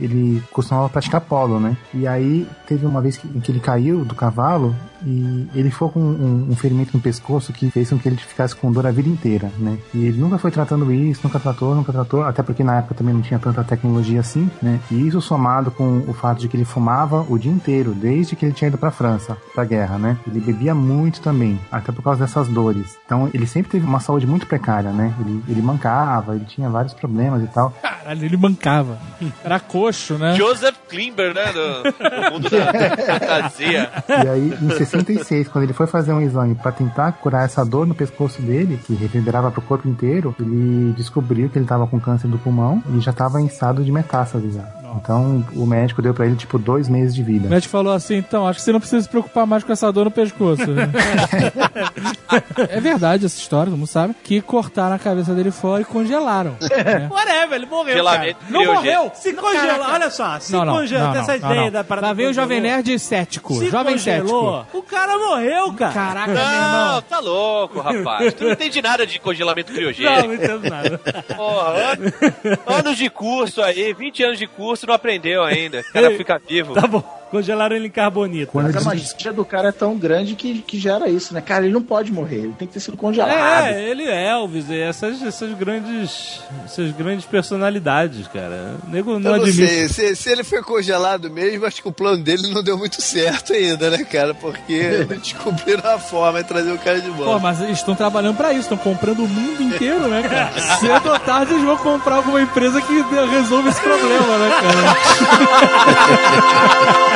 ele costumava praticar polo, né? E aí teve uma vez que, em que ele caiu do cavalo e ele ficou com um, um ferimento no pescoço que fez com que ele ficasse com dor a vida inteira, né? E ele nunca foi tratando isso, nunca tratou, nunca tratou, até porque na época também não tinha tanta tecnologia assim, né? E isso somado com o fato de que ele fumava o dia inteiro, desde que ele tinha ido pra França, pra guerra, né? Ele bebia muito também, até por causa dessas dores. Então ele sempre teve uma saúde muito precária, né? Ele, ele mancava, ele tinha vários problemas e tal. Caralho, ele mancava. Era coxo, né? Joseph Klimber, né? Do, do mundo da <laughs> fantasia. E aí, em 66, quando ele foi fazer um exame pra tentar curar essa dor no pescoço dele, que reverberava pro corpo inteiro, ele descobriu que ele tava com câncer do pulmão e já tava em estado de metástase já. Então, o médico deu pra ele, tipo, dois meses de O vida. médico falou assim, então, acho que você não precisa se preocupar mais com essa dor no pescoço. <laughs> é verdade essa história, todo mundo sabe, que cortaram a cabeça dele fora e congelaram. <laughs> né? Whatever, ele morreu. Cara. Não morreu! Se congela, olha só, se Não, não, congela, não, tem essa não, ideia não. da parada. Lá vem o. Jovem Nerd cético, Se jovem congelou, cético. o cara morreu, cara. Caraca, meu Não, irmão. tá louco, rapaz. Tu não entende nada de congelamento Não, criogênico. não entendo nada. Porra, an- anos de curso aí, 20 anos de curso, não aprendeu ainda. O cara <laughs> fica vivo. Tá bom, congelaram ele em carbonito. Quando Mas a magia do cara é tão grande que, que gera isso, né? Cara, ele não pode morrer, ele tem que ter sido congelado. É, ele é Elvis, e essas, essas grandes essas grandes personalidades, cara. O nego não Eu não admite. sei, se, se ele foi congelado mesmo, acho que o plano dele não deu muito certo ainda, né, cara? Porque <laughs> descobriram a forma de trazer o cara de Pô, volta. mas eles estão trabalhando pra isso, estão comprando o mundo inteiro, né, cara? <laughs> Cedo ou tarde eles vão comprar alguma empresa que resolva esse problema, né, cara? <laughs>